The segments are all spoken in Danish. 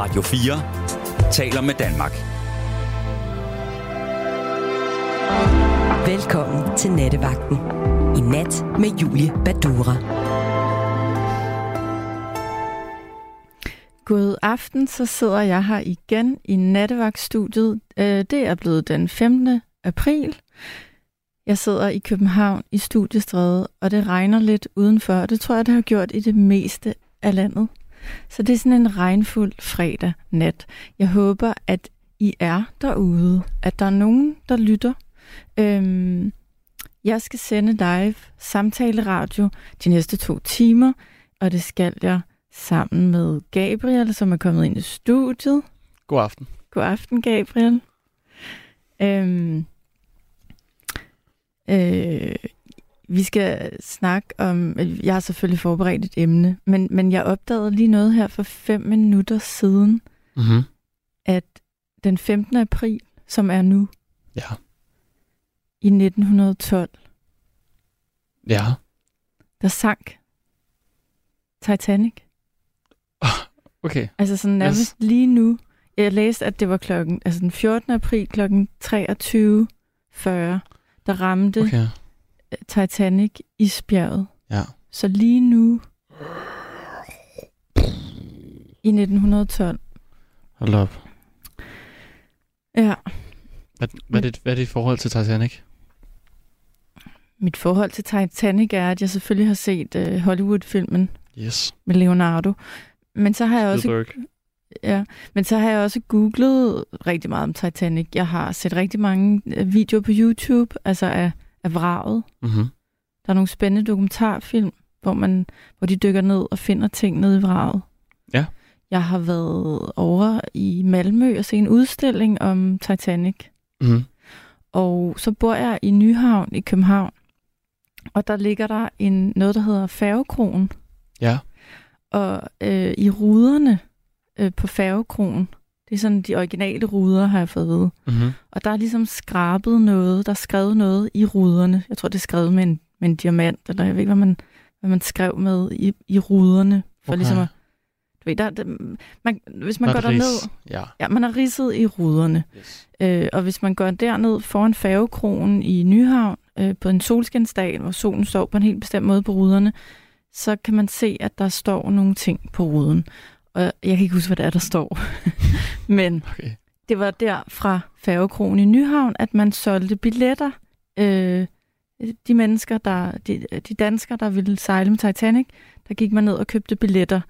Radio 4 taler med Danmark. Velkommen til Nattevagten. I nat med Julie Badura. God aften, så sidder jeg her igen i nattevagtstudiet. Øh, det er blevet den 15. april. Jeg sidder i København i Studiestræde, og det regner lidt udenfor. Det tror jeg, det har gjort i det meste af landet. Så det er sådan en regnfuld fredag nat. Jeg håber, at I er derude, at der er nogen, der lytter. Øhm, jeg skal sende live samtaleradio de næste to timer, og det skal jeg sammen med Gabriel, som er kommet ind i studiet. God aften. God aften, Gabriel. Øhm, øh, vi skal snakke om, jeg har selvfølgelig forberedt et emne, men, men jeg opdagede lige noget her for fem minutter siden, Mm-hmm. at den 15. april, som er nu, Ja. i 1912, Ja. der sank Titanic. Okay. Altså sådan nærmest Yes. lige nu. Jeg læste, at det var klokken, altså den 14. april klokken 23.40, der ramte okay. Titanic isbjerget. Ja. Så lige nu, i 1912, Hold op. ja, Hvad, hvad, er det, hvad er det i forhold til Titanic? mit forhold til Titanic er, at jeg selvfølgelig har set uh, Hollywood-filmen Yes. med Leonardo. Men så har jeg også Spielberg. Ja, men så har jeg også googlet rigtig meget om Titanic. Jeg har set rigtig mange øh, videoer på YouTube, altså af, af vraget. Mm-hmm. Der er nogle spændende dokumentarfilm, hvor, man, hvor de dykker ned og finder ting nede i vraget. Ja. Jeg har været over i Malmø og se en udstilling om Titanic. Mm-hmm. Og så bor jeg i Nyhavn i København. Og der ligger der en, noget, der hedder Færgekronen. Ja. Og øh, i ruderne øh, på Færgekronen, det er sådan de originale ruder, har jeg fået vide. Mm-hmm. Og der er ligesom skrabet noget, der er skrevet noget i ruderne. Jeg tror, det er skrevet med en, med en diamant, eller jeg ved ikke, hvad man, hvad man skrev med i, i ruderne. For Okay. ligesom at, du ved, der, der, man, hvis man Der går er derned, ris. Ja. ja, man har ridset i ruderne. Yes. Øh, og hvis man går derned foran færgekronen i Nyhavn, øh, på en solskinsdag, hvor solen står på en helt bestemt måde på ruderne, så kan man se, at der står nogle ting på ruden. Og jeg kan ikke huske, hvad det er, der står. Men Okay. det var der fra færgekronen i Nyhavn, at man solgte billetter. Øh, de mennesker, der, de, de danskere, der ville sejle med Titanic, der gik man ned og købte billetter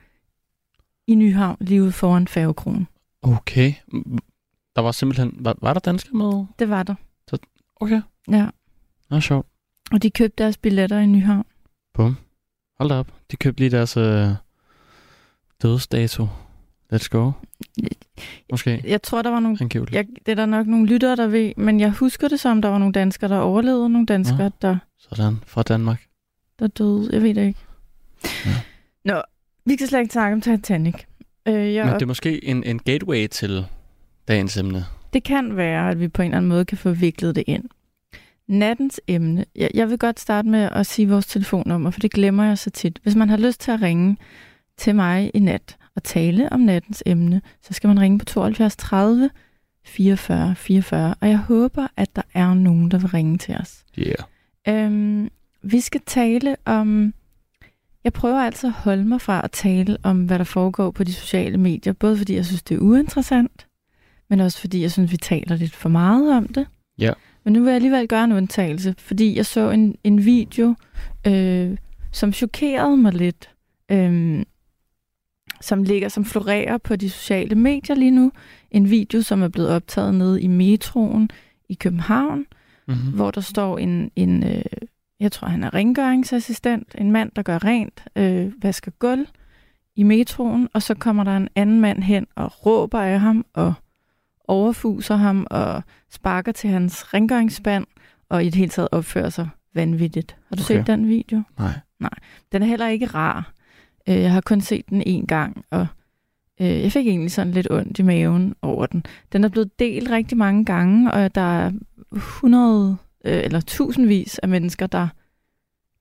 i Nyhavn, lige ude foran færgekronen. Okay. Der var simpelthen... Var, var der danskere med? Det var der. Okay. Ja. Nå, sjovt. Og de købte deres billetter i Nyhavn. Bum. Hold da op. De købte lige deres øh, dødsdato. Let's go. Måske. Jeg tror, der var nogle... Angiveligt. Jeg, det er der nok nogle lyttere, der ved, men jeg husker det som, der var nogle danskere, der overlevede, og nogle danskere, Ja. der, Sådan. Fra Danmark. der døde. Jeg ved det ikke. Ja. Nå, vi kan slet ikke snakke om Titanic. Øh, jeg, Men det er måske en, en gateway til dagens emne. det kan være, at vi på en eller anden måde kan få viklet det ind. Nattens emne. Jeg, jeg vil godt starte med at sige vores telefonnummer, for det glemmer jeg så tit. Hvis man har lyst til at ringe til mig i nat og tale om nattens emne, så skal man ringe på 72 30 44 44. Og jeg håber, at der er nogen, der vil ringe til os. Yeah. Øhm, vi skal tale om... Jeg prøver altså at holde mig fra at tale om, hvad der foregår på de sociale medier, både fordi jeg synes, det er uinteressant, men også fordi jeg synes, vi taler lidt for meget om det. Ja. Men nu vil jeg alligevel gøre en undtagelse, fordi jeg så en, en video, øh, som chokerede mig lidt, øh, som ligger, som florerer på de sociale medier lige nu. En video, som er blevet optaget nede i metroen i København, Mm-hmm. hvor der står en, en øh, jeg tror han er rengøringsassistent, en mand, der gør rent, øh, vasker gulv i metroen, og så kommer der en anden mand hen og råber af ham og overfuser ham og sparker til hans rengøringsspand og i det hele taget opfører sig vanvittigt. Har du Okay. set den video? Nej. Den er heller ikke rar. Øh, Jeg har kun set den en gang, og øh, jeg fik egentlig sådan lidt ondt i maven over den. Den er blevet delt rigtig mange gange, og der er 100 øh, eller tusindvis af mennesker, der,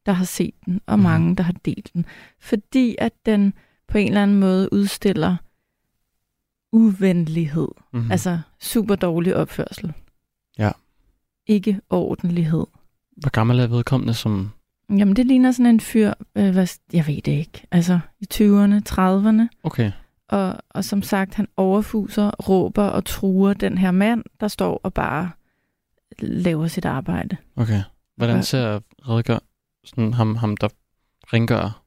der har set den, og Mhm. mange, der har delt den. Fordi at den på en eller anden måde udstiller uvenlighed. Mm-hmm. Mm. Altså super dårlig opførsel. Ja. Ikke ordentlighed. Hvor gammel er vedkommende, som... Jamen, det ligner sådan en fyr, øh, hvad, jeg ved det ikke, altså i 20'erne, 30'erne. Okay. Og, og som sagt, han overfuser, råber og truer den her mand, der står og bare laver sit arbejde. Okay. Hvordan Ja. ser redegør, sådan ham, ham der rengør,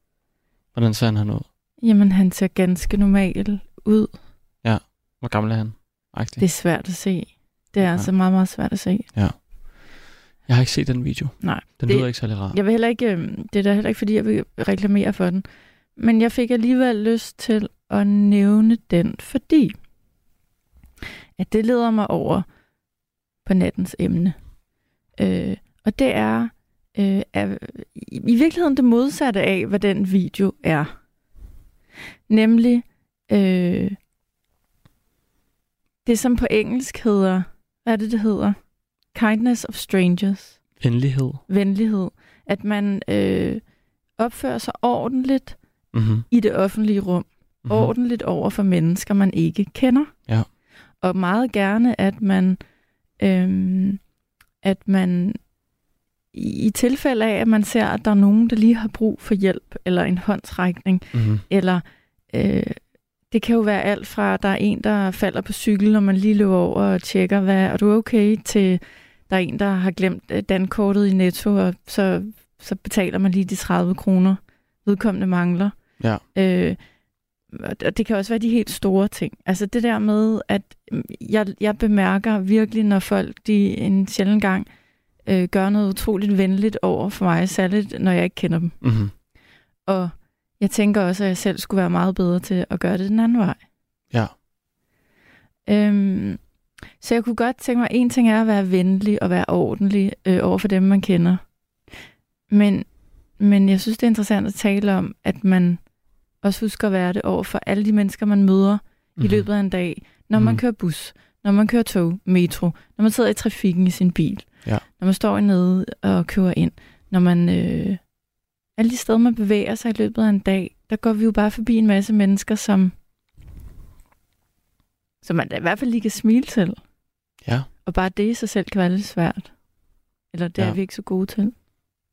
hvordan ser han ud? Jamen, han ser ganske normal ud. Hvor gammel er han? Agtig. Det er svært at se. Det er Ja. altså meget, meget svært at se. Jeg har ikke set den video. Nej. Den Det- lyder ikke særlig rar. Jeg vil heller ikke, øh, det er da heller ikke, fordi jeg vil reklamere for den. Men jeg fik alligevel lyst til at nævne den, fordi at det leder mig over på nattens emne. Øh, og det er, øh, er i i virkeligheden det modsatte af, hvad den video er. Nemlig øh, det, som på engelsk hedder, hvad er det, det hedder? Kindness of strangers Venlighed. venlighed. At man øh, opfører sig ordentligt Mm-hmm. i det offentlige rum. Mm-hmm. Ordentligt over for mennesker, man ikke kender. Ja. Og meget gerne, at man, øh, at man i, i tilfælde af, at man ser, at der er nogen, der lige har brug for hjælp, eller en håndsrækning, Mm-hmm. eller øh, det kan jo være alt fra, at der er en, der falder på cykel, og man lige løber over og tjekker, hvad er du okay, til der er en, der har glemt øh, dankortet i Netto, og så, så betaler man lige de 30 kroner, vedkommende mangler. Ja. Øh, og det kan også være de helt store ting. Altså det der med, at mm, jeg, jeg bemærker virkelig, når folk de en sjældent gang øh, gør noget utroligt venligt over for mig, særligt når jeg ikke kender dem. Mm-hmm. Og jeg tænker også, at jeg selv skulle være meget bedre til at gøre det den anden vej. Ja. Øhm, så jeg kunne godt tænke mig, en ting er at være venlig og være ordentlig øh, over for dem, man kender. Men, men jeg synes, det er interessant at tale om, at man også husker at være det over for alle de mennesker, man møder mm-hmm. i løbet af en dag. Når man Mhm. kører bus, når man kører tog, metro, når man sidder i trafikken i sin bil, Ja. når man står nede og kører ind, når man... Øh, alle de steder, man bevæger sig i løbet af en dag, der går vi jo bare forbi en masse mennesker, som, som man da i hvert fald lige kan smile til. Ja. Og bare det i sig selv kan være lidt svært. Eller det ja. Er vi ikke så gode til.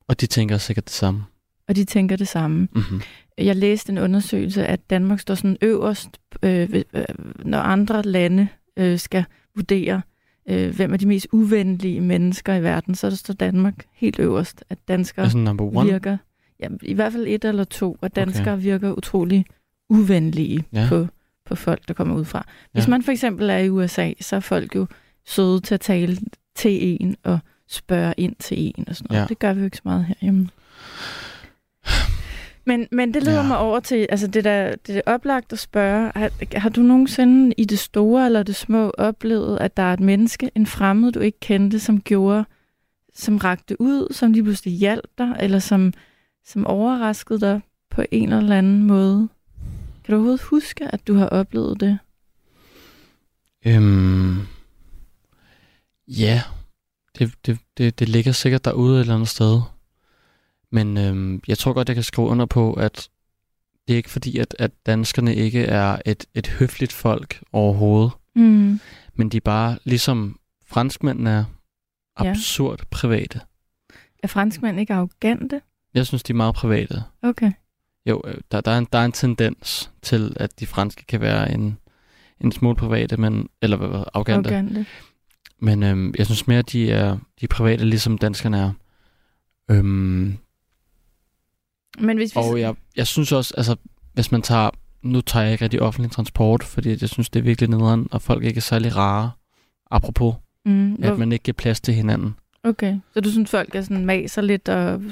Og de tænker sikkert det samme. Og de tænker det samme. Mm-hmm. Jeg læste en undersøgelse, at Danmark står sådan øverst, øh, øh, når andre lande øh, skal vurdere, øh, hvem er de mest uvenlige mennesker i verden, så der står Danmark helt øverst, at danskere Altså number one. virker, ja, i hvert fald et eller to, at danskere okay. virker utrolig uvenlige ja. på, på folk, der kommer ud fra. Hvis Ja. man for eksempel er i USA, så er folk jo søde til at tale til en og spørge ind til en og sådan noget. Ja. Det gør vi jo ikke så meget herhjemme. Men, men det leder Ja. mig over til, altså det der, det er oplagt at spørge, har, har du nogensinde i det store eller det små oplevet, at der er et menneske, en fremmed, du ikke kendte, som gjorde, som rakte ud, som lige pludselig hjalp dig, eller som, som overraskede dig på en eller anden måde? Kan du overhovedet huske, at du har oplevet det? Øhm, ja, det, det, det, det ligger sikkert derude et eller andet sted. Men øhm, jeg tror godt, jeg kan skrive under på, at det er ikke fordi, at, at danskerne ikke er et, et høfligt folk overhovedet. Mm. Men de er bare, ligesom franskmændene er, Ja. absurd private. Er franskmænd ikke arrogante? Jeg synes, de er meget private. Okay. Jo, øh, der, der, er en, der er en tendens til, at de franske kan være en, en smule private, men, eller hvad, arrogante. Arrogante. Men øhm, jeg synes mere, de er, de er private, ligesom danskerne er. Øhm, Men hvis vi... og jeg, jeg synes også, altså, hvis man tager... Nu tager jeg ikke rigtig offentlig transport, fordi jeg synes, det er virkelig nederen, og folk ikke er særlig rare. Apropos, mm, at man ikke giver plads til hinanden. Okay, så du synes, folk er sådan maser lidt og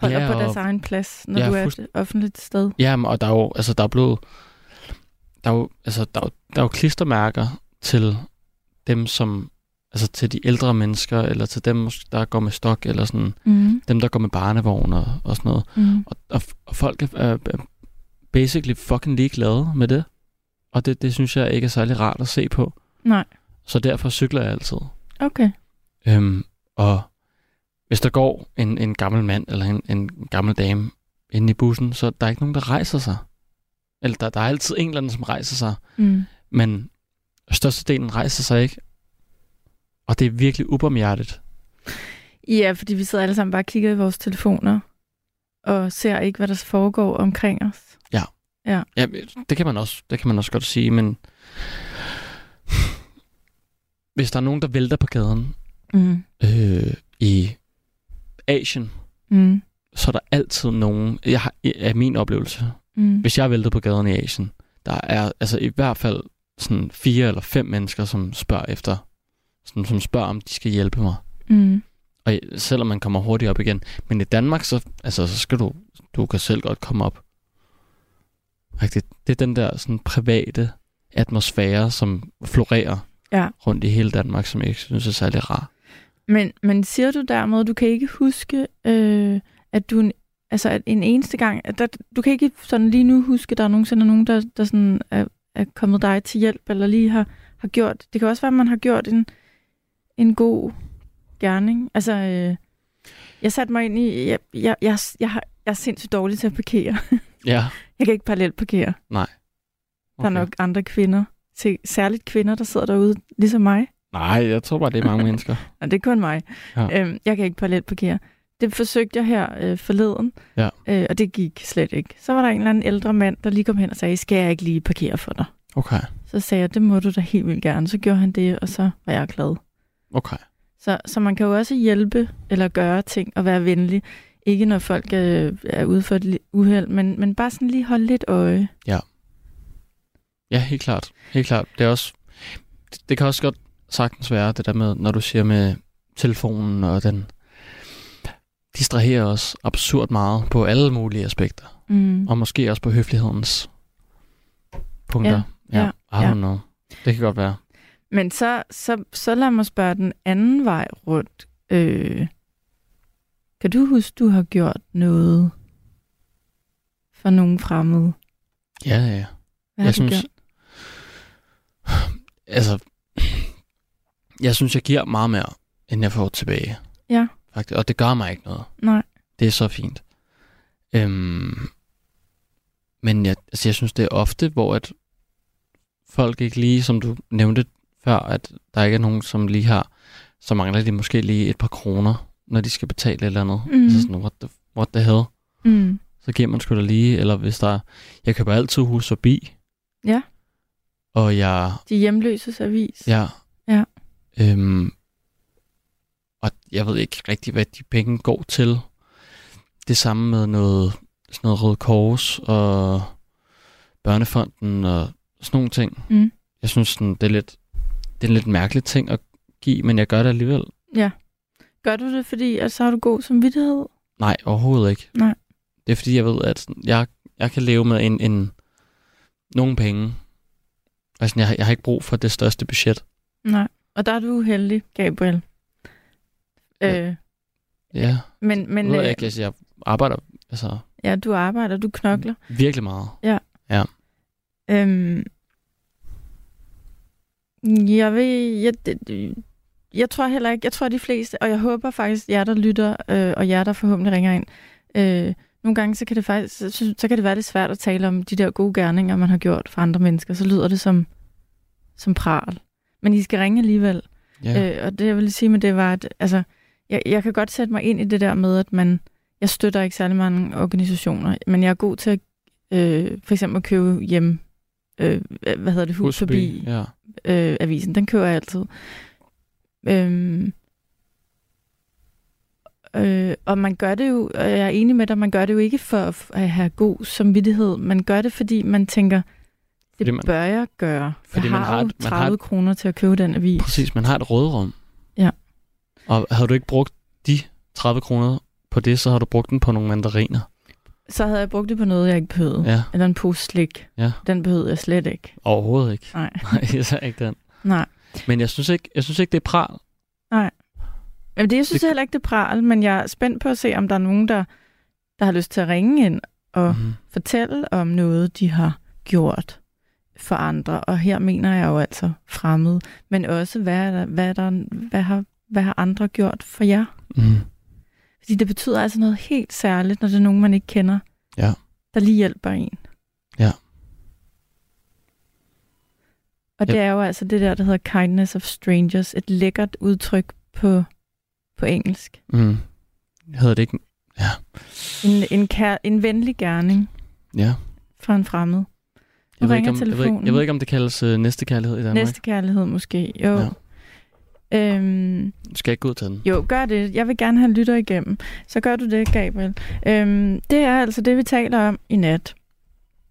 holder Ja, på deres og- egen plads, når Ja, du er et offentligt sted? Jamen, og der er jo, altså, der er blevet... Der er jo, altså, der er jo, der er jo klistermærker til dem, som... Altså til de ældre mennesker, eller til dem, der går med stok, eller sådan... Mm. Dem, der går med barnevogn og, og sådan noget. Mm. Og, og, og folk er, er basically fucking ligeglade med det. Og det, det synes jeg ikke er særlig rart at se på. Nej, Så derfor cykler jeg altid. okay. Øhm, og hvis der går en, en gammel mand eller en, en gammel dame inde i bussen, så der er ikke nogen, der rejser sig. Eller der, der er altid en eller anden, som rejser sig. Mm. men størstedelen rejser sig ikke. Og det er virkelig ubarmhjertigt. Ja, fordi vi sidder alle sammen bare og kigger i vores telefoner og ser ikke, hvad der foregår omkring os. Ja, det kan man også, det kan man også godt sige, men hvis der er nogen, der vælter på gaden Mm. øh, i Asien, Mm. så er der altid nogen, jeg har, af min oplevelse, Mm. hvis jeg er væltet på gaden i Asien, der er altså i hvert fald sådan fire eller fem mennesker, som spørger efter, sådan, som spørger, om de skal hjælpe mig. Mm. Og selvom man kommer hurtigt op igen. Men i Danmark, så, altså, så skal du, du kan selv godt komme op. Rigtigt. Det er den der sådan private atmosfære, som florerer Ja. rundt i hele Danmark, som jeg ikke synes er særlig rar. Men, men siger du dermed, du kan ikke huske, øh, at du en, altså at en eneste gang, at der, du kan ikke sådan lige nu huske, at der er nogensinde nogen, der, der sådan er, er kommet dig til hjælp, eller lige har, har gjort, det kan også være, at man har gjort en, en god gerning. Altså, øh, jeg satte mig ind i, jeg, jeg, jeg, jeg, har, jeg er sindssygt dårlig til at parkere. Ja. Jeg kan ikke parallelt parkere. Nej. Der er nok andre kvinder, til, særligt kvinder, der sidder derude, ligesom mig. Nej, jeg tror bare, det er mange mennesker. Og det er kun mig. Ja. Øhm, jeg kan ikke parallelt parkere. Det forsøgte jeg her øh, forleden, Ja. øh, og det gik slet ikke. Så var der en eller anden ældre mand, der lige kom hen og sagde, skal jeg ikke lige parkere for dig? Okay. Så sagde jeg, det må du da helt vildt gerne. Så gjorde han det, og så var jeg glad. Okay. Så, så man kan jo også hjælpe eller gøre ting og være venlig. Ikke når folk øh, er ude for et uheld, men, men bare sådan lige holde lidt øje. Ja, helt klart. Helt klart. Det er også... Det kan også godt sagtens være, det der med, når du siger med telefonen, og den distraherer os absurd meget på alle mulige aspekter. Mm. Og måske også på høflighedens punkter. Ja, ja, I ja. don't know. Det kan godt være. Men så, så, så lad mig spørge den anden vej rundt. Øh, kan du huske, du har gjort noget for nogen fremmede? Ja, ja. Hvad jeg synes, gjort? altså, jeg synes, jeg giver meget mere, end jeg får tilbage. Ja. Faktisk. Og det gør mig ikke noget. Nej. Det er så fint. Øhm, men jeg, altså, jeg synes, det er ofte, hvor at folk ikke lige, som du nævnte før, at der ikke er nogen, som lige har, så mangler de måske lige et par kroner, når de skal betale et eller andet. Mhm. Altså sådan, what the, what the hell? Mm. Så giver man sgu da lige, eller hvis der er, jeg køber altid hus forbi. Ja. Og jeg, De hjemløses avis. ja. Ja. Øhm, og jeg ved ikke rigtig, hvad de penge går til. Det samme med noget, sådan noget Røde Kors og Børnefonden og sådan nogle ting. Mm. Jeg synes, sådan, det, er lidt, det er en lidt mærkelig ting at give, men jeg gør det alligevel. Gør du det, fordi at så har du god samvittighed? Nej, overhovedet ikke. Nej. Det er fordi, jeg ved, at jeg, jeg kan leve med en, en nogle penge. Altså, jeg, jeg har ikke brug for det største budget. Nej. Og der er du heldig, Gabriel. Ja. Øh, Ja, men men, men ved jeg øh, ikke, altså, jeg arbejder altså, ja, du arbejder, du knokler. virkelig meget. Øhm, jeg ved, jeg, jeg tror heller ikke, jeg tror de fleste, og jeg håber faktisk, jer der lytter, øh, og jer der forhåbentlig ringer ind, øh, nogle gange så kan det faktisk, så, så kan det være lidt svært at tale om de der gode gerninger, man har gjort for andre mennesker. Så lyder det som, som pral. Men I skal ringe alligevel. Ja. Øh, og det jeg ville sige med det var, at altså, jeg, jeg kan godt sætte mig ind i det der med, at man, jeg støtter ikke særlig mange organisationer, men jeg er god til at øh, for eksempel at købe hjem, øh, hvad hedder det, hus, forbi, Ja. øh, avisen. Den køber jeg altid. Øhm, øh, og man gør det jo, og jeg er enig med dig, man gør det jo ikke for at at have god samvittighed. Man gør det, fordi man tænker, det Fordi man, bør jeg gøre. fordi jeg man har, har jo et- man 30 har et- kroner til at købe den avis. Præcis, man har et rådrum. Ja. Og havde du ikke brugt de 30 kroner på det, så har du brugt den på nogle mandariner. Så havde jeg brugt det på noget, jeg ikke behøvede. Ja, Eller en pose slik. Ja. Den behøvede jeg slet ikke. overhovedet ikke. Nej. Nej, jeg sagde ikke den. Nej. Men jeg synes ikke, jeg synes ikke det er pral. Men det, jeg synes Det- heller ikke, det er pral, men jeg er spændt på at se, om der er nogen, der, der har lyst til at ringe ind og Mm-hmm. fortælle om noget, de har gjort for andre. Og her mener jeg jo altså fremmed, men også, hvad, er der, hvad, er der, hvad, har, hvad har andre gjort for jer? Mm. Fordi det betyder altså noget helt særligt, når det er nogen, man ikke kender, Ja. der lige hjælper en. Ja. Og Yep. det er jo altså det der, der hedder kindness of strangers. Et lækkert udtryk på, på engelsk. Mm. Hedder det ikke? En, en, kær, en venlig gerning Ja. fra en fremmed. Jeg ved, ikke, om, jeg, ved ikke, jeg ved ikke, om det kaldes øh, næstekærlighed i Danmark. Næste kærlighed måske. Jo. Ja. Øhm, Skal jeg ikke gå ud til den? jo, gør det. Jeg vil gerne have lytter igennem. Så gør du det, Gabriel. Øhm, det er altså det, vi taler om i nat.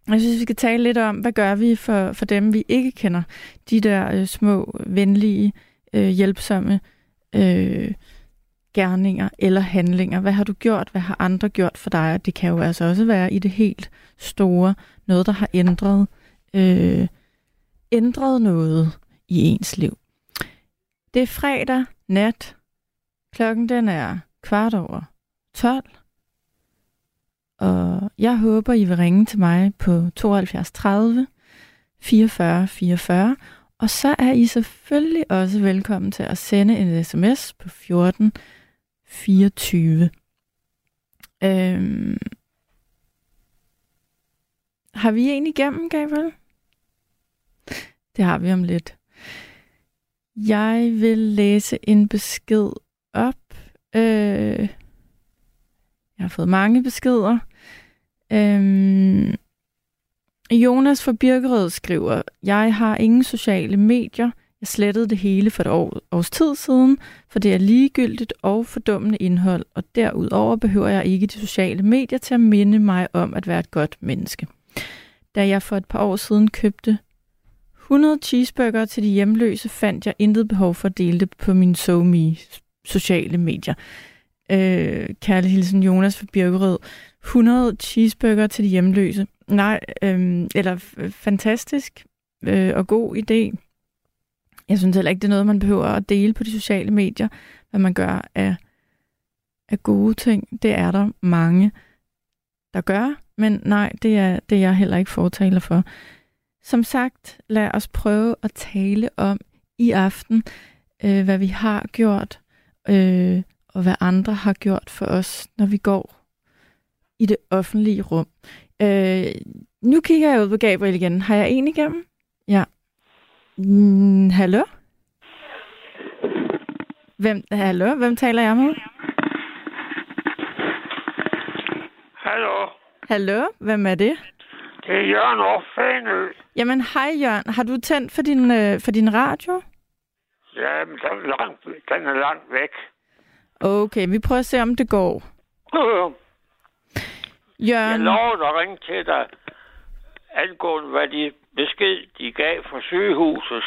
Jeg synes, vi skal tale lidt om, hvad gør vi for, for dem, vi ikke kender. De der øh, små, venlige, øh, hjælpsomme øh, gerninger eller handlinger. Hvad har du gjort? Hvad har andre gjort for dig? Og Det kan jo altså også være i det helt store. Noget, der har ændret, øh, ændret noget i ens liv. Det er fredag nat. Klokken den er kvart over 12. Og jeg håber, I vil ringe til mig på 72 30 44 44. Og så er I selvfølgelig også velkommen til at sende en sms på 14 24. Øhm, har vi en igennem, Gabriel? Det har vi om lidt. Jeg vil læse en besked op. Øh, jeg har fået mange beskeder. Øhm, Jonas fra Birkerød skriver, Jeg har ingen sociale medier. Jeg slettede det hele for et år, års tid siden, for det er ligegyldigt og fordummende indhold, og derudover behøver jeg ikke de sociale medier til at minde mig om at være et godt menneske. Da jeg for et par år siden købte 100 cheeseburger til de hjemløse, fandt jeg intet behov for at dele det på mine SoMe sociale medier. Øh, kærlig hilsen Jonas fra Birkerød. 100 cheeseburger til de hjemløse. Nej, øh, eller fantastisk øh, og god idé. Jeg synes heller ikke, det er noget, man behøver at dele på de sociale medier, hvad man gør af, af gode ting. Det er der mange, der gør, men nej, det er, det er jeg heller ikke fortaler for. Som sagt, lad os prøve at tale om i aften, øh, hvad vi har gjort, øh, og hvad andre har gjort for os, når vi går i det offentlige rum. Øh, nu kigger jeg ud på Gabriel igen. Har jeg en igennem? Ja. Mm, hallo? Hvem, hallo? Hvem taler jeg med? Hallo, Hallo? Hvem er det? det er Jørgen Aarhus Fanø. Jamen, hej Jørgen. Har du tændt for din, øh, for din radio? Ja, men den er, langt, den er langt væk. Okay, vi prøver at se, om det går. Jeg Jørgen, lovede at ringe til dig angående, hvad de besked, de gav fra sygehuset.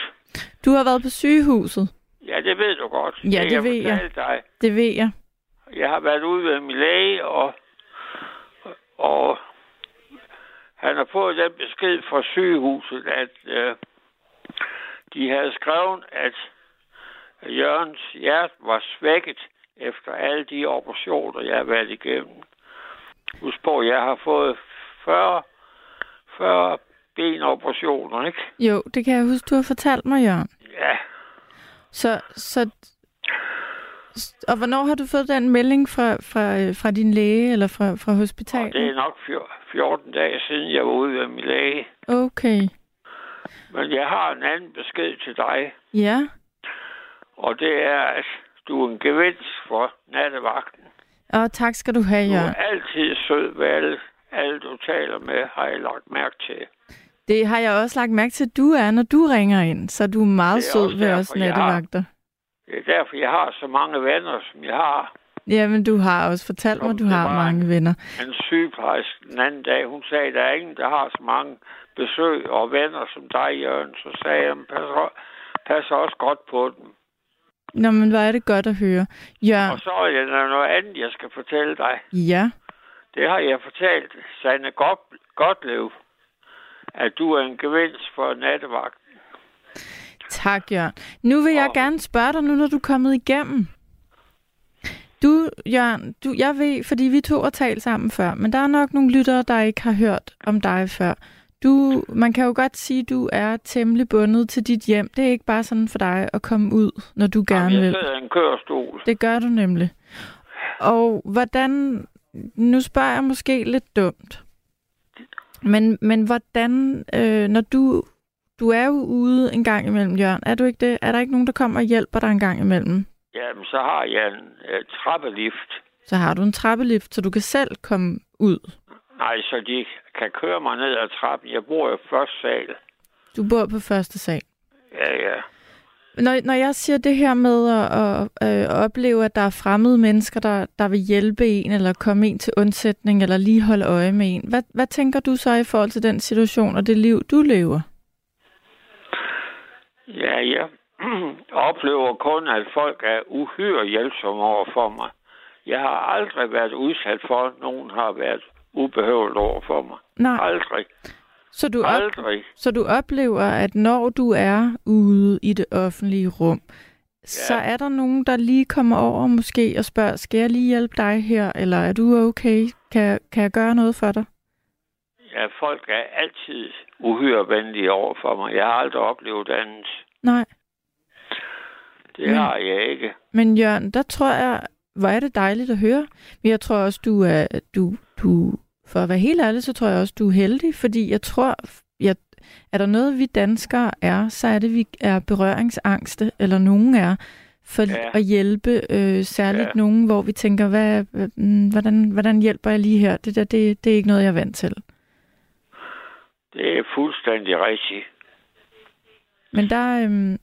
du har været på sygehuset. Ja, det ved du godt. Ja, det jeg ved jeg. Dig. Det ved jeg. Jeg har været ude ved min læge, og, og han har fået den besked fra sygehuset, at øh, de havde skrevet, at Jørgens hjerte var svækket efter alle de operationer, jeg har været igennem. Husk på, jeg har fået 40, 40 benoperationer, ikke? Jo, det kan jeg huske, du har fortalt mig, Jørgen. Ja, Så, så og hvornår har du fået den melding fra, fra, øh, fra din læge eller fra, fra og hospitalet? det er nok fjor- 14 dage siden, jeg var ude ved min læge. Okay. Men jeg har en anden besked til dig. Ja. Og det er, at du er en gevinst for nattevagten. Og tak skal du have, Du er Jørgen. altid sød ved alle, alle, du taler med, har jeg lagt mærke til. Det har jeg også lagt mærke til, at du er, når du ringer ind. Så du er meget er sød ved os jeg har- nattevagter. Det er derfor, jeg har så mange venner, som jeg har. Jamen, du har også fortalt Som mig, du har mange venner. En sygeplejerske den anden dag, hun sagde, at der er ingen, der har så mange besøg og venner som dig, Jørgen. Så sagde jeg, pas, pas også godt på dem. Nå, men hvor er det godt at høre. Jørgen, Og så er der noget andet, jeg skal fortælle dig. ja. Det har jeg fortalt Sanne Gotlev, at du er en gevinst for nattevagt. Tak, Jørgen. Nu vil jeg Og- gerne spørge dig nu, når du er kommet igennem. Du, Jørgen, du, jeg ved, fordi vi to har talt sammen før, men der er nok nogle lyttere, der ikke har hørt om dig før. Du, man kan jo godt sige, at du er temmelig bundet til dit hjem. Det er ikke bare sådan for dig at komme ud, når du gerne Jamen, vil. jeg sidder i en kørestol. Det gør du nemlig. Og hvordan, nu spørger jeg måske lidt dumt, men, men hvordan, øh, når du, du er jo ude en gang imellem, Jørgen. Er du ikke det? Er der ikke nogen, der kommer og hjælper dig en gang imellem? Jamen, så har jeg en uh, trappelift. Så har du en trappelift, så du kan selv komme ud. Nej, så de kan køre mig ned ad trappen. Jeg bor jo første sal. Du bor på første sal. Ja, ja. Når, når jeg siger det her med at, at, at opleve, at der er fremmede mennesker, der, der vil hjælpe en, eller komme en til undsætning, eller lige holde øje med en, hvad, hvad tænker du så i forhold til den situation og det liv, du lever? Ja, jeg oplever kun, at folk er uhyre hjælpsomme over for mig. Jeg har aldrig været udsat for, at nogen har været ubehøvet over for mig. Nej. Aldrig. Så du, op, Aldrig. så du oplever, at når du er ude i det offentlige rum, ja. så er der nogen, der lige kommer over måske og spørger, skal jeg lige hjælpe dig her, eller er du okay? Kan, kan jeg gøre noget for dig? Ja, folk er altid uhyre venlige over for mig. Jeg har aldrig oplevet andet. Nej. Det Men- har jeg ikke. Men Jørgen, der tror jeg, hvor er det dejligt at høre. Men jeg tror også, du er, du, du, for at være helt ærlig, så tror jeg også, du er heldig, fordi jeg tror, jeg, er der noget, vi danskere er, så er det, vi er berøringsangste, eller nogen er, for Ja. at hjælpe øh, særligt Ja. nogen, hvor vi tænker, hvad, mm, hvordan, hvordan hjælper jeg lige her? Det der, det, det er ikke noget, jeg er vant til. Det er fuldstændig rigtigt. Men der, øhm,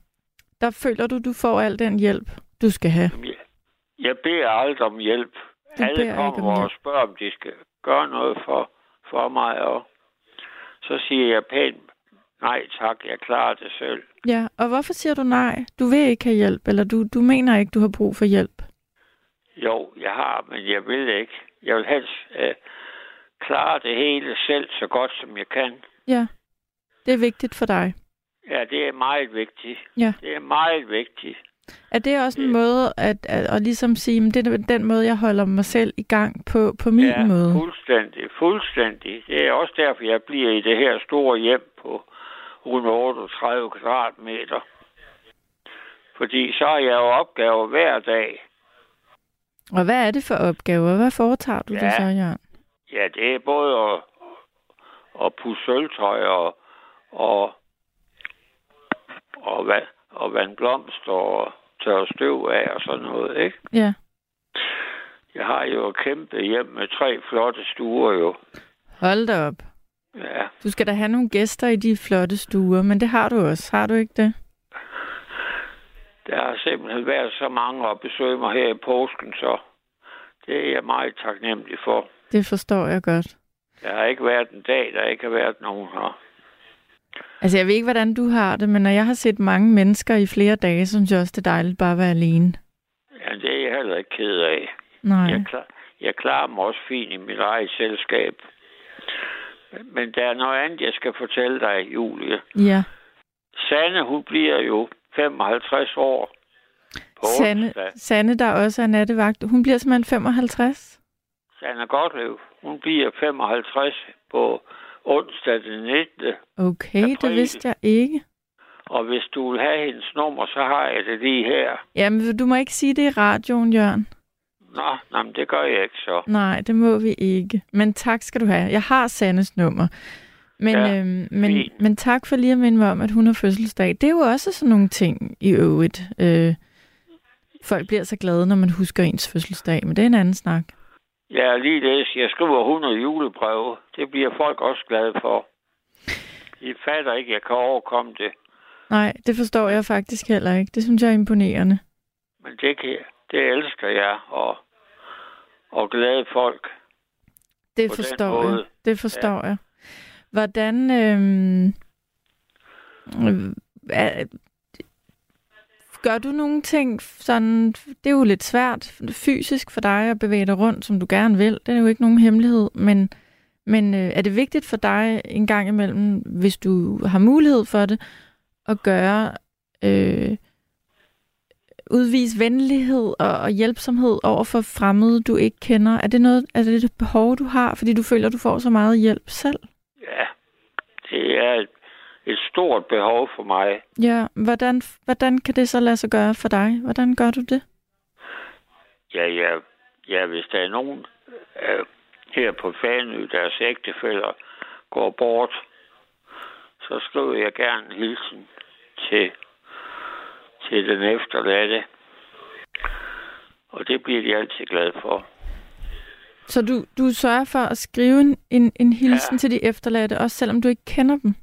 der føler du, du får al den hjælp, du skal have. Jeg, beder aldrig om hjælp. Du Alle kommer og spørger, om de skal gøre noget for, for mig, og så siger jeg pænt, nej tak, jeg klarer det selv. Ja, og hvorfor siger du nej? Du vil ikke have hjælp, eller du, du mener ikke, du har brug for hjælp? Jo, jeg har, men jeg vil ikke. Jeg vil helst øh, klare det hele selv så godt, som jeg kan. Ja, det er vigtigt for dig. Ja, det er meget vigtigt. Ja. Det er meget vigtigt. Er det også en måde at, at, at ligesom sige, at det er den måde, jeg holder mig selv i gang på, på min ja, måde? fuldstændig, fuldstændig. Det er også derfor, jeg bliver i det her store hjem på 138 kvadratmeter. Fordi så har jeg jo opgaver hver dag. Og hvad er det for opgaver? Hvad foretager du Ja. det så, Jørgen? Ja, det er både at, at pusse sølvtøj og, og, og, vand, og vand blomster og tørre støv af og sådan noget, ikke? Ja. Jeg har jo et kæmpe hjem med tre flotte stuer jo. Hold da op. Ja, Du skal da have nogle gæster i de flotte stuer, men det har du også. Har du ikke det? der har simpelthen været så mange at besøge mig her i påsken, så det er jeg meget taknemmelig for. Det forstår jeg godt. Der har ikke været en dag, der ikke har været nogen her. Altså, jeg ved ikke, hvordan du har det, men når jeg har set mange mennesker i flere dage, så synes jeg også, det er dejligt bare at være alene. Ja, det er jeg heller ikke ked af. Nej. Jeg, klar, jeg klarer mig også fint i mit eget selskab. Men der er noget andet, jeg skal fortælle dig, Julie. Ja. Sanne, hun bliver jo 55 år på Sanne, onsdag. Sanne, der også er nattevagt, hun bliver simpelthen 55. Sanne Gottlieb, hun bliver 55 på onsdag den 19. Okay, det April. vidste jeg ikke. Og hvis du vil have hendes nummer, så har jeg det lige her. Jamen, du må ikke sige det i radioen, Jørgen. Nå, nej, det gør jeg ikke så. Nej, det må vi ikke. Men tak skal du have. Jeg har Sannes nummer. Men, Ja, øhm, men, fint. men tak for lige at minde mig om, at hun har fødselsdag. Det er jo også sådan nogle ting i øvrigt. Øh, folk bliver så glade, når man husker ens fødselsdag, men det er en anden snak. Har lige læst, jeg skriver 100 julebreve. Det bliver folk også glade for. I fatter ikke, jeg kan overkomme det. Nej, det forstår jeg faktisk heller ikke. Det synes jeg er imponerende. Men det, kan, det elsker jeg, og, og glade folk. Det forstår jeg. Det forstår ja. jeg. Hvordan... Øhm, øh, er, gør du nogle ting sådan... Det er jo lidt svært fysisk for dig at bevæge dig rundt, som du gerne vil. Det er jo ikke nogen hemmelighed, men... Men øh, er det vigtigt for dig en gang imellem, hvis du har mulighed for det, at gøre øh, udvise venlighed og, og hjælpsomhed over for fremmede, du ikke kender? Er det noget, er det et behov, du har, fordi du føler, du får så meget hjælp selv? Ja, det er et, et stort behov for mig. Ja, hvordan, hvordan kan det så lade sig gøre for dig? Hvordan gør du det? Ja, ja, ja hvis der er nogen øh, her på Fanø, deres ægtefælder går bort, så skriver jeg gerne en hilsen til, til den efterladte. Og det bliver de altid glade for. Så du, du sørger for at skrive en, en, en hilsen ja. til de efterladte, også selvom du ikke kender dem?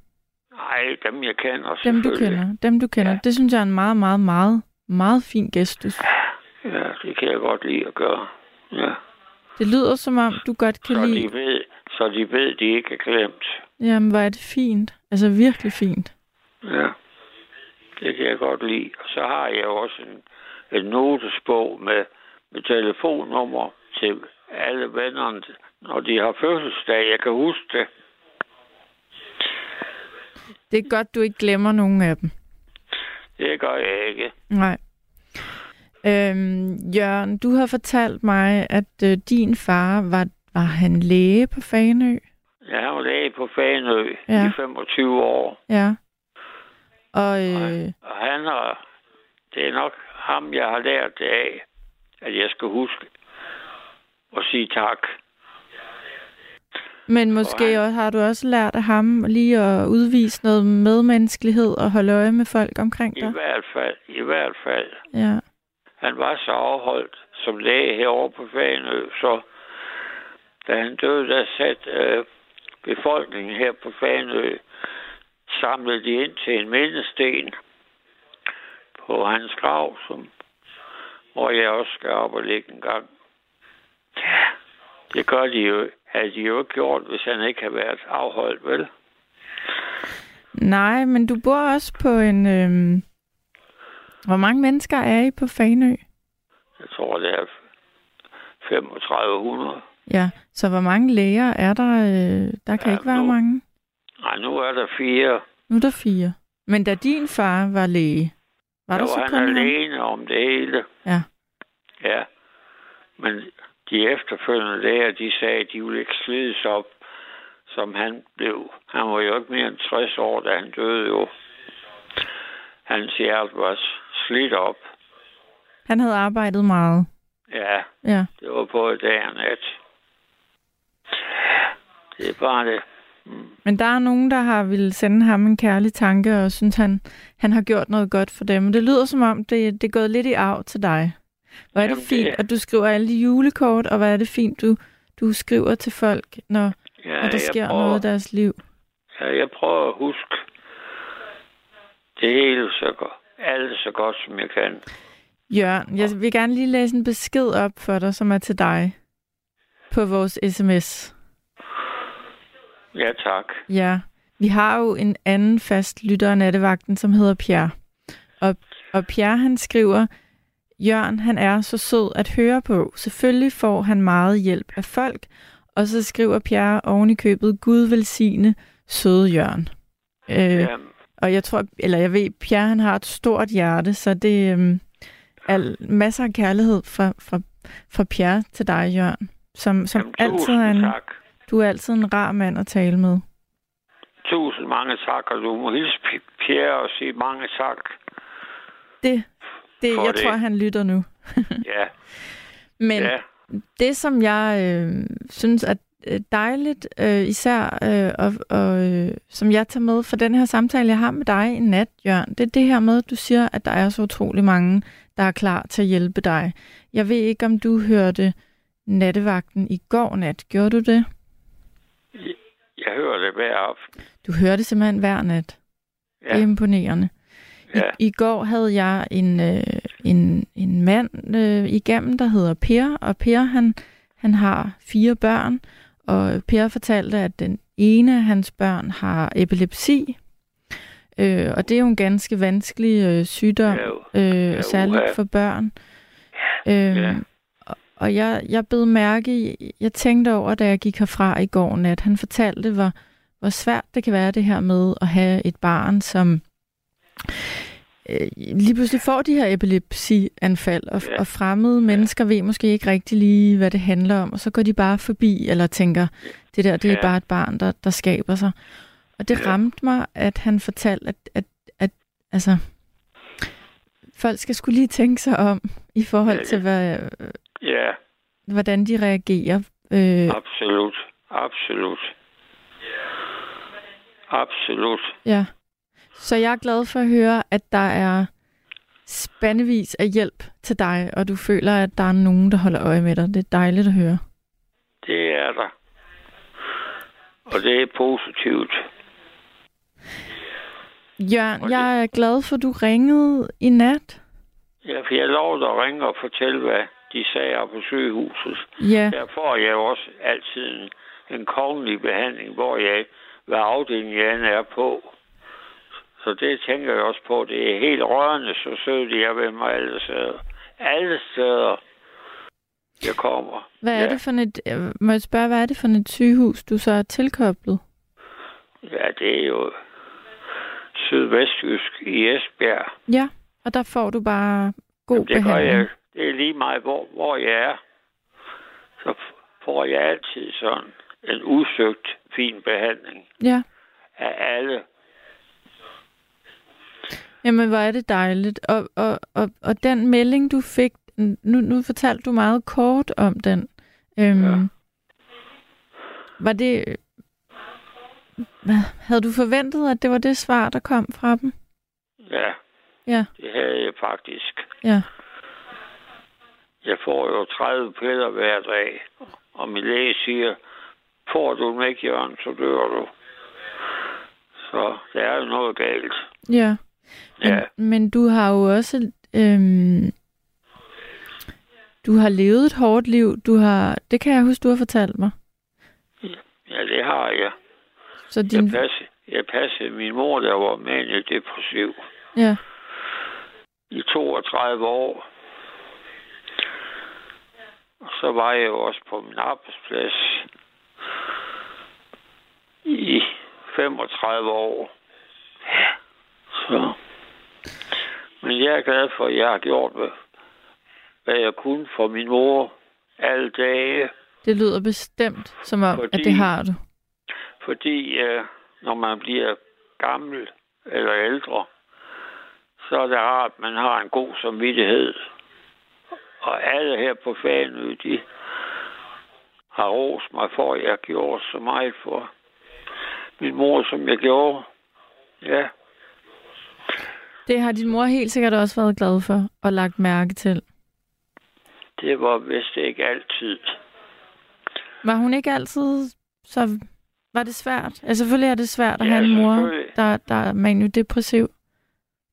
Nej, dem jeg kender Dem du kender. Dem du kender. Ja. Det synes jeg er en meget, meget, meget, meget fin gestus. Ja, det kan jeg godt lide at gøre. Ja. Det lyder som om, du godt kan Så lide... de ved, så de ved, de ikke er glemt. Jamen, hvor er det fint. Altså virkelig fint. Ja, det kan jeg godt lide. Og så har jeg også en, en notesbog med, med telefonnummer til alle vennerne, når de har fødselsdag. Jeg kan huske det. Det er godt, du ikke glemmer nogen af dem. Det gør jeg ikke. Nej. Øhm, Jørgen, du har fortalt mig, at øh, din far, var, var han læge på Fanø? Jeg har jo læge på Fanø Ja. i 25 år. Ja. Og øh, Nej. Og han har... Det er nok ham, jeg har lært det af, at jeg skal huske at sige tak. Men måske han- også, har du også lært af ham lige at udvise noget medmenneskelighed og holde øje med folk omkring I dig? hvert fald, i hvert fald. Ja. Han var så afholdt som læge herovre på Fanø, så da han døde, der satte øh, befolkningen her på Fanø, samlede de ind til en mindesten på hans grav, som, hvor jeg også skal op og ligge en gang. Ja, det gør de jo, havde de jo ikke gjort, hvis han ikke havde været afholdt, vel? Nej, men du bor også på en... Øhm... Hvor mange mennesker er I på Fanø? Jeg tror, det er 3500. Ja, så hvor mange læger er der? Øh... Der kan Ja, ikke være nu- mange. Nej, nu er der fire. Nu er der fire. Men da din far var læge, var der der så var kun han alene om det hele. Ja. Ja. Men de efterfølgende læger, de sagde, at de ville ikke slides op, som han blev. Han var jo ikke mere end 60 år, da han døde jo. Hans hjerte var slidt op. Han havde arbejdet meget. Ja, Ja. det var både dag og nat. Det er bare det. Men der er nogen, der har ville sende ham en kærlig tanke, og synes, han, han har gjort noget godt for dem. Det lyder som om, det, det er gået lidt i arv til dig. Hvor er det Jamen, det- fint, at du skriver alle de julekort, og hvor er det fint, du, du skriver til folk, når, Ja, når der sker prøver, noget i deres liv. Ja, jeg prøver at huske det hele så godt. Alt så godt, som jeg kan. Jørgen, jeg vil gerne lige læse en besked op for dig, som er til dig på vores sms. Ja, tak. Ja, vi har jo en anden fast lytter af nattevagten, som hedder Pierre. Og, og Pierre, han skriver, Jørgen, han er så sød at høre på. Selvfølgelig får han meget hjælp af folk. Og så skriver Pierre oven i købet, Gud velsigne søde Jørgen. Øh, Ja, og jeg tror, eller jeg ved, Pierre han har et stort hjerte, så det øhm, er masser af kærlighed fra, fra, fra Pierre til dig, Jørgen. Som, som jamen, altid er en, tak. du er altid en rar mand at tale med. Tusind mange tak, og du må hilse Pierre og sige mange tak. Det, det jeg det. tror, han lytter nu. Ja, Men ja, det, som jeg øh, synes er øh, dejligt, øh, især, øh, og, og øh, som jeg tager med for den her samtale, jeg har med dig i nat, Jørgen, det er det her med, at du siger, at der er så utrolig mange, der er klar til at hjælpe dig. Jeg ved ikke, om du hørte nattevagten i går nat. Gjorde du det? jeg hører det hver aften. Du hørte simpelthen hver nat. Ja. Det er imponerende. I, ja, I går havde jeg en, øh, en, en mand øh, igennem, der hedder Per, og Per han, han har fire børn, og Per fortalte, at den ene af hans børn har epilepsi, øh, og det er jo en ganske vanskelig øh, sygdom, ja, øh, særligt uha. for børn. Øh, Ja. og- Og jeg, jeg bed mærke i, jeg tænkte over, da jeg gik herfra i går nat, han fortalte, hvor, hvor svært det kan være det her med at have et barn, som øh, lige pludselig får de her epilepsianfald, og, Ja. og fremmede mennesker ved måske ikke rigtig lige, hvad det handler om, og så går de bare forbi, eller tænker, det der, det er Ja. bare et barn, der, der skaber sig. Og det Ja. ramte mig, at han fortalte, at, at, at altså, folk skal skulle lige tænke sig om, i forhold Ja, til, hvad, ja, hvordan de reagerer. Øh, absolut, absolut. Absolut. Ja. Så jeg er glad for at høre, at der er spandevis af hjælp til dig, og du føler, at der er nogen, der holder øje med dig. Det er dejligt at høre. Det er der. Og det er positivt. Jørgen, Og det- jeg er glad for, at du ringede i nat. Ja, for jeg lovede at ringe og fortælle, hvad de sagde på sygehuset. Ja, Der får jeg jo også altid en, en kongelig behandling, hvor jeg, hvad afdeling jeg er på. Så det tænker jeg også på. Det er helt rørende, så søde de er ved mig alle steder. Alle steder, jeg kommer. hvad er ja. det for et, må jeg spørge, hvad er det for et sygehus, du så er tilkoblet? Ja, det er jo sydvestjysk i Esbjerg. Ja, og der får du bare god det gør behandling. jeg. Det er lige meget, hvor, hvor jeg er. Så får jeg altid sådan en udsøgt fin behandling Ja, af alle. Jamen hvor er det dejligt. Og, og, og, og den melding, du fik, nu, nu fortalte du meget kort om den. Øhm, Ja. Var det... Havde du forventet, at det var det svar, der kom fra dem? Ja, Ja, det havde jeg faktisk. ja. Jeg får jo 30 piller hver dag, og min læge siger, får du dem ikke, Jørgen, så dør du. Så der er noget galt. Ja. Men, Ja, men du har jo også... Øhm, du har levet et hårdt liv. Du har, det kan jeg huske, du har fortalt mig. ja det har jeg. Så Jeg, din, passede, jeg passede min mor, der var depressiv ja, i 32 år. Og så var jeg også på min arbejdsplads i 35 år. Ja, så. Men jeg er glad for, at jeg har gjort, hvad, hvad jeg kunne for min mor alle dage. det lyder bestemt som om, Fordi- at det har du. Fordi øh, når man bliver gammel eller ældre, så er det rart, at man har en god samvittighed. Og alle her på Fanø, de har rost mig for, at jeg gjorde så meget for min mor, som jeg gjorde. Ja, Det har din mor helt sikkert også været glad for og lagt mærke til. det var vist ikke altid. Var hun ikke altid så... Var det svært? Altså selvfølgelig er det svært at Ja, have en mor, der, der er maniodepressiv.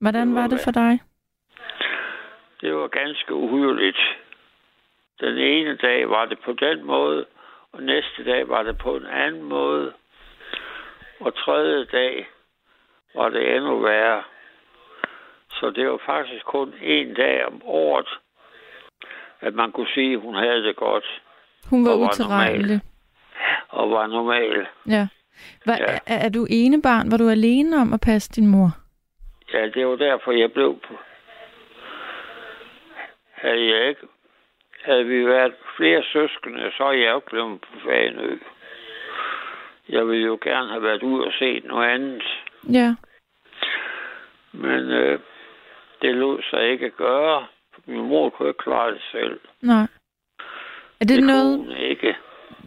Hvordan Det var var det for dig? Det var ganske uhyrligt. Den ene dag var det på den måde, og næste dag var det på en anden måde. Og tredje dag var det endnu værre. Så det var faktisk kun en dag om året, at man kunne sige, at hun havde det godt Hun var Og var utilregnelig. og var normal. Ja. Var, Ja. er, er du ene barn? Var du alene om at passe din mor? Ja, det var derfor, jeg blev på. Havde jeg ikke, havde vi været flere søskende, så er jeg jo blevet på Fanø. Jeg ville jo gerne have været ud og set noget andet, Ja. men øh, det lod sig ikke gøre. Min mor kunne ikke klare det selv. Nej. Er det, det noget, ikke.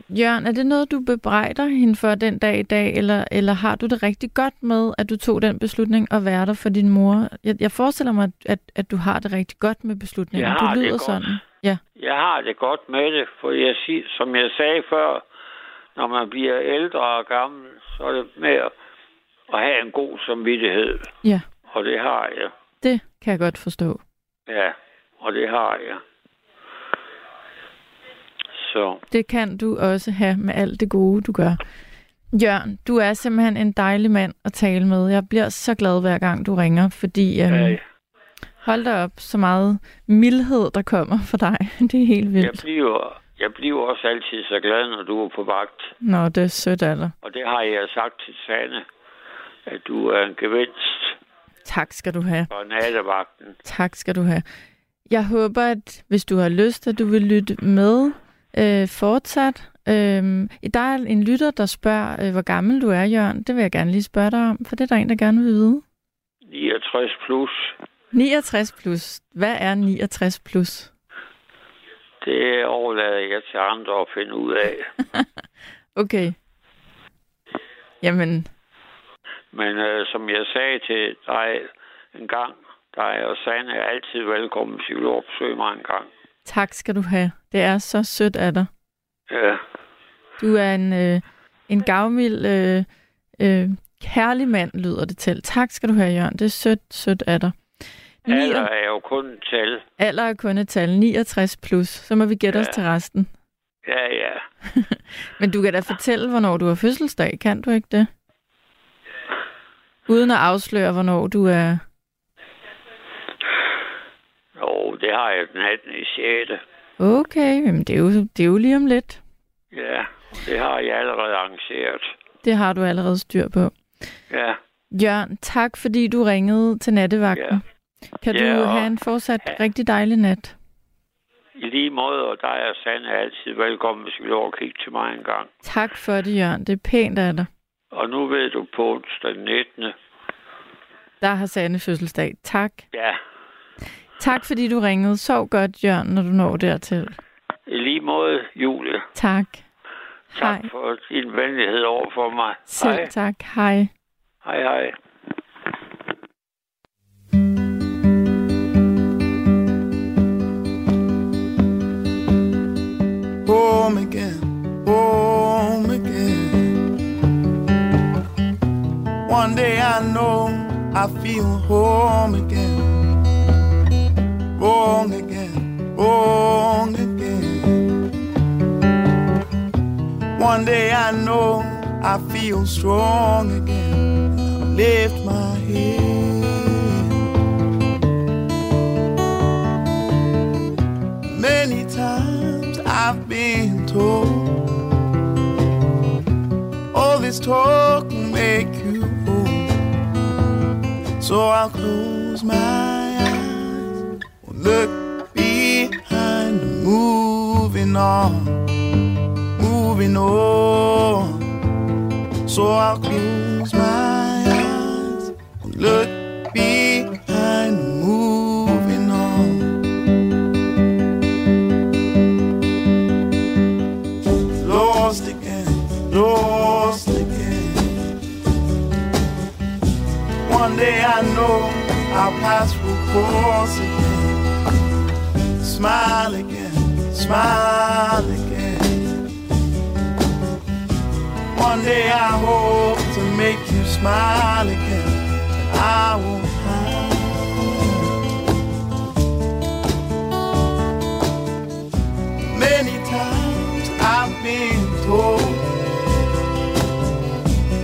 Jørgen, er det noget, du bebrejder hende for den dag i dag, eller, eller har du det rigtig godt med, at du tog den beslutning at være der for din mor? Jeg, jeg forestiller mig, at, at du har det rigtig godt med beslutningen. Jeg du har det lyder godt. sådan. Ja, Jeg har det godt med det, for jeg sig, som jeg sagde før, når man bliver ældre og gammel, så er det med at, at have en god samvittighed. ja, Og det har jeg. det kan jeg godt forstå. Ja, og det har jeg. Så Det kan du også have med alt det gode, du gør. Jørgen, du er simpelthen en dejlig mand at tale med. Jeg bliver så glad hver gang, du ringer, fordi øhm, ja, hold da op, så meget mildhed, der kommer for dig. Det er helt jeg, vildt. bliver, jeg bliver også altid så glad, når du er på vagt. Nå, det er sødt dig. Og det har jeg sagt til Sanne, at du er en gevinst Tak skal du have. for nattevagten. Tak skal du have. Jeg håber, at hvis du har lyst, at du vil lytte med øh, fortsat. Øhm, der er en lytter, der spørger, øh, hvor gammel du er, Jørgen. Det vil jeg gerne lige spørge dig om, for det er der en, der gerne vil vide. 69 plus, 69 plus. Hvad er 69 plus? det overlader jeg til andre at finde ud af. Okay. Jamen, Men øh, som jeg sagde til dig en gang, dig og Sanne er altid velkommen, opsøge mig en gang. Tak skal du have. Det er så sødt af dig. Ja, Du er en, øh, en gavmild, øh, øh, kærlig mand, lyder det til. Tak skal du have, Jørgen. Det er sødt, sødt af dig. alder er jo kun et tal. alder er kun et tal. 69 plus. Så må vi gætte os Ja. til resten. Ja, ja. Men du kan da fortælle, hvornår du har fødselsdag. Kan du ikke det? Uden at afsløre, hvornår du er... Jo, det har jeg den 18. i 6. Okay, men det er jo, det er jo lige om lidt. Ja, det har jeg allerede arrangeret. Det har du allerede styr på. Ja, Jørgen, tak fordi du ringede til nattevagten. Ja. Kan Ja, du have en fortsat Ja. rigtig dejlig nat? i lige måde, og dig og Sanne er altid velkommen, hvis I vil over kigge til mig en gang. Tak for det, Jørgen. Det er pænt af dig. Og nu ved du på onsdag den 19. Der har Sanne fødselsdag. Tak. Ja, Tak fordi du ringede. Sov godt, Jørgen, når du når dertil. i lige måde, Julie. Tak. Tak Hej. for din venlighed over for mig. Selv Hej. tak. Hej. Hej, hej. home again, home One day I know I feel home again. Wrong again, wrong again. One day I know I feel strong again. Lift my head. Many times I've been told all this talk will make you. So I'll close my eyes, look behind, moving on, moving on. So I'll close my eyes, look One day I know our paths will cross again. Smile again, smile again. One day I hope to make you smile again. I will hide. Many times I've been told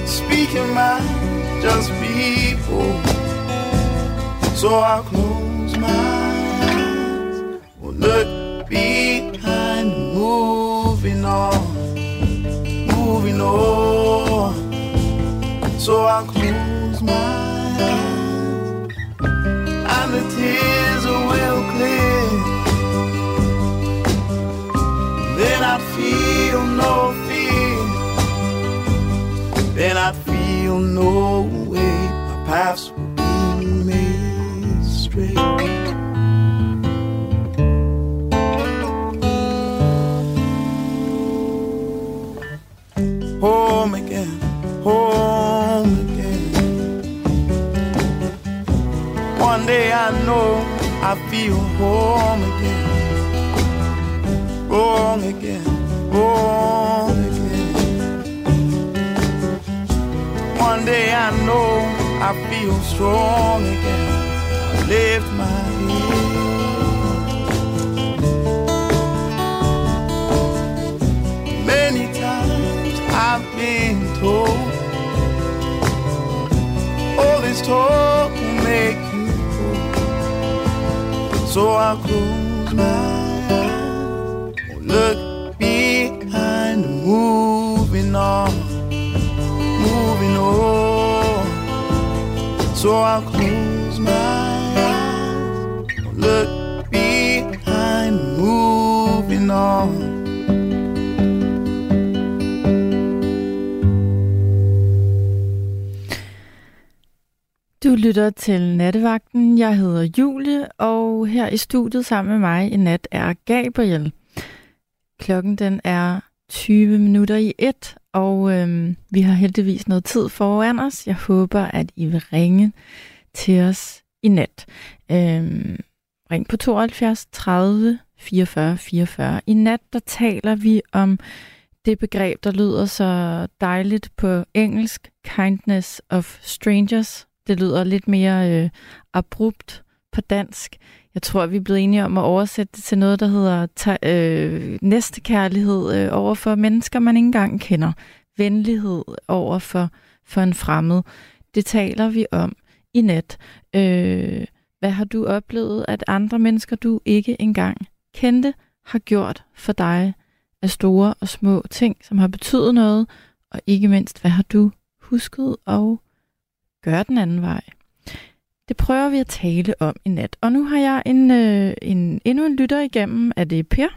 Speaking mind, just people. So I'll close my eyes Will look behind Moving on Moving on. So I'll close my eyes And the tears will clear. Then I'd feel no No way. My paths will be made straight. Home again, home again. One day I know I feel home again wrong again, wrong I feel strong again. I lift my head. Many times I've been told all this talk will make you old. So I'll close my eyes look So I'll close my eyes, look behind, moving on. Du lytter til Nattevagten. Jeg hedder Julie, og her i studiet sammen med mig i nat er Gabriel. Klokken den er 20 minutter i et, og øhm, vi har heldigvis noget tid foran os. Jeg håber, at I vil ringe til os i nat. Øhm, ring på 72 30 44 44. I nat, der taler vi om det begreb, der lyder så dejligt på engelsk, kindness of strangers. Det lyder lidt mere øh, abrupt på dansk. Jeg tror, vi er blevet enige om at oversætte det til noget, der hedder ta- øh, næstekærlighed øh, over for mennesker, man ikke engang kender. Venlighed over for, for en fremmed. Det taler vi om i nat. Øh, hvad har du oplevet, at andre mennesker, du ikke engang kendte, har gjort for dig af store og små ting, som har betydet noget, og ikke mindst, hvad har du husket at gøre den anden vej? Det prøver vi at tale om i nat. Og nu har jeg en, øh, en, endnu en lytter igennem. Er det Per?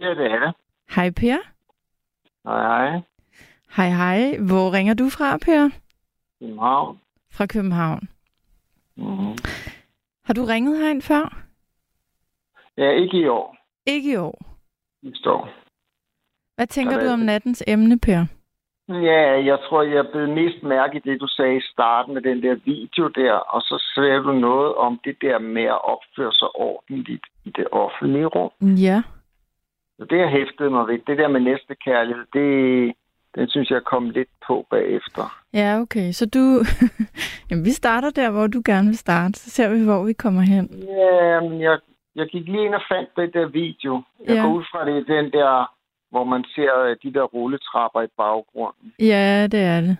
Ja, det er det. Hej Per. Hej, hej. Hej hej. Hvor ringer du fra, Per? København. Fra København. Mm-hmm. Har du ringet herind før? Ja, ikke i år. Ikke i år. Sidste år. Hvad tænker du om nattens emne, Per? Ja, jeg tror, jeg blev mest mærke i det, du sagde i starten med den der video der, og så sagde du noget om det der med at opføre sig ordentligt i det offentlige rum. Ja. Så det har hæftet mig ved. Det der med næste kærlighed, det, den synes jeg kom lidt på bagefter. Ja, okay. Så du... Jamen, vi starter der, hvor du gerne vil starte. Så ser vi, hvor vi kommer hen. Ja, men jeg, jeg gik lige ind og fandt den der video. Jeg Ja. går ud fra det, den der, hvor man ser øh, de der rulletrapper i baggrunden. Ja, det er det.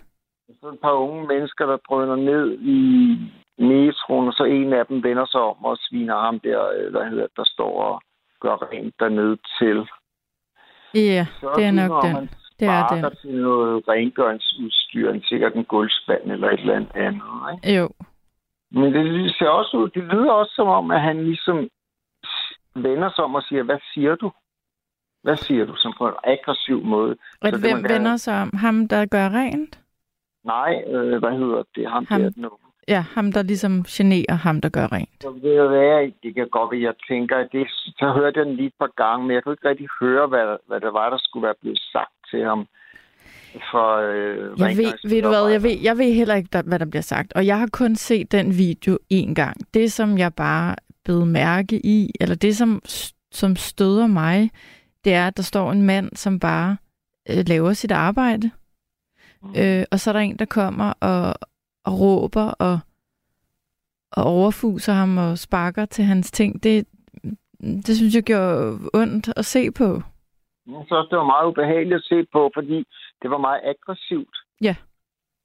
Så et par unge mennesker, der drøner ned i metroen, og så en af dem vender sig om og sviner ham der, øh, hvad hedder der står og gør rent dernede til. Ja, Så det er nok den. Det er den. til noget rengøringsudstyr, en sikkert en gulvspand eller et eller andet andet. Ikke? Jo. Men det ser også ud, det lyder også som om, at han ligesom vender sig om og siger, hvad siger du? Hvad siger du? Som på en aggressiv måde. Og Så det hvem gerne- vender sig om? Ham, der gør rent? Nej, øh, hvad hedder det? Ham, Ham. der nu. Ja, ham, der ligesom generer ham, der gør rent. Så ved jeg være, det kan godt være, jeg tænker, at det, så hørte jeg den lige et par gange, men jeg kunne ikke rigtig høre, hvad, hvad det var, der skulle være blevet sagt til ham. For, øh, Jeg ved, ved du hvad, jeg ved, jeg ved heller ikke, der, hvad der bliver sagt. Og jeg har kun set den video én gang. Det, som jeg bare blev mærke i, eller det, som, som støder mig, det er, at der står en mand, som bare øh, laver sit arbejde. Mm. Øh, og så er der en, der kommer og, og råber og, og overfuser ham og sparker til hans ting. Det, det synes jeg gjorde ondt at se på. Jeg synes også, det var meget ubehageligt at se på, fordi det var meget aggressivt. Ja.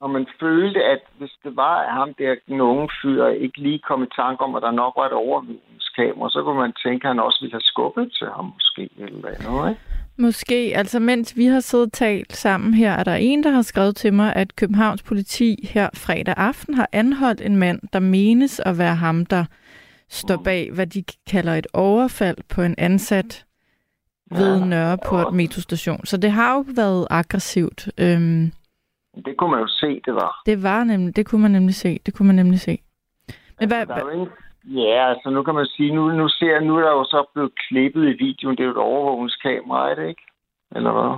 Og man følte, at hvis det var at ham der, den unge fyr, ikke lige kom i tanke om, at der nok var et overvågningskamera, så kunne man tænke, at han også ville have skubbet til ham måske, eller andet, ikke? Måske. Altså, mens vi har siddet og talt sammen her, er der en, der har skrevet til mig, at Københavns politi her fredag aften har anholdt en mand, der menes at være ham, der står bag, hvad de kalder et overfald på en ansat ved. Nørreport metrostation. Så det har jo været aggressivt. Øhm, Det kunne man jo se, det var. det var nemlig, det kunne man nemlig se. Det kunne man nemlig se. Men hvad, er jo ingen... Ja, altså nu kan man sige, nu, nu ser nu er der jo så blevet klippet i videoen, det er jo et overvågningskamera, er det ikke? Eller hvad?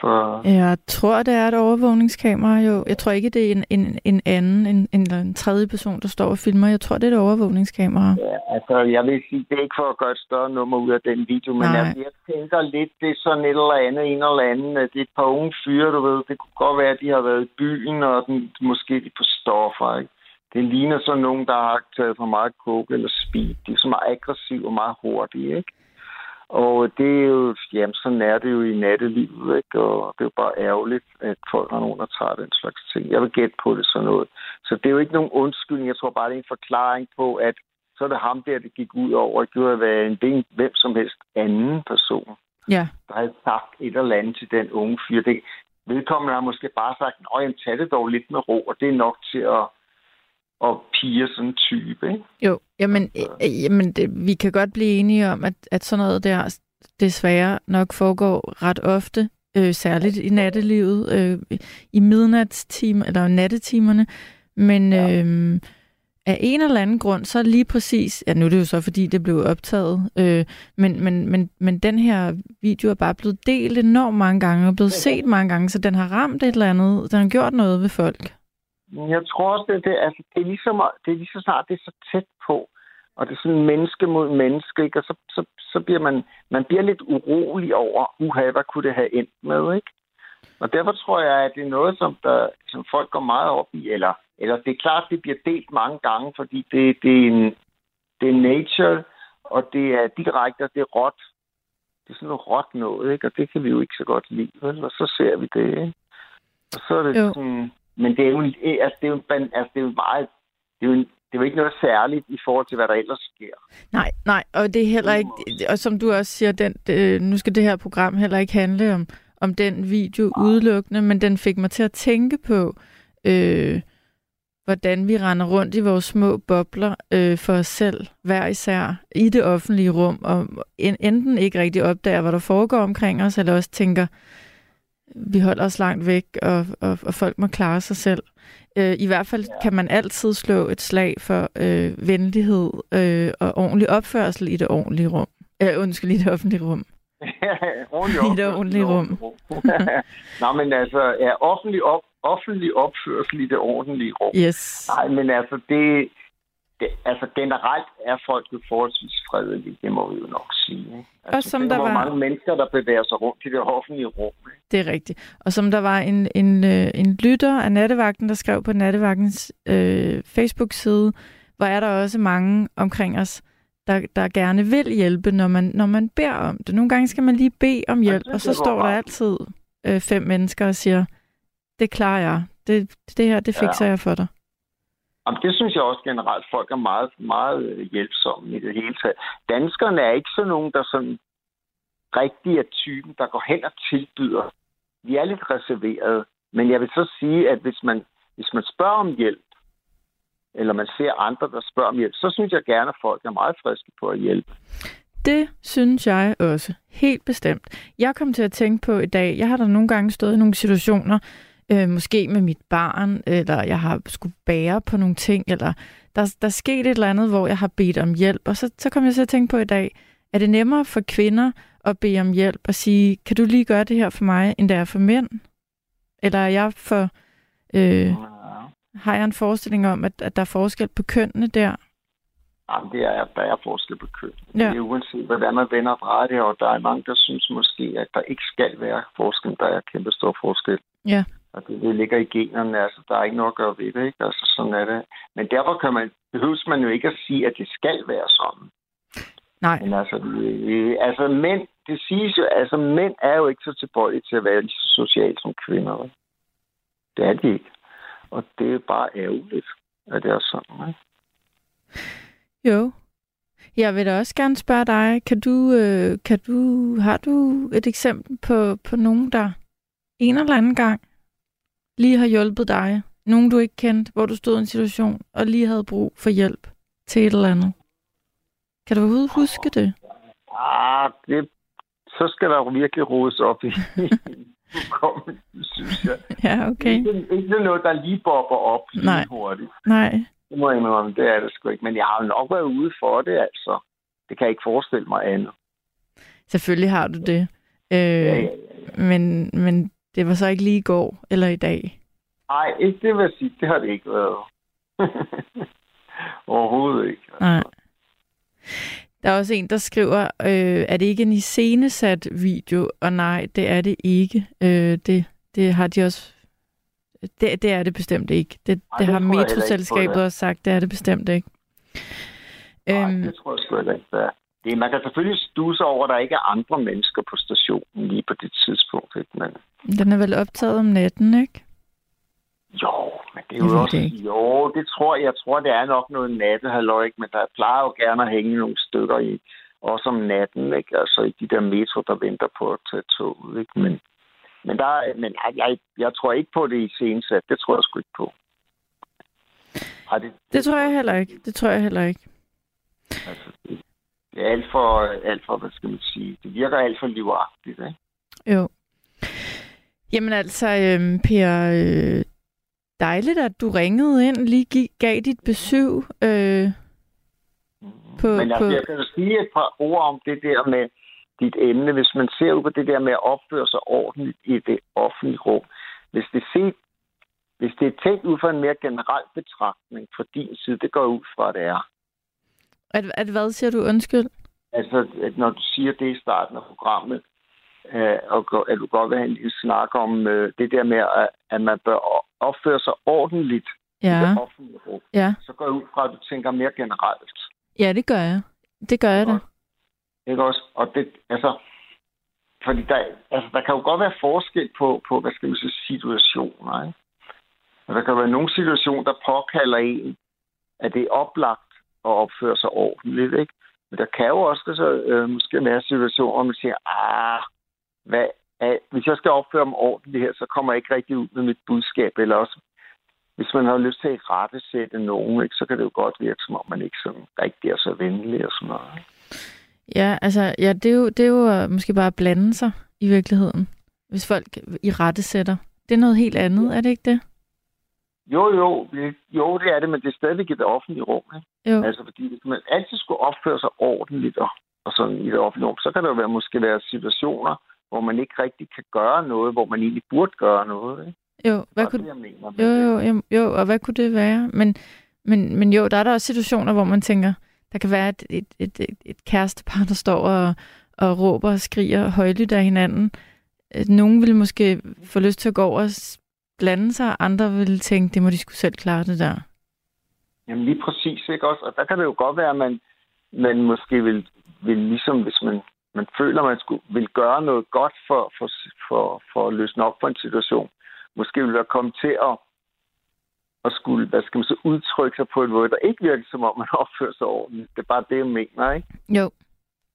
For... jeg tror, det er et overvågningskamera, jo. Jeg tror ikke, det er en, en, en anden, en, en, en tredje person, der står og filmer. Jeg tror, det er et overvågningskamera. Ja, altså jeg vil sige, det er ikke for at gøre et større nummer ud af den video, men Nej. altså, jeg tænker lidt, det er sådan et eller andet, en eller anden, det er et par unge fyre, du ved, det kunne godt være, at de har været i byen, og den, måske de på stoffer, ikke? Det ligner sådan nogen, der har taget for meget coke eller speed. De er så meget aggressive og meget hurtige, ikke? Og det er jo, jamen sådan er det jo i nattelivet, ikke? Og det er jo bare ærgerligt, at folk har nogen, der tager den slags ting. Jeg vil gætte på det sådan noget. Så det er jo ikke nogen undskyldning. Jeg tror bare, det er en forklaring på, at så er det ham der, det gik ud over. Det gjorde at være en, en hvem som helst anden person, Ja, der havde sagt et eller andet til den unge fyr. Det, vedkommende har måske bare sagt, at tag det dog lidt med ro, og det er nok til at, at pige sådan en type, ikke? jo. Jamen, øh, jamen det, vi kan godt blive enige om, at, at sådan noget der desværre nok foregår ret ofte, øh, særligt i nattelivet, øh, i midnatstimer, eller nattetimerne. Men Ja. øh, af en eller anden grund, så lige præcis, ja nu er det jo så fordi det blev optaget, øh, men, men, men, men den her video er bare blevet delt enormt mange gange, og blevet set mange gange, så den har ramt et eller andet, den har gjort noget ved folk. Jeg tror også, det, det, altså, det, er ligesom, det er lige så snart, det er så tæt på, og det er sådan menneske mod menneske, ikke? og så, så, så bliver man, man bliver lidt urolig over, uha, hvad kunne det have endt med, ikke? Og derfor tror jeg, at det er noget, som, der, som folk går meget op i, eller, eller det er klart, det bliver delt mange gange, fordi det, det, er, en, det er nature, og det er direkte, og det er råt. Det er sådan noget råt noget, ikke? og det kan vi jo ikke så godt lide, vel? og så ser vi det. Ikke? Og så er det jo. sådan, men det er jo, altså, det er jo, altså, det er jo meget, det er jo, det er jo ikke noget særligt i forhold til, hvad der ellers sker. Nej, nej, og det er heller ikke, og som du også siger, den, det, nu skal det her program heller ikke handle om, om den video udelukkende, men den fik mig til at tænke på, øh, hvordan vi render rundt i vores små bobler øh, for os selv, hver især, i det offentlige rum, og enten ikke rigtig opdager, hvad der foregår omkring os, eller også tænker, vi holder os langt væk, og, og, og folk må klare sig selv. Øh, I hvert fald kan man altid slå et slag for øh, venlighed øh, og ordentlig opførsel i det ordentlige rum. Øh, undskyld, i det offentlige rum. I det ordentlige rum. Nå, men altså, ja, offentlig, op, offentlig opførsel i det ordentlige rum. Yes. Nej, men altså, det, det, altså generelt er folk jo forholdsvis fredelige, det må vi jo nok sige. Altså, og som der var mange mennesker, der bevæger sig rundt i det offentlige rum. Ikke? Det er rigtigt. Og som der var en, en, øh, en lytter af Nattevagten, der skrev på Nattevagtens øh, Facebook-side, hvor er der også mange omkring os, der, der gerne vil hjælpe, når man, når man beder om det. Nogle gange skal man lige bede om hjælp, og så står der altid øh, fem mennesker og siger, det klarer jeg. Det, det her, det fikser ja. jeg for dig. Jamen, det synes jeg også generelt. Folk er meget, meget øh, hjælpsomme i det hele taget. Danskerne er ikke sådan nogen, der sådan rigtig er typen, der går hen og tilbyder. Vi er lidt reserveret. Men jeg vil så sige, at hvis man, hvis man spørger om hjælp, eller man ser andre, der spørger om hjælp, så synes jeg gerne, at folk er meget friske på at hjælpe. Det synes jeg også. Helt bestemt. Jeg kom til at tænke på i dag, jeg har da nogle gange stået i nogle situationer, øh, måske med mit barn, eller jeg har skulle bære på nogle ting, eller der, der er sket et eller andet, hvor jeg har bedt om hjælp. Og så, så kom jeg til at tænke på i dag, er det nemmere for kvinder at bede om hjælp og sige, kan du lige gøre det her for mig, end det er for mænd? Eller er jeg for... Øh, har jeg en forestilling om, at, at der er forskel på kønnene der? Jamen, det er, der er forskel på køn. Ja. Det er uanset, hvordan man vender og drejer det, og der er mange, der synes måske, at der ikke skal være forskel. Der er kæmpe stor forskel. Ja. Og det, det ligger i generne, altså der er ikke noget at gøre ved det, ikke? Altså sådan er det. Men derfor kan man, behøves man jo ikke at sige, at det skal være sådan. Nej. Men altså, øh, altså mænd, det siges jo, altså mænd er jo ikke så tilbøjelige til at være lige så socialt som kvinder. Det er de ikke. Og det er bare ærgerligt, at det er sådan, ikke? Jo. Jeg vil da også gerne spørge dig, kan du, øh, kan du, har du et eksempel på, på nogen, der en eller anden gang lige har hjulpet dig? Nogen, du ikke kendte, hvor du stod i en situation og lige havde brug for hjælp til et eller andet? Kan du overhovedet huske det? Ah, det, så skal der virkelig rodes op i synes jeg. Ja, okay. Ikke, ikke noget, der lige bobber op lige Nej. hurtigt. Nej. Det må jeg indrømme, det er det sgu ikke. Men jeg har nok været ude for det, altså. Det kan jeg ikke forestille mig andet. Selvfølgelig har du det. Øh, ja, ja, ja. Men, men det var så ikke lige i går eller i dag? Nej, ikke det vil jeg sige. Det har det ikke været. Overhovedet ikke. Altså. Nej. Der er også en, der skriver, øh, er det ikke en iscenesat video? Og nej, det er det ikke. Øh, det, det har de også... Det, det er det bestemt ikke. Det, Ej, det, det har Metroselskabet også sagt, det er det bestemt ikke. Nej, øhm, det tror jeg sgu ikke, det er. Det, man kan selvfølgelig stuse over, at der ikke er andre mennesker på stationen lige på det tidspunkt. Ikke? Men... Den er vel optaget om natten, ikke? Jo, men det er jo også... Det jo, det tror jeg. Jeg tror, det er nok noget nattehalløj, men der plejer jo gerne at hænge nogle stykker i, også om natten, ikke? Altså i de der metro, der venter på at tage toget, ikke? Men, men, der, men jeg, jeg tror ikke på det i scenesat. Det tror jeg sgu ikke på. Det, det, det tror jeg heller ikke. Det tror jeg heller ikke. Altså, det, er alt for, alt for, hvad skal man sige, det virker alt for livagtigt, ikke? Jo. Jamen altså, øh, Per, øh, dejligt, at du ringede ind, lige gi- gav dit besøg. Øh, på, Men altså, på... jeg kan jo sige et par ord om det der med dit emne. Hvis man ser ud på det der med at opføre sig ordentligt i det offentlige rum. Hvis det, set, hvis det er tænkt ud fra en mere generel betragtning fra din side, det går ud fra, at det er. At, at hvad siger du? Undskyld. Altså, at når du siger det i starten af programmet, øh, og at du godt vil have en lille snak om øh, det der med, at, at man bør opføre sig ordentligt i Ja, det offentlige rum, ja. så går jeg ud fra, at du tænker mere generelt. Ja, det gør jeg. Det gør jeg da. Ikke også? Og det, altså, fordi der, altså, der kan jo godt være forskel på, på hvad skal man sige, situationer, ikke? Og der kan være nogle situationer, der påkalder en, at det er oplagt at opføre sig ordentligt, ikke? Men der kan jo også så, øh, måske være situationer, hvor man siger, ah, hvad, er, hvis jeg skal opføre mig ordentligt her, så kommer jeg ikke rigtig ud med mit budskab, eller også hvis man har lyst til at rettesætte nogen, ikke, så kan det jo godt virke, som om man ikke sådan rigtig er så venlig og sådan noget. Ikke? Ja, altså, ja, det er jo, det er jo øh, måske bare at blande sig i virkeligheden, hvis folk i rette sætter. Det er noget helt andet, er det ikke det? Jo, jo, det- jo, det er det, men det er stadigvæk i det offentlige rum. Ikke? Jo, Altså, fordi hvis man altid skulle opføre sig ordentligt og, og sådan i det offentlige rum, så kan der jo være, måske være situationer, hvor man ikke rigtig kan gøre noget, hvor man egentlig burde gøre noget. Ikke? jo, hvad Og kunne, det, jeg mener, jo, jo, jo, jo, og hvad kunne det være? Men, men, men jo, der er der også situationer, hvor man tænker, der kan være et, et, et, et, et kærestepar, der står og, og råber og skriger højlydt af hinanden. Nogen vil måske få lyst til at gå over og blande sig, andre vil tænke, det må de skulle selv klare det der. Jamen lige præcis, ikke også? Og der kan det jo godt være, at man, man måske vil, vil ligesom, hvis man, man føler, at man skulle, vil gøre noget godt for, for, for, for at løsne op for en situation, måske vil der komme til at, at skulle, hvad skal man så, udtrykke sig på en måde, der ikke virker som om, man opfører sig ordentligt. Det er bare det, jeg mener, ikke? Jo,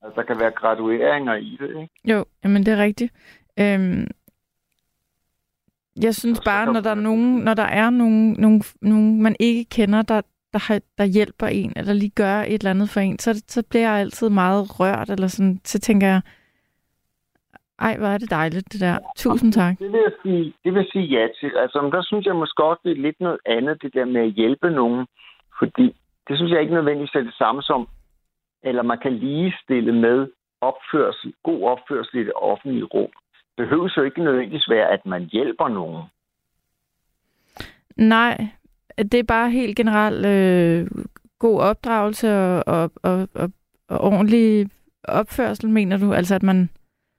Altså, der kan være gradueringer i det, ikke? Jo, jamen det er rigtigt. Øhm, jeg synes bare, når der er nogen, når der er nogen, nogen, nogen man ikke kender, der, der, har, der hjælper en, eller lige gør et eller andet for en, så, så bliver jeg altid meget rørt, eller sådan, så tænker jeg, ej, hvor er det dejligt, det der. Tusind tak. Det vil jeg sige, det vil jeg sige ja til. Altså, men der synes jeg måske også, det er lidt noget andet, det der med at hjælpe nogen. Fordi det synes jeg ikke nødvendigvis er det samme som, eller man kan ligestille med opførsel, god opførsel i det offentlige rum. Det behøver jo ikke nødvendigvis være, at man hjælper nogen. Nej, det er bare helt generelt øh, god opdragelse og, og, og, og, og ordentlig opførsel, mener du? Altså, at man,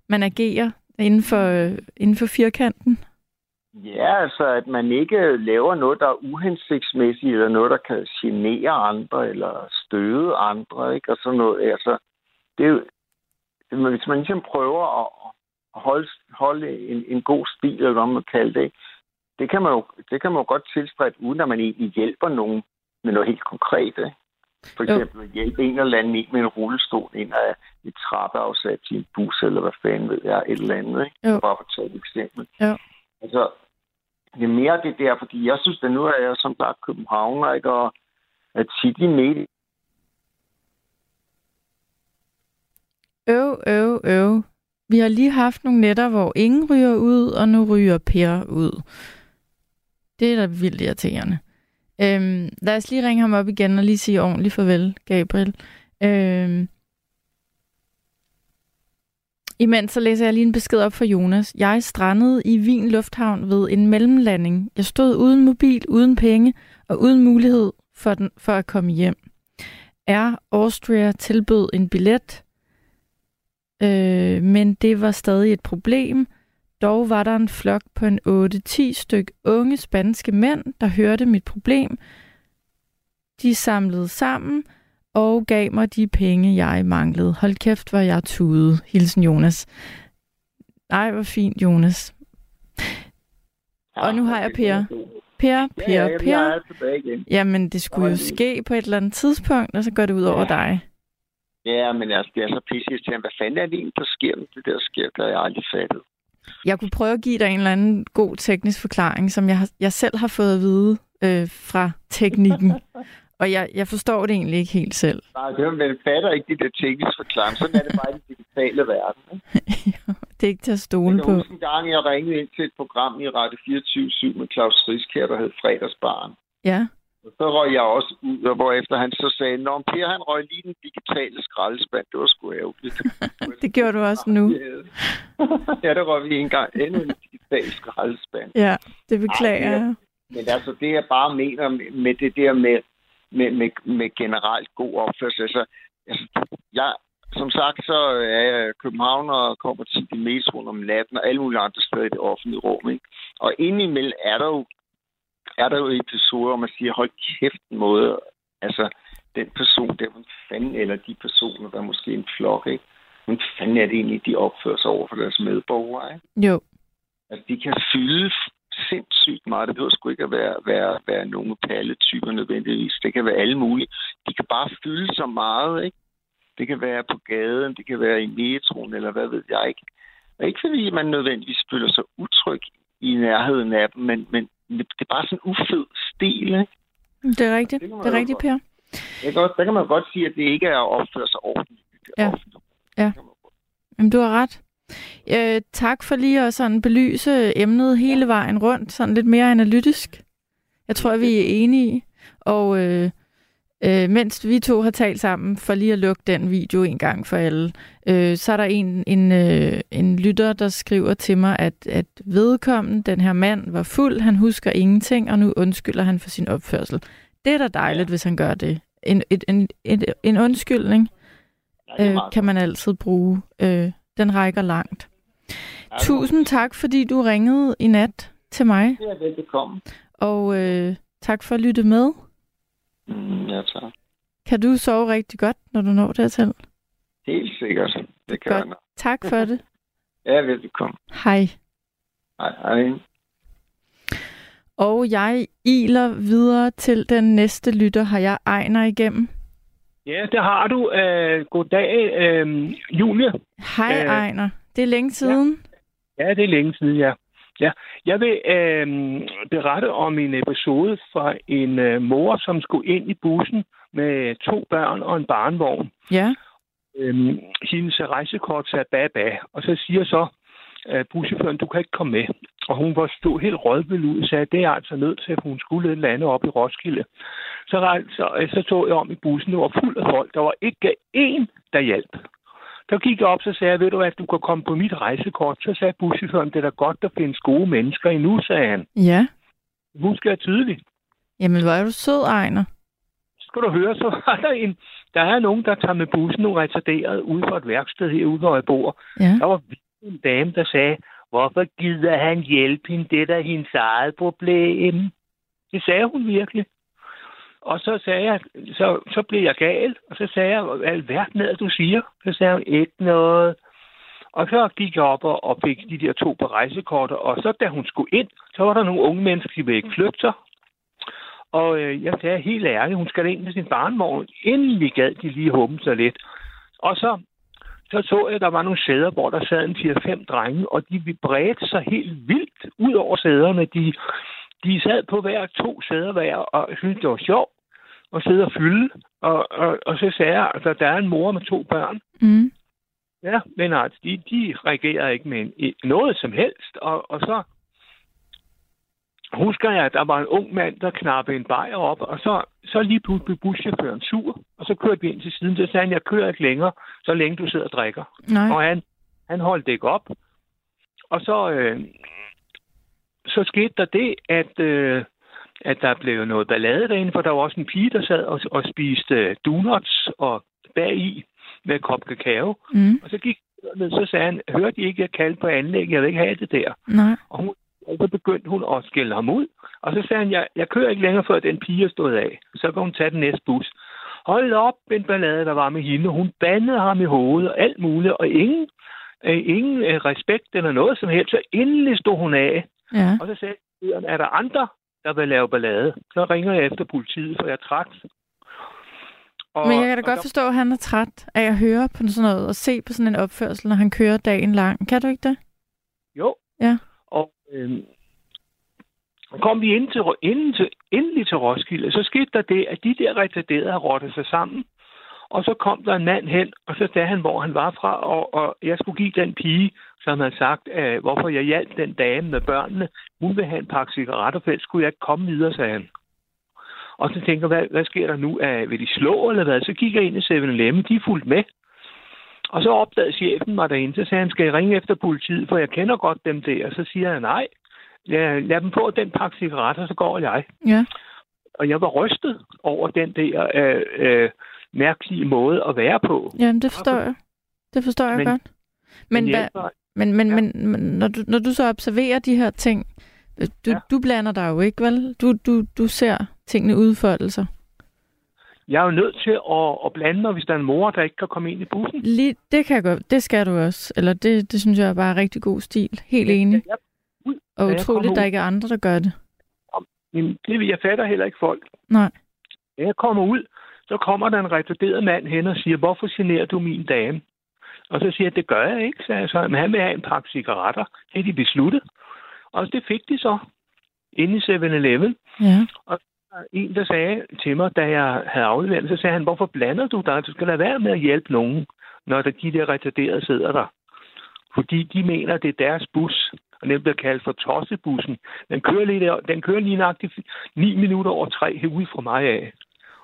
man agerer inden for, øh, inden for firkanten? Ja, altså at man ikke laver noget, der er uhensigtsmæssigt, eller noget, der kan genere andre, eller støde andre, ikke? Og sådan noget. Altså, det er jo, hvis man ligesom prøver at holde, holde en, en god stil, eller hvad man kalder det, det kan man jo, det kan man jo godt tilstræbe, uden at man egentlig hjælper nogen med noget helt konkret. Ikke? For Jo. eksempel at hjælpe en eller anden med en rullestol ind af et trappeafsat til en bus, eller hvad fanden ved jeg, et eller andet. Ikke? Jo. Bare for at tage et eksempel. Jo. Altså, det er mere det der, fordi jeg synes, at nu er jeg som sagt københavner, ikke? og at tit i medie, Øv, øv, øv. Vi har lige haft nogle nætter, hvor ingen ryger ud, og nu ryger Per ud. Det er da vildt irriterende. Øhm, lad os lige ringe ham op igen og lige sige ordentligt farvel, Gabriel. Øhm, imens så læser jeg lige en besked op for Jonas. Jeg strandede i Wien Lufthavn ved en mellemlanding. Jeg stod uden mobil, uden penge og uden mulighed for, den, for at komme hjem. Air Austria tilbød en billet, øh, men det var stadig et problem. Dog var der en flok på en 8-10 styk unge spanske mænd, der hørte mit problem. De samlede sammen og gav mig de penge, jeg manglede. Hold kæft, hvor jeg tude. Hilsen Jonas. Ej, hvor fint, Jonas. Og nu har jeg Per. Per, Per, Per. er. Jamen, det skulle jo ske på et eller andet tidspunkt, og så går det ud over dig. Ja, men altså, det er så pisse til, hvad fanden er det egentlig, der sker? Det der sker, der jeg aldrig fattet. Jeg kunne prøve at give dig en eller anden god teknisk forklaring, som jeg, har, jeg selv har fået at vide øh, fra teknikken. Og jeg, jeg forstår det egentlig ikke helt selv. Nej, det er, man fatter ikke de der tekniske forklaringer. Sådan er det bare i den digitale verden. Ikke? det er ikke til at stole Jeg på. huske en gang, jeg ringede ind til et program i Radio 24 med Claus Friskær, der hed Fredagsbarn. Ja. Så røg jeg også ud, og hvorefter han så sagde, Nå, Per, han røg lige den digitale skraldespand. Det var sgu ærgerligt. Det gjorde du også nu. ja, der røg vi en gang endnu en digital skraldespand. Ja, det beklager jeg. Men altså, det jeg bare mener med, med det der med, med, med, med generelt god opførsel, altså, altså jeg, som sagt, så er jeg københavner og kommer til i metroen om natten og alle mulige andre steder i det offentlige rum. Ikke? Og indimellem er der jo er der jo episoder, hvor man siger, hold kæft en måde, altså den person der, hvor fanden, eller de personer, der er måske en flok, ikke? Hvordan fanden er det egentlig, de opfører sig over for deres medborgere, ikke? Jo. Altså, de kan fylde sindssygt meget. Det behøver sgu ikke at være, være, være nogle palletyper nødvendigvis. Det kan være alle mulige. De kan bare fylde så meget, ikke? Det kan være på gaden, det kan være i metroen, eller hvad ved jeg ikke. Og ikke fordi man nødvendigvis føler sig utryg i nærheden af dem, men, men det er bare sådan en ufed stil, ikke? Det er rigtigt. Det Det er rigtigt. Per. Jeg kan godt, der kan man godt sige, at det ikke er at opføre sig ordentligt. Ja. offentligt. Ja. Jamen, du har ret. Øh, tak for lige at sådan belyse emnet hele vejen rundt, sådan lidt mere analytisk. Jeg tror, vi er enige. Og øh, øh, mens vi to har talt sammen, for lige at lukke den video en gang for alle, øh, så er der en, en, øh, en lytter, der skriver til mig, at, at vedkommende, den her mand, var fuld, han husker ingenting, og nu undskylder han for sin opførsel. Det er da dejligt, ja. hvis han gør det. En, et, en, en, en undskyldning Ja, øh, kan man altid bruge. Øh, den rækker langt. Ja, Tusind tak, fordi du ringede i nat til mig, er velbekomme. og øh, tak for at lytte med. Mm, ja, tak. Kan du sove rigtig godt, når du når dertil? Helt sikkert. Det kan Godt. man. Tak for det. Ja, velbekomme. Hej. Hej, hej. Og jeg iler videre til den næste lytter. Har jeg Ejner igennem? Ja, det har du. Uh, goddag, uh, Julie. Hej Øh, Ejner. Det er længe siden. Ja, det er længe siden, ja. Ja. Jeg vil uh, berette om en episode fra en uh, mor, som skulle ind i bussen med to børn og en barnvogn. Ja. Øhm, hendes rejsekort sagde bag bag, og så siger så uh, buschaufføren, du kan ikke komme med. Og hun var stod helt rødvild ud og sagde, det er altså nødt til, for hun skulle lande op i Roskilde. Så, rejste- så, øh, så tog jeg om i bussen, det var fuld af folk. Der var ikke én, der hjalp. Der gik jeg op, så sagde jeg, ved du hvad, du kan komme på mit rejsekort. Så sagde buschaufføren, det er da godt, der findes gode mennesker endnu, sagde han. Ja. Husker jeg tydeligt. Jamen, hvor er du sød, Ejner. Så skal du høre, så var der en, der er nogen, der tager med bussen og retarderet ude for et værksted herude, hvor jeg bor. Ja. Der var en dame, der sagde, hvorfor gider han hjælpe hende? Det er da hendes eget problem. Det sagde hun virkelig. Og så sagde jeg, så, så blev jeg gal, og så sagde jeg, hvad i alverden er du siger? Så sagde hun, ikke noget. Og så gik jeg op og, og fik de der to på rejsekortet, og så da hun skulle ind, så var der nogle unge mennesker, de ville ikke flytte sig. Og øh, jeg sagde helt ærligt, hun skal ind med sin barnvogn, inden vi gad de lige humme sig lidt. Og så så så jeg, at der var nogle sæder, hvor der sad en 4-5 drenge, og de bredte sig helt vildt ud over sæderne. De, de sad på hver to sæder hver, og syntes, det var sjovt at sidde og fylde. Og, og, og så sagde jeg, at der er en mor med to børn. Mm. Ja, men altså, de, de reagerer ikke med en, noget som helst. Og, og så husker jeg, at der var en ung mand, der knappede en bajer op, og så, så lige pludselig blev buschaufføren sur, og så kørte vi ind til siden. Så sagde han, jeg kører ikke længere, så længe du sidder og drikker. Nej. Og han, han holdt det ikke op. Og så, øh, så skete der det, at, øh, at der blev noget ballade derinde, for der var også en pige, der sad og, og spiste donuts og bagi med en kop kakao. Mm. Og så gik så sagde han, hørte I ikke, jeg kaldte på anlæg, jeg vil ikke have det der. Nej. Og, hun, og så begyndte hun at skælde ham ud. Og så sagde han, jeg, jeg kører ikke længere, før den pige er stået af. Så kan hun tage den næste bus. Hold op, en ballade, der var med hende. Hun bandede ham i hovedet og alt muligt, og ingen, øh, ingen øh, respekt eller noget som helst. Så endelig stod hun af. Ja. Og så sagde jeg, er der andre, der vil lave ballade? Så ringer jeg efter politiet, for jeg er træt. Og, Men jeg kan da godt der- forstå, at han er træt af at høre på sådan noget, og se på sådan en opførsel, når han kører dagen lang. Kan du ikke det? Jo. Ja. Og, øhm, kom vi ind til, inden til, endelig til Roskilde, så skete der det, at de der retarderede rottede sig sammen, og så kom der en mand hen, og så sagde han, hvor han var fra, og, og jeg skulle give den pige, som havde sagt, øh, hvorfor jeg hjalp den dame med børnene. Hun vil have en pakke cigaretter, for skulle jeg ikke komme videre, sagde han. Og så tænker jeg, hvad, hvad sker der nu? Øh, vil de slå eller hvad? Så gik jeg ind i 7-Eleven, de er fuldt med. Og så opdagede chefen mig derinde, så sagde han, skal jeg ringe efter politiet, for jeg kender godt dem der. Og så siger han, nej, lad, lad dem få den pakke cigaretter, så går jeg. Ja. Og jeg var rystet over den der øh, øh, mærkelige måde at være på. Jamen, det forstår jeg. Det forstår jeg Men- godt. Men, Men hvad, men, men, Ja. men, men når, du, når du så observerer de her ting, øh, du, Ja. du blander dig jo ikke, vel? Du, du, du ser tingene udfolde sig. Jeg er jo nødt til at, at blande mig, hvis der er en mor, der ikke kan komme ind i bussen. Lige, det kan jeg godt. Det skal du også. Eller det, det synes jeg er bare rigtig god stil. Helt enig. Jeg, Og jeg utroligt, der ikke er andre, der gør det. Jamen, det, jeg fatter heller ikke folk. Nej. Da jeg kommer ud, så kommer der en retarderet mand hen og siger, hvorfor generer du min dame? Og så siger jeg, det gør jeg ikke, sagde jeg så. Men han vil have en pakke cigaretter. Det er de besluttet. Og det fik de så inde i 7-Eleven. Ja. Er En, der sagde til mig, da jeg havde afleveret, så sagde han, hvorfor blander du dig? Du skal lade være med at hjælpe nogen, når der de der retarderede sidder der. Fordi de mener, det er deres bus, og den bliver kaldt for tossebussen. Den kører lige, der, den kører lige nøjagtigt 9 minutter over tre herude fra mig af.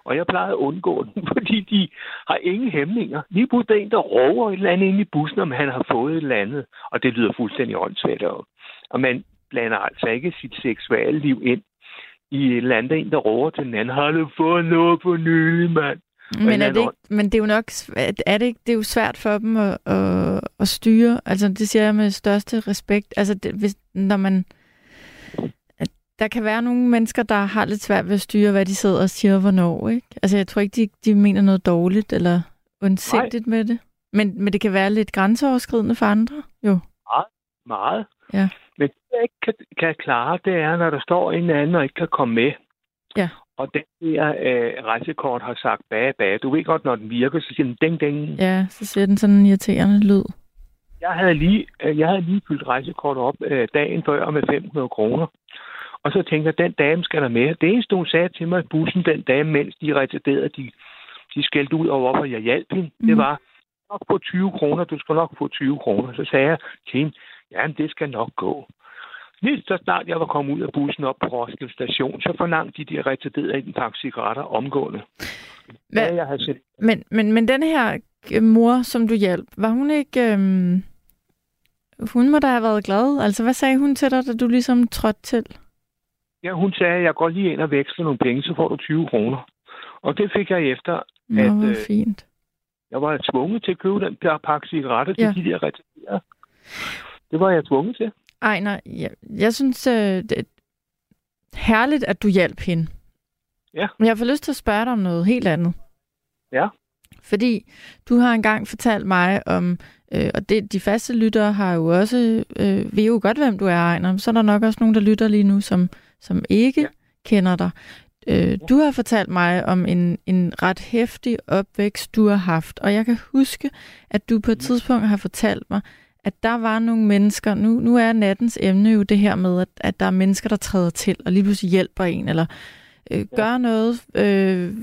Og jeg plejer at undgå den, fordi de har ingen hæmninger. Lige pludselig er der en, der råber et eller andet ind i bussen, om han har fået et eller andet. Og det lyder fuldstændig åndssvagt. Og og man blander altså ikke sit seksuelle liv ind i et eller andet, en, der råber til den anden. Har du fået noget på nylig, mand? Men, er det, ikke, men det er jo nok er det, ikke, det er jo svært for dem at, at, at styre. Altså, det siger jeg med største respekt. Altså, det, hvis, når man... Der kan være nogle mennesker, der har lidt svært ved at styre, hvad de sidder og siger, og hvornår, ikke? Altså, jeg tror ikke, de, de mener noget dårligt eller ondsindigt med det. Men, men det kan være lidt grænseoverskridende for andre, jo. Meget. Ja. Men det, jeg ikke kan, kan klare, det er, når der står en anden og ikke kan komme med. Ja. Og den der øh, rejsekort har sagt bage, bage. Du ved godt, når den virker, så siger den ding, ding. Ja, så siger den sådan en irriterende lyd. Jeg havde lige, øh, jeg havde lige fyldt rejsekort op øh, dagen før med 500 kroner. Og så tænker jeg, den dame skal der med. Det eneste, hun sagde til mig i bussen den dame, mens de retarderede, de, de skældte ud over, hvorfor jeg hjalp hende, mm. det Mhm. var, nok få 20 kroner, du skal nok få 20 kroner. Så sagde jeg til hende, ja, det skal nok gå. Lige så snart jeg var kommet ud af bussen op på Roskilde station, så forlangte de de retarderede en pakke cigaretter omgående. Hvad, Ja, jeg havde set, Men, men, men den her øh, mor, som du hjalp, var hun ikke... Øhm, hun må da have været glad. Altså, hvad sagde hun til dig, da du ligesom trådte til? Ja, hun sagde, jeg går lige ind og veksler nogle penge, så får du 20 kroner. Og det fik jeg efter. Nå, At, øh, fint. Jeg var tvunget til at købe den der pakke cigaretter til Ja. de der retarderede. Det var jeg tvunget til. Ej, nej, jeg, jeg synes, øh, det er herligt, at du hjalp hende. Ja. Men jeg får lyst til at spørge dig om noget helt andet. Ja. Fordi du har engang fortalt mig om, øh, og det, de faste lyttere har jo også, øh, ved jo godt, hvem du er, Ejner, så er der nok også nogen, der lytter lige nu, som, som ikke ja. kender dig. Øh, du har fortalt mig om en, en ret hæftig opvækst, du har haft, og jeg kan huske, at du på et tidspunkt har fortalt mig, at der var nogle mennesker, nu, nu er nattens emne jo det her med, at, at der er mennesker, der træder til, og lige pludselig hjælper en, eller øh, gør noget, øh,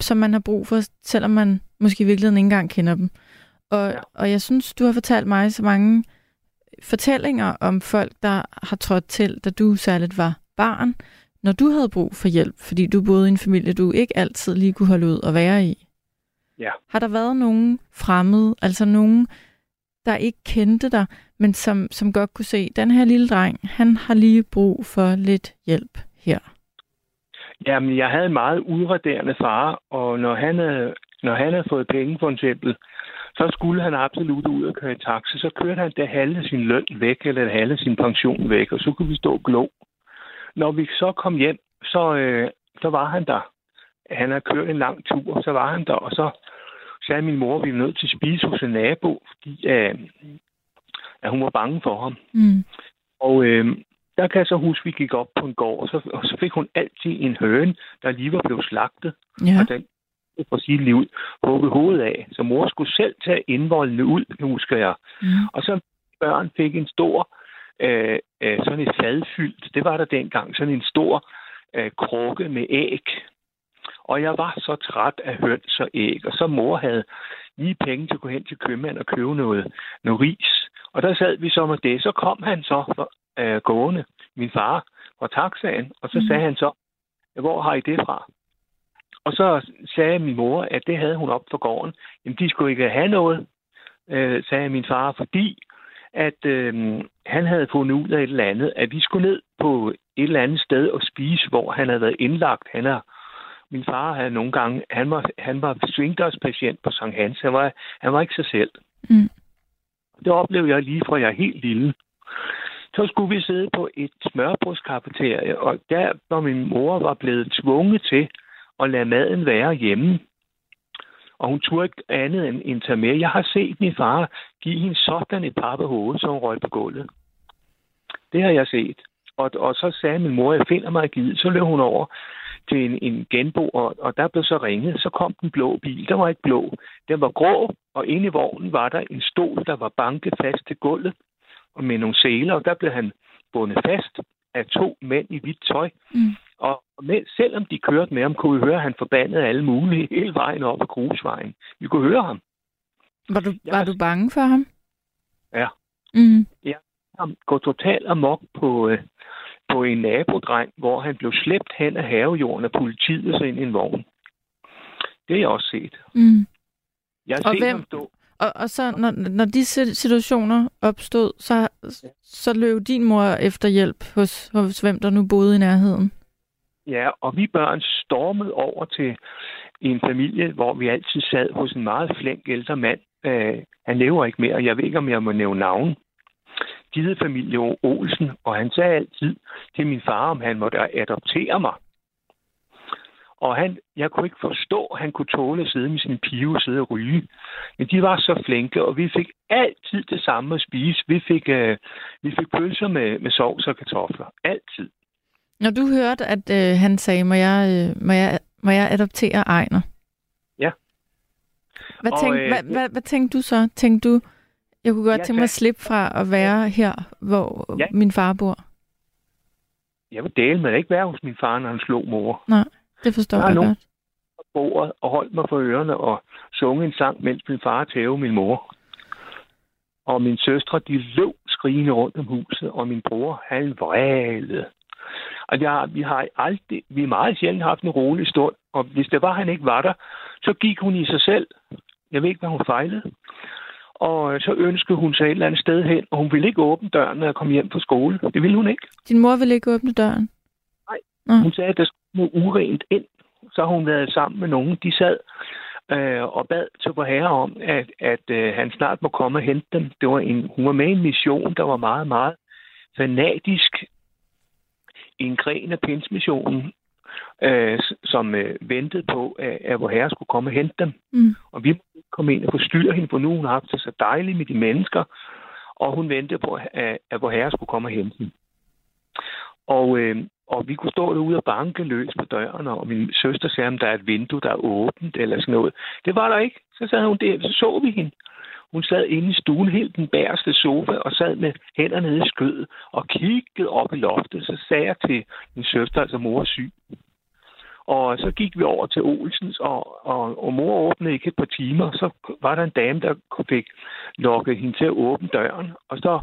som man har brug for, selvom man måske i virkeligheden ikke engang kender dem. Og, ja. og jeg synes, du har fortalt mig så mange fortællinger om folk, der har trådt til, da du særligt var barn, når du havde brug for hjælp, fordi du boede i en familie, du ikke altid lige kunne holde ud og være i. Ja. Har der været nogen fremmede, altså nogen, der ikke kendte dig, men som, som godt kunne se, den her lille dreng, han har lige brug for lidt hjælp her. Jamen, jeg havde en meget udraderende far, og når han, havde, når han havde fået penge, for eksempel, så skulle han absolut ud og køre i taxa. Så kørte han det halve sin løn væk, eller det halve sin pension væk, og så kunne vi stå og glo. Når vi så kom hjem, så, øh, så var han der. Han havde kørt en lang tur, så var han der, og så sagde min mor, at vi var nødt til at spise hos en nabo, fordi øh, at hun var bange for ham. Mm. Og øh, der kan jeg så huske, at vi gik op på en gård, og så, og så fik hun altid en høne, der lige var blevet slagtet. Ja. Og den for sit liv hugget hovedet af. Så mor skulle selv tage indvoldene ud, husker jeg. Mm. Og så børn fik en stor øh, øh, sådan et fadfyldt, det var der dengang, sådan en stor øh, krukke med æg. Og jeg var så træt af høns og æg, og så mor havde lige penge til at gå hen til købmand og købe noget, noget ris. Og der sad vi så med det. Så kom han så øh, gående, min far, fra taxaen, og så mm. sagde han så, hvor har I det fra? Og så sagde min mor, at det havde hun op for gården. Jamen, de skulle ikke have noget, øh, sagde min far, fordi at øh, han havde fundet ud af et eller andet, at vi skulle ned på et eller andet sted og spise, hvor han havde været indlagt. Han er, min far havde nogle gange, han var, han var svingdørspatient på Sankt Hans. Han var, han var ikke sig selv. Mm. Det oplevede jeg lige fra jeg er helt lille. Så skulle vi sidde på et smørbrødskafeterie, og der, hvor min mor var blevet tvunget til at lade maden være hjemme, og hun turde ikke andet end, end tage med. Jeg har set min far give hende sådan et par på hovedet, så hun røg på gulvet. Det har jeg set. Og, og så sagde min mor, jeg finder mig givet. Så løb hun over til en, en genbo, og, og der blev så ringet. Så kom den blå bil. Den var ikke blå. Den var grå, og inde i vognen var der en stol, der var banket fast til gulvet og med nogle sæler, og der blev han bundet fast af to mænd i hvidt tøj. Mm. Med, selvom de kørte med ham, kunne vi høre, at han forbandede alle mulige hele vejen op ad grusvejen. Vi kunne høre ham. Var du, var du bange for ham? Ja. Mm. Ja, han går totalt amok på, øh, på en nabodreng, hvor han blev slæbt hen af havejorden af politiet og så ind i en vogn. Det har jeg også set. Mm. Jeg har og set hvem, ham stå. Og, og så, når, når de situationer opstod, så, så løb din mor efter hjælp hos, hos hvem, der nu boede i nærheden? Ja, og vi børn stormede over til en familie, hvor vi altid sad hos en meget flink ældre mand. Øh, han lever ikke mere, jeg ved ikke, om jeg må nævne navn. Gide familie Olsen, og han sagde altid til min far, om han måtte adoptere mig. Og han, jeg kunne ikke forstå, at han kunne tåle at sidde med sin pive og sidde og ryge. Men de var så flinke, og vi fik altid det samme at spise. Vi fik, øh, vi fik pølser med, med sovs og kartofler. Altid. Når du hørte, at øh, han sagde, må jeg, øh, må, jeg, må jeg adoptere Ejner? Ja. Hvad, tænk, øh, hvad, hvad, hvad tænkte du så? Tænkte du, jeg kunne godt jeg tænke mig at slippe fra at være her, hvor ja. min far bor? Jeg vil dele med at ikke være hos min far, når han slog mor. Nej, det forstår jeg, jeg godt. på bordet og holdt mig for ørerne og sunget en sang, mens min far tævede min mor. Og min søstre, de løb skrigende rundt om huset, og min bror, han vrælede. Og jeg, vi har aldrig, vi har meget sjældent haft en rolig stund, og hvis det var, han ikke var der, så gik hun i sig selv. Jeg ved ikke, hvad hun fejlede. Og så ønskede hun sig et eller andet sted hen, og hun ville ikke åbne døren, når jeg kom hjem fra skole. Det ville hun ikke. Din mor ville ikke åbne døren? Nej. Nå. Hun sagde, at der skulle urent ind. Så hun været sammen med nogen. De sad øh, og bad til på herre om, at, at øh, han snart må komme og hente dem. Det var en, hun var med i en mission, der var meget, meget fanatisk en gren af pinsmissionen, øh, som øh, ventede på, at, at vor herre skulle komme og hente dem. Mm. Og vi måtte komme ind og forstyrre hende, for nu hun har haft det så dejligt med de mennesker, og hun ventede på, at, at vor herre skulle komme og hente dem. Og, øh, og vi kunne stå derude og banke løs på døren, og min søster sagde, om der er et vindue, der er åbent, eller sådan noget. Det var der ikke. Så sagde hun det, så så vi hende. Hun sad inde i stuen, helt den bæreste sofa, og sad med hænderne nede i skødet og kiggede op i loftet. Så sagde jeg til min søster, altså mor er syg. Og så gik vi over til Olsens, og, og, og mor åbnede ikke et par timer. Så var der en dame, der fik lukket hende til at åbne døren. Og så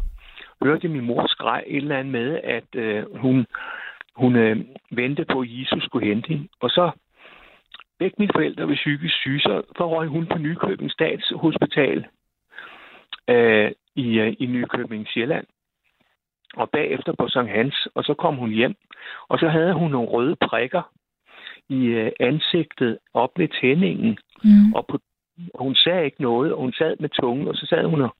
hørte min mor skreg et eller andet med, at øh, hun, hun øh, ventede på, at Jesus skulle hente hende. Og så begge mine forældre var psykisk syge, så røg hun på Nykøbing Statshospital øh, i, øh, i Nykøbing Sjælland. Og bagefter på Sankt Hans, og så kom hun hjem. Og så havde hun nogle røde prikker i øh, ansigtet op ved tændingen. Mm. Og, på, og hun sagde ikke noget, og hun sad med tungen, og så sad hun og,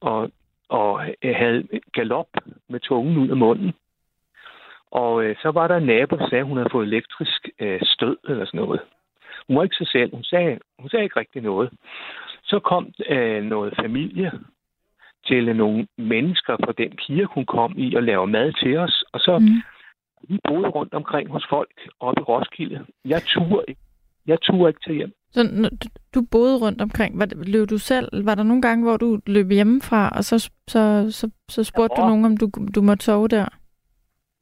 og, og øh, havde galop med tungen ud af munden. Og øh, så var der en nabo, der sagde, at hun havde fået elektrisk øh, stød eller sådan noget. Hun var ikke sig selv. Hun sagde, hun sagde ikke rigtig noget. Så kom øh, noget familie til nogle mennesker fra den kirke, hun kom i, og lave mad til os. Og så mm. vi boede rundt omkring hos folk oppe i Roskilde. Jeg turde ikke. Jeg turde ikke til hjem. Så du- boede rundt omkring. Var, løb du selv? Var der nogle gange, hvor du løb hjemmefra, og så, så, så, så spurgte Ja, du nogen, om du, du måtte sove der?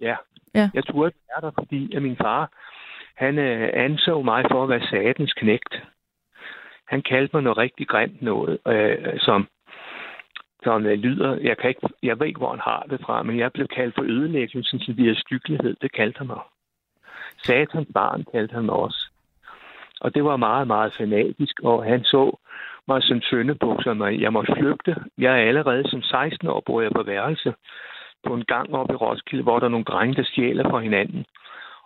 Ja. Ja. Jeg turde ikke være der, fordi at min far, han øh, anså mig for at være satans knægt. Han kaldte mig noget rigtig grimt noget, øh, som, som øh, lyder, jeg, kan ikke, jeg ved ikke, hvor han har det fra, men jeg blev kaldt for ødelæggelsen til via skyggelighed, Det kaldte han mig. Satans barn kaldte han mig også. Og det var meget, meget fanatisk, og han så mig som søndebuk, som jeg måtte flygte. Jeg er allerede som 16 år, bor jeg på værelse på en gang op i Roskilde, hvor der er nogle drenge, der stjæler fra hinanden.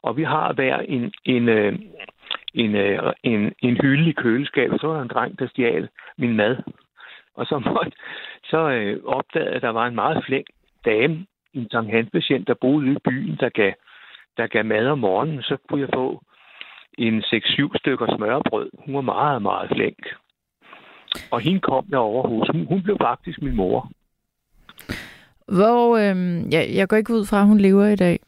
Og vi har hver en, en, øh, en, øh, en, en hylde i køleskabet. Så var der en dreng, der stjal min mad. Og så, måtte, så øh, opdagede jeg, at der var en meget flink dame, en Sankt der boede ude i byen, der gav, der gav mad om morgenen. Så kunne jeg få en 6-7 stykker smørbrød. Hun var meget, meget flink. Og hende kom jeg over hos. Hun, hun blev faktisk min mor. Hvor, øhm, ja, jeg går ikke ud fra, at hun lever i dag.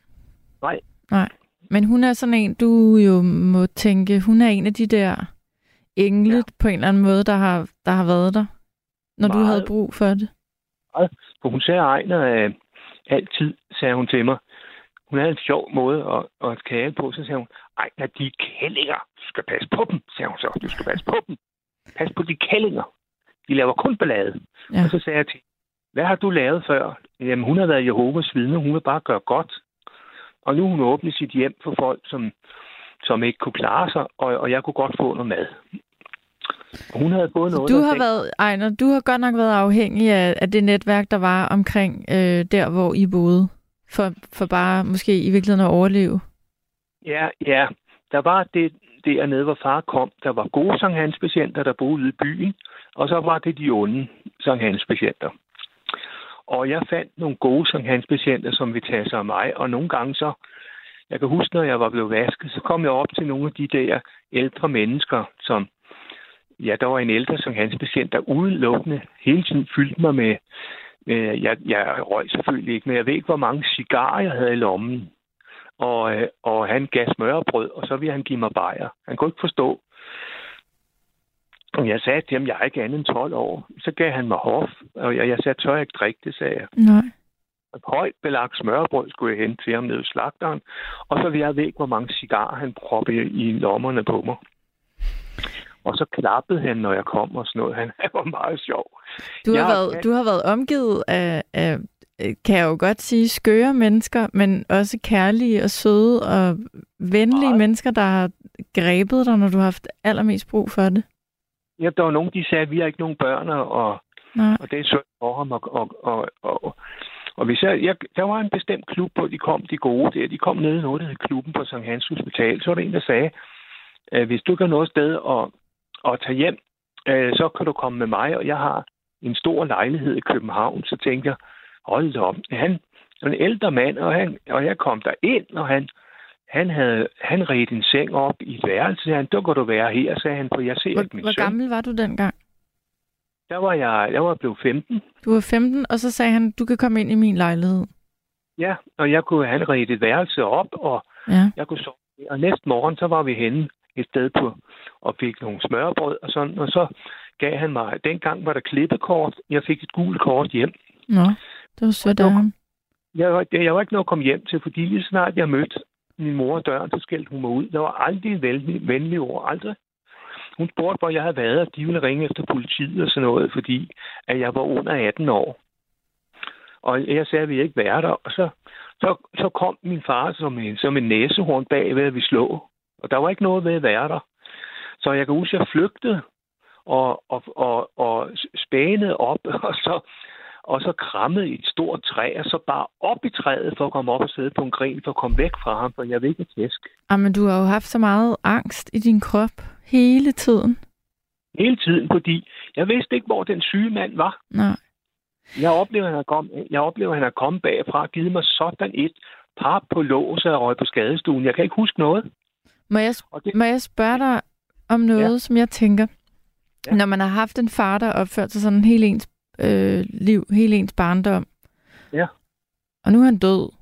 Nej. Nej. Men hun er sådan en, du jo må tænke, hun er en af de der engle ja. på en eller anden måde, der har, der har været der, når Meget. du Meget. havde brug for det. For hun sagde Ejner øh, altid, sagde hun til mig. Hun havde en sjov måde at, at kæle på. Så sagde hun, Ejner, de kællinger, du skal passe på dem, sagde hun så. Du skal passe på dem. Pas på de kællinger. De laver kun ballade. Ja. Og så sagde jeg til hvad har du lavet før? Jamen, hun har været Jehovas vidne. Hun vil bare gøre godt. Og nu hun åbnet sit hjem for folk, som, som ikke kunne klare sig, og, og jeg kunne godt få noget mad. Og hun havde fået noget, Du har været, Ejner, du har godt nok været afhængig af, af det netværk, der var omkring øh, der, hvor I boede, for, for bare måske i virkeligheden at overleve. Ja, ja. Der var det dernede, hvor far kom. Der var gode Sankt Hans patienter, der boede ude i byen. Og så var det de onde Sankt Hans patienter. Og jeg fandt nogle gode Sankt Hans patienter, som ville tage sig af mig. Og nogle gange så, jeg kan huske, når jeg var blevet vasket, så kom jeg op til nogle af de der ældre mennesker, som, ja, der var en ældre Sankt Hans patient, der udelukkende hele tiden fyldte mig med, med jeg, jeg røg selvfølgelig ikke, men jeg ved ikke, hvor mange cigarer jeg havde i lommen og, øh, og han gav smørbrød, og så ville han give mig bajer. Han kunne ikke forstå. Og jeg sagde til ham, jeg er ikke andet end 12 år. Så gav han mig hof, og jeg, jeg sagde, tør jeg ikke drikke det, sagde jeg. Nej. Et højt belagt smørbrød skulle jeg hente til ham nede i slagteren, og så jeg ved ikke, hvor mange cigarer han proppede i lommerne på mig. Og så klappede han, når jeg kom og sådan noget. Han var meget sjov. Du har, Jeg- været, du har været omgivet af, af, kan jeg jo godt sige, skøre mennesker, men også kærlige og søde og venlige Meget. mennesker, der har grebet dig, når du har haft allermest brug for det. Ja, der var nogen, de sagde, at vi har ikke nogen børn, og, Nej. og det er synd for ham. Og, og, og, og, og hvis jeg, jeg, der var en bestemt klub, hvor de kom, de gode der. De kom ned i noget, der hed klubben på Sankt Hans Hospital. Så var der en, der sagde, at hvis du ikke har noget sted at, at tage hjem, øh, så kan du komme med mig, og jeg har en stor lejlighed i København. Så tænkte jeg, hold da op. Han er en ældre mand, og, han, og jeg kom der ind, og han, han havde han red en seng op i et værelse. Han, der kan du være her, sagde han, for jeg ser ikke Hvor, min hvor søn. gammel var du dengang? Der var jeg, jeg var blevet 15. Du var 15, og så sagde han, du kan komme ind i min lejlighed. Ja, og jeg kunne han redde et værelse op, og Ja. jeg kunne sove. Og næste morgen, så var vi henne et sted på, og fik nogle smørbrød og sådan, og så gav han mig, dengang var der klippekort, jeg fik et gult kort hjem. Nå, det var sødt af ham. Jeg var, jeg var ikke noget at komme hjem til, fordi lige snart jeg mødte min mor døren, så skældte hun mig ud. Der var aldrig venlige, venlig, venlig ord, aldrig. Hun spurgte, hvor jeg havde været, og de ville ringe efter politiet og sådan noget, fordi at jeg var under 18 år. Og jeg sagde, at vi ikke være der. Og så, så, så kom min far som en, som en næsehorn bag ved, at vi slå. Og der var ikke noget ved at være der. Så jeg kan huske, at jeg flygtede og, og, og, og spænede op, og så, og så krammede i et stort træ, og så bare op i træet for at komme op og sidde på en gren, for at komme væk fra ham, for jeg vil ikke tæsk. Ah, men du har jo haft så meget angst i din krop hele tiden. Hele tiden, fordi jeg vidste ikke, hvor den syge mand var. Nej. Jeg oplever, han er kommet, jeg oplever, at han er kommet bagfra og givet mig sådan et par på lås og røg på skadestuen. Jeg kan ikke huske noget. Må jeg, det, må jeg spørge dig om noget, ja. som jeg tænker, ja. Når man har haft en far, der opført sig sådan hele ens øh, liv, hele ens barndom, Ja. og nu er han død,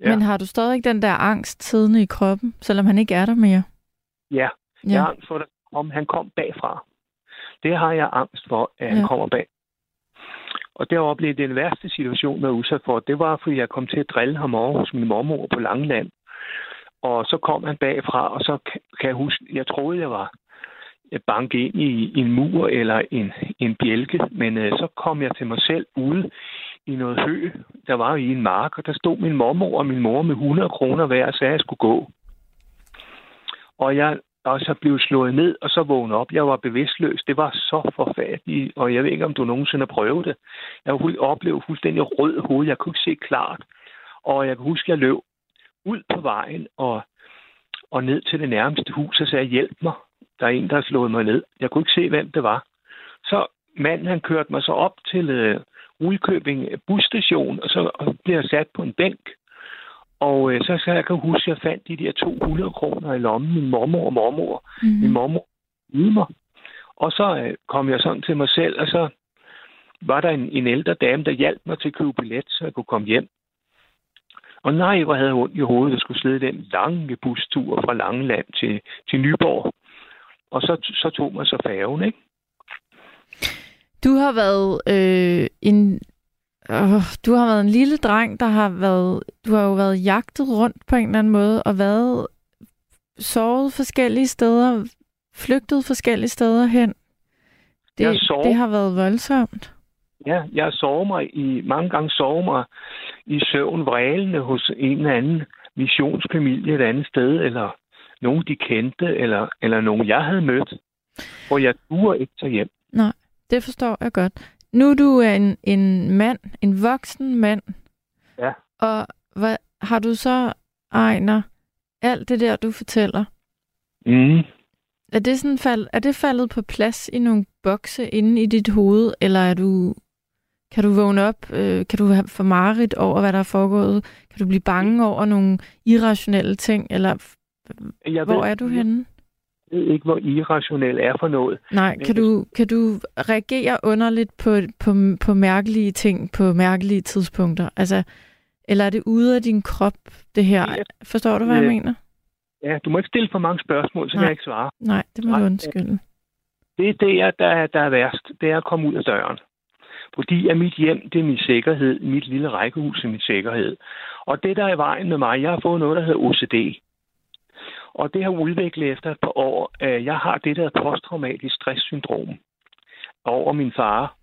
Ja. men har du stadig den der angst siddende i kroppen, selvom han ikke er der mere? ja, Ja. jeg har angst for, der komme. Han kom bagfra. Det har jeg angst for, at han Ja. kommer bag. Og det oplevede den værste situation, jeg var udsat for. Det var, fordi jeg kom til at drille ham over hos min mormor på Langeland. Og så kom han bagfra, og så kan kan jeg huske, jeg troede, jeg var Øh, banke ind i, i en mur eller en, en bjælke, men øh, så kom jeg til mig selv ude i noget hø, der var i en mark, og der stod min mormor og min mor med 100 kroner hver og sagde, at jeg skulle gå. Og jeg og så blev slået ned, og så vågnede op. Jeg var bevidstløs. Det var så forfærdeligt, og jeg ved ikke, om du nogensinde har prøvet det. Jeg oplevede fuldstændig rød hoved. Jeg kunne ikke se klart. Og jeg kan huske, at jeg løb ud på vejen og, og ned til det nærmeste hus og sagde, hjælp mig. Der er en, der har slået mig ned. Jeg kunne ikke se, hvem det var. Så manden, han kørte mig så op til øh, Rudkøbing busstation, og så blev jeg sat på en bænk. Og øh, så, så jeg kan huske, at jeg fandt de der 200 kroner i lommen. Min mormor og mormor. Mm. Min mormor ydede mig. Og så øh, kom jeg sådan til mig selv, og så var der en, en ældre dame, der hjalp mig til at købe billet, så jeg kunne komme hjem. Og nej, hvor havde jeg ondt i hovedet, at skulle slæde den lange bustur fra Langeland til, til Nyborg. Og så, så tog man så færgen, ikke? Du har været øh, en øh, du har været en lille dreng, der har været du har jo været jagtet rundt på en eller anden måde og været sovet forskellige steder, flygtet forskellige steder hen. Jeg Det, sov. det har været voldsomt. Ja, jeg sover mig i, mange gange sover mig i søvn vrælende hos en eller anden missionsfamilie et andet sted, eller nogen, de kendte, eller, eller nogen, jeg havde mødt, hvor jeg turde ikke tage hjem. Nej, det forstår jeg godt. Nu er du en, en mand, en voksen mand. Ja. Og hvad, har du så, Ejner, alt det der, du fortæller, Mm. er det, sådan fald, er det faldet på plads i nogle bokse inde i dit hoved, eller er du, kan du vågne op, øh, kan du have for mareridt over, hvad der er foregået? Kan du blive bange over nogle irrationelle ting, eller Jeg hvor ved, er du henne? Jeg ved ikke, hvor irrationel er for noget. Nej, Men kan du, kan du reagere underligt på, på, på mærkelige ting på mærkelige tidspunkter? Altså, eller er det ude af din krop, det her? Ja. Forstår du, hvad jeg Ja. mener? Ja, du må ikke stille for mange spørgsmål, så Nej. kan jeg ikke svare. Nej, det må Nej, du undskylde. Det er det, jeg- der, er- der er værst. Det er at komme ud af døren. Fordi at mit hjem, det er min sikkerhed. Mit lille rækkehus er min sikkerhed. Og det, der er i vejen med mig, jeg har fået noget, der hedder OCD. Og det har udviklet efter et par år. Jeg har det, der posttraumatisk stresssyndrom over min far.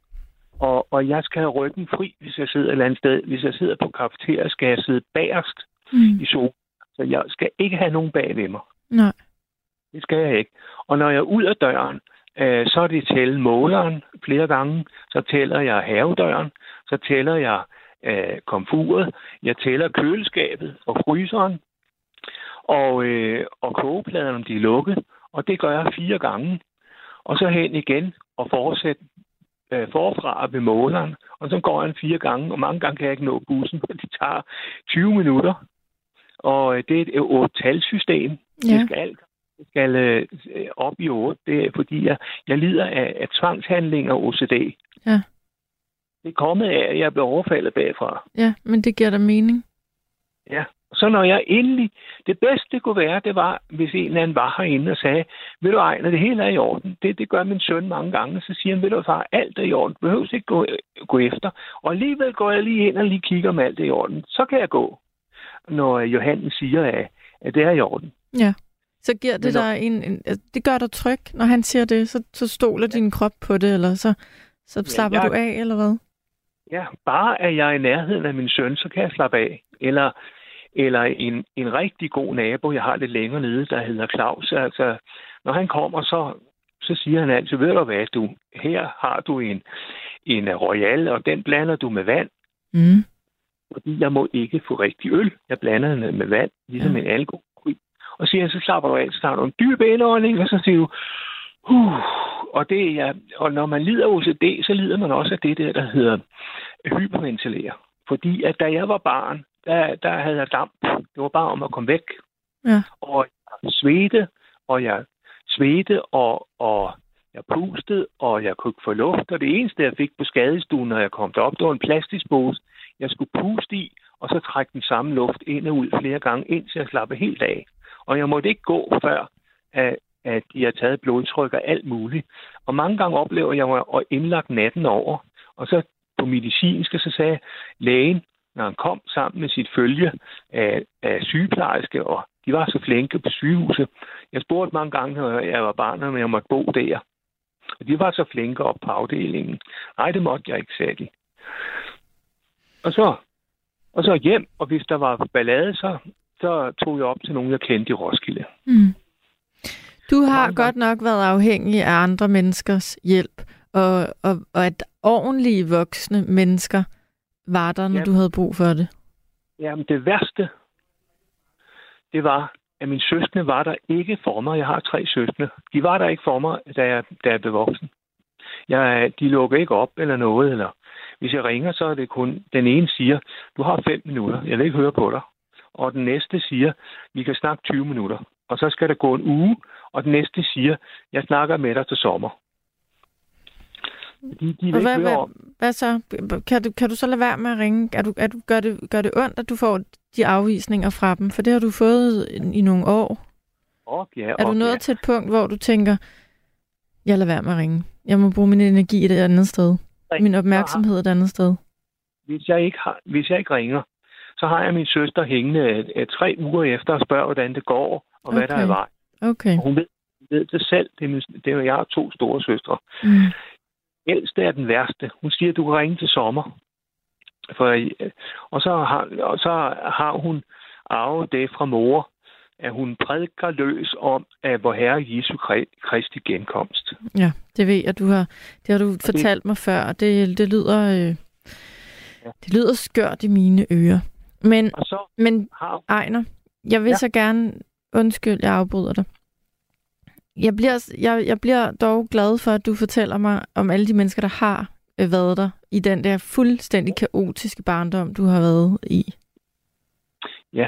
Og, og jeg skal have ryggen fri, hvis jeg sidder et eller andet sted. Hvis jeg sidder på kafeteria, skal jeg sidde bagerst Mm. i solen. Så jeg skal ikke have nogen bag ved mig. Nej. Det skal jeg ikke. Og når jeg er ud af døren, øh, så er det tælle måleren flere gange. Så tæller jeg havedøren. Så tæller jeg øh, komfuret. Jeg tæller køleskabet og fryseren. Og, øh, og kogepladerne, om de er lukket. Og det gør jeg fire gange. Og så hen igen og fortsætte øh, forfra ved måleren. Og så går jeg fire gange, og mange gange kan jeg ikke nå bussen, for det tager 20 minutter. Og øh, det er et otte-talsystem. Ja. Det skal alt det skal øh, op i 8. Det er, fordi jeg, jeg lider af, af tvangshandlinger og OCD. Ja. Det er kommet af, at jeg blev overfaldet bagfra. Ja, men det giver da mening. Ja. Så når jeg endelig... Det bedste det kunne være, det var, hvis en eller anden var herinde og sagde, ved du ej, når det hele er i orden. Det, det gør min søn mange gange. Så siger han, ved du far, alt er i orden. Behøver ikke gå, gå efter. Og alligevel går jeg lige ind og lige kigger, om alt er i orden. Så kan jeg gå, når Johannes siger, at, at det er i orden. Ja. Så giver det dig en, en... Det gør dig tryg, når han siger det, så, så stoler din krop på det, eller så, så slapper jeg- du af, eller hvad? Ja, bare at jeg er i nærheden af min søn, så kan jeg slappe af. Eller, eller en, en rigtig god nabo, jeg har lidt længere nede, der hedder Claus. Altså, når han kommer, så, så siger han altid, ved du hvad, du, her har du en, en Royal, og den blander du med vand, Mm. fordi jeg må ikke få rigtig øl. Jeg blander den med vand, ligesom Ja. en alkohol. Og siger så slapper du af, så tager du en dyb indånding, og så siger du, uh, og, det er, ja, og når man lider OCD, så lider man også af det der, der hedder hyperventilere. Fordi at da jeg var barn, der, der havde jeg damp. Det var bare om at komme væk. Ja. Og jeg svedte, og jeg svedte, og, og jeg pustede, og jeg kunne ikke få luft. Og det eneste, jeg fik på skadestuen, når jeg kom derop, det var en plastisk pose, jeg skulle puste i, og så trække den samme luft ind og ud flere gange, indtil jeg slappede helt af. Og jeg måtte ikke gå før, at, at de har taget blodtryk og alt muligt. Og mange gange oplever jeg mig at indlagt natten over. Og så på medicinske, så sagde lægen, når han kom sammen med sit følge af, af sygeplejerske, og de var så flinke på sygehuset. Jeg spurgte mange gange, når jeg var barn, om jeg måtte bo der. Og de var så flinke op på afdelingen. Nej, det måtte jeg ikke, sagde de. Og så, og så hjem, og hvis der var ballade, så, så tog jeg op til nogen, jeg kendte i Roskilde. Mm. Du har godt nok været afhængig af andre menneskers hjælp, og, og, og at ordentlige voksne mennesker var der, når Ja. du havde brug for det. Jamen, det værste, det var, at mine søskende var der ikke for mig. Jeg har tre søskende. De var der ikke for mig, da jeg, da jeg blev voksen. Jeg, de lukker ikke op eller noget. Eller hvis jeg ringer, så er det kun, den ene siger, du har fem minutter, jeg vil ikke høre på dig. Og den næste siger, vi kan snakke 20 minutter. Og så skal der gå en uge, og den næste siger, jeg snakker med dig til sommer. De, de Og hvad, hvad, hvad så? Kan du, kan du så lade være med at ringe? Er du, er du, gør, det, gør det ondt, at du får de afvisninger fra dem? For det har du fået i, i nogle år. og ja, Er du nået ja. til et punkt, hvor du tænker, jeg lader være med at ringe. Jeg må bruge min energi et andet sted. Min opmærksomhed et andet sted. hvis jeg ikke, har, hvis jeg ikke ringer, så har jeg min søster hængende øh, tre uger efter og spørger, hvordan det går, og hvad Okay. der er i vej. Okay. Og hun ved, ved det selv. Det er, min, det er, jeg har to store søstre. Mm. Ældste er den værste. Hun siger, at du kan ringe til sommer. For, øh, og, så har, og så har hun arvet det fra mor, at hun prædiker løs om, at vor Herre Jesu Kri- Kristi genkomst. Ja, det ved jeg, du har, det har du fortalt mig før, og det, det lyder, øh, det lyder skørt i mine ører. Men, Og så men har Ejner, jeg vil. Ja. så gerne, undskyld, jeg afbryder dig. Jeg bliver, jeg, jeg bliver dog glad for, at du fortæller mig om alle de mennesker, der har øh, været der i den der fuldstændig kaotiske barndom, du har været i. Ja,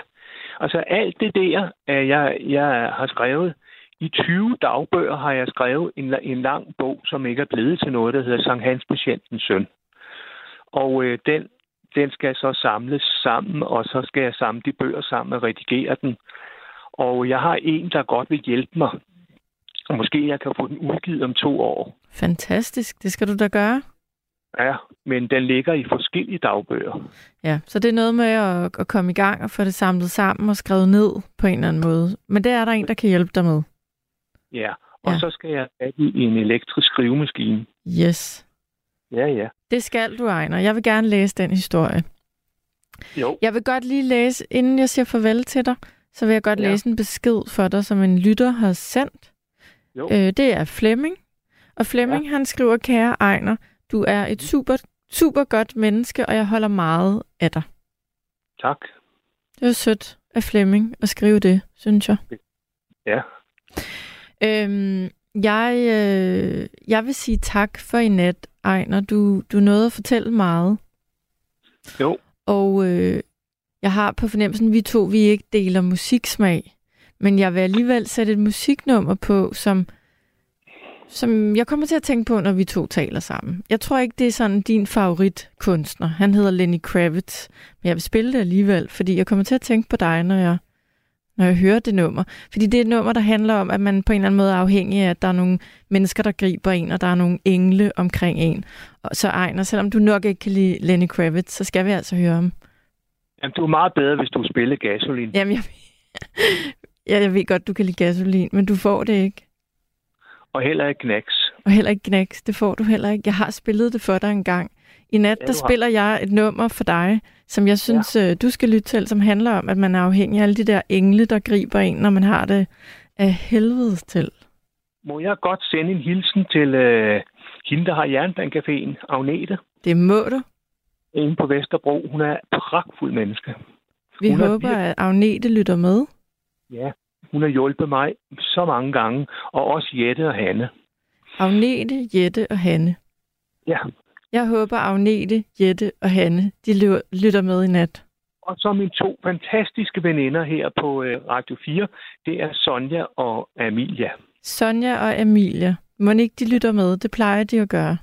Altså alt det der, øh, jeg, jeg har skrevet, i 20 dagbøger har jeg skrevet en, en lang bog, som ikke er blevet til noget, der hedder Sankt Hans Patientens Søn. Og øh, den, den skal så samles sammen, og så skal jeg samle de bøger sammen og redigere den. Og jeg har en, der godt vil hjælpe mig. Og måske jeg kan få den udgivet om to år. Fantastisk, det skal du da gøre. Ja, men den ligger i forskellige dagbøger. Ja, så det er noget med at, at komme i gang og få det samlet sammen og skrevet ned på en eller anden måde. Men det er der en, der kan hjælpe dig med. Ja, og Ja. så skal jeg have det i en elektrisk skrivemaskine. Yes. Ja, ja. Det skal du, Ejner. Jeg vil gerne læse den historie. Jo, Jeg vil godt lige læse, inden jeg siger farvel til dig, så vil jeg godt. Ja. læse en besked for dig, som en lytter har sendt. Jo. Øh, det er Flemming. Og Flemming, ja. han skriver, kære Ejner, du er et super, super godt menneske, og jeg holder meget af dig. tak. Det var sødt af Flemming at skrive det, synes jeg. Ja. Øhm, jeg, øh, jeg vil sige tak for i nat, Ejner. Du, du nåede at fortælle meget. Jo, Og øh, jeg har på fornemmelsen, at vi to vi ikke deler musiksmag. Men jeg vil alligevel sætte et musiknummer på, som, som jeg kommer til at tænke på, når vi to taler sammen. Jeg tror ikke, det er sådan din favoritkunstner. Han hedder Lenny Kravitz. Men jeg vil spille det alligevel, fordi jeg kommer til at tænke på dig, når jeg, når jeg hører det nummer. Fordi det er et nummer, der handler om, at man på en eller anden måde er afhængig af, at der er nogle mennesker, der griber en, og der er nogle engle omkring en. Og så Ejner, selvom du nok ikke kan lide Lenny Kravitz, så skal vi altså høre ham. Jamen, du er meget bedre, hvis du spiller gasolin. Jamen, jeg, ja, jeg ved godt, du kan lide gasolin, men du får det ikke. Og heller ikke knacks. Og heller ikke knæks, det får du heller ikke. Jeg har spillet det for dig en gang. I nat, Ja, der har. spiller jeg et nummer for dig, som jeg synes, ja. du skal lytte til, som handler om, at man er afhængig af alle de der engle, der griber en, når man har det af helvedes til. Må jeg godt sende en hilsen til øh, hende, der har Jernbanecaféen, Agnete, Det må du. inde på Vesterbro. Hun er et pragtfuld menneske. Vi Hun er håber, virkelig- at Agnete lytter med. Ja, hun har hjulpet mig så mange gange, og også Jette og Hanne. Agnete, Jette og Hanne. Ja, Jeg håber, Agnete, Jette og Hanne, de lytter- med i nat. og så mine to fantastiske veninder her på øh, Radio 4, det er Sonja og Amelia. Sonja og Emilia. Må ikke de lytter med? Det plejer de at gøre.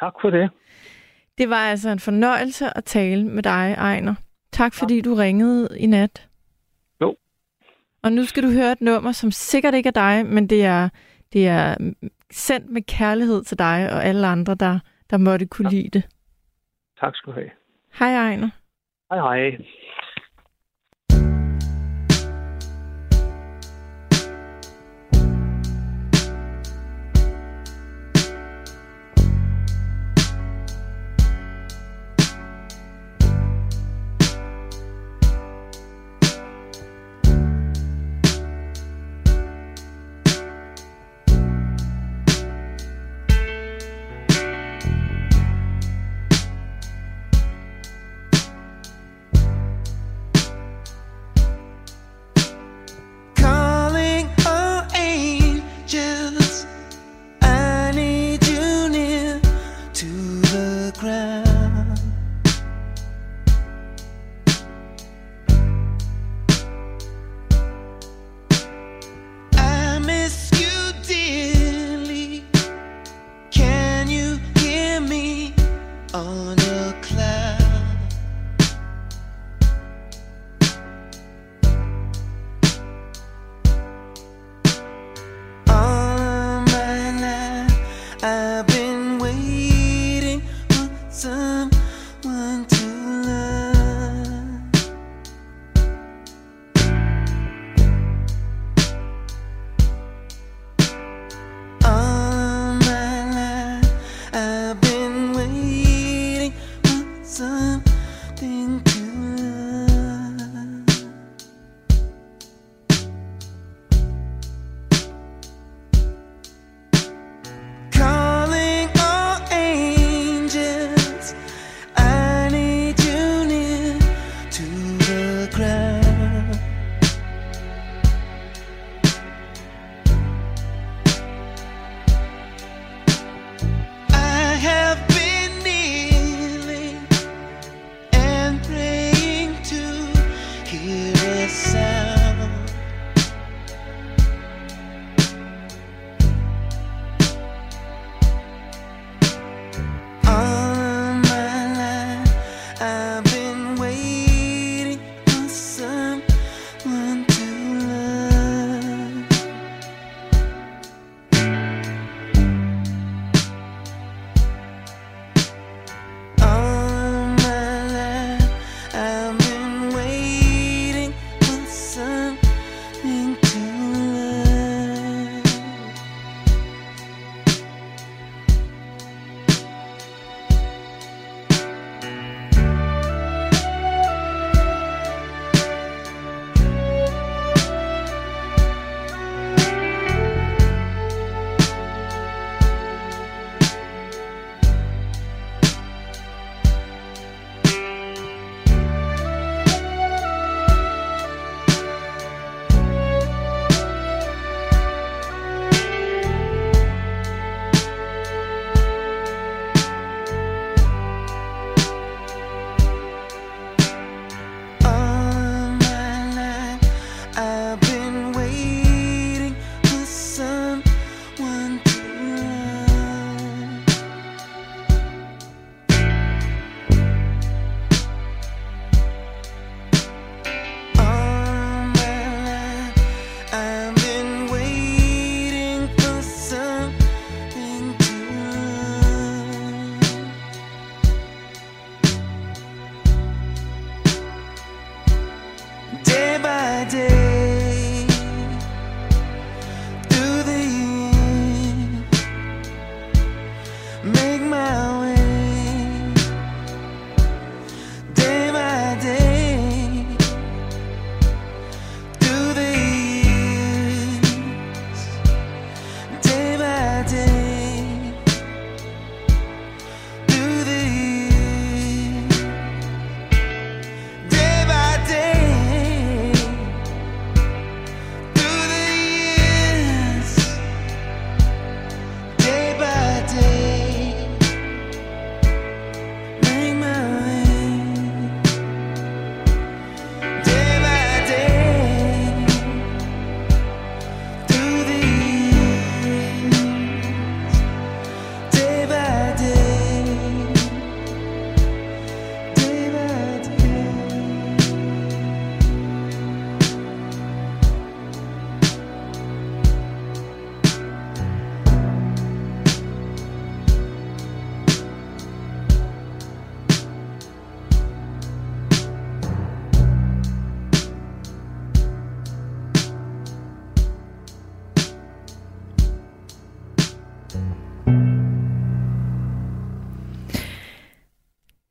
Tak for det. Det var altså en fornøjelse at tale med dig, Ejner. Tak fordi du ringede i nat. Og nu skal du høre et nummer, som sikkert ikke er dig, men det er, det er sendt med kærlighed til dig og alle andre, der, der måtte kunne ja. lide det. Tak skal du have. Hej Ejner. Hej hej.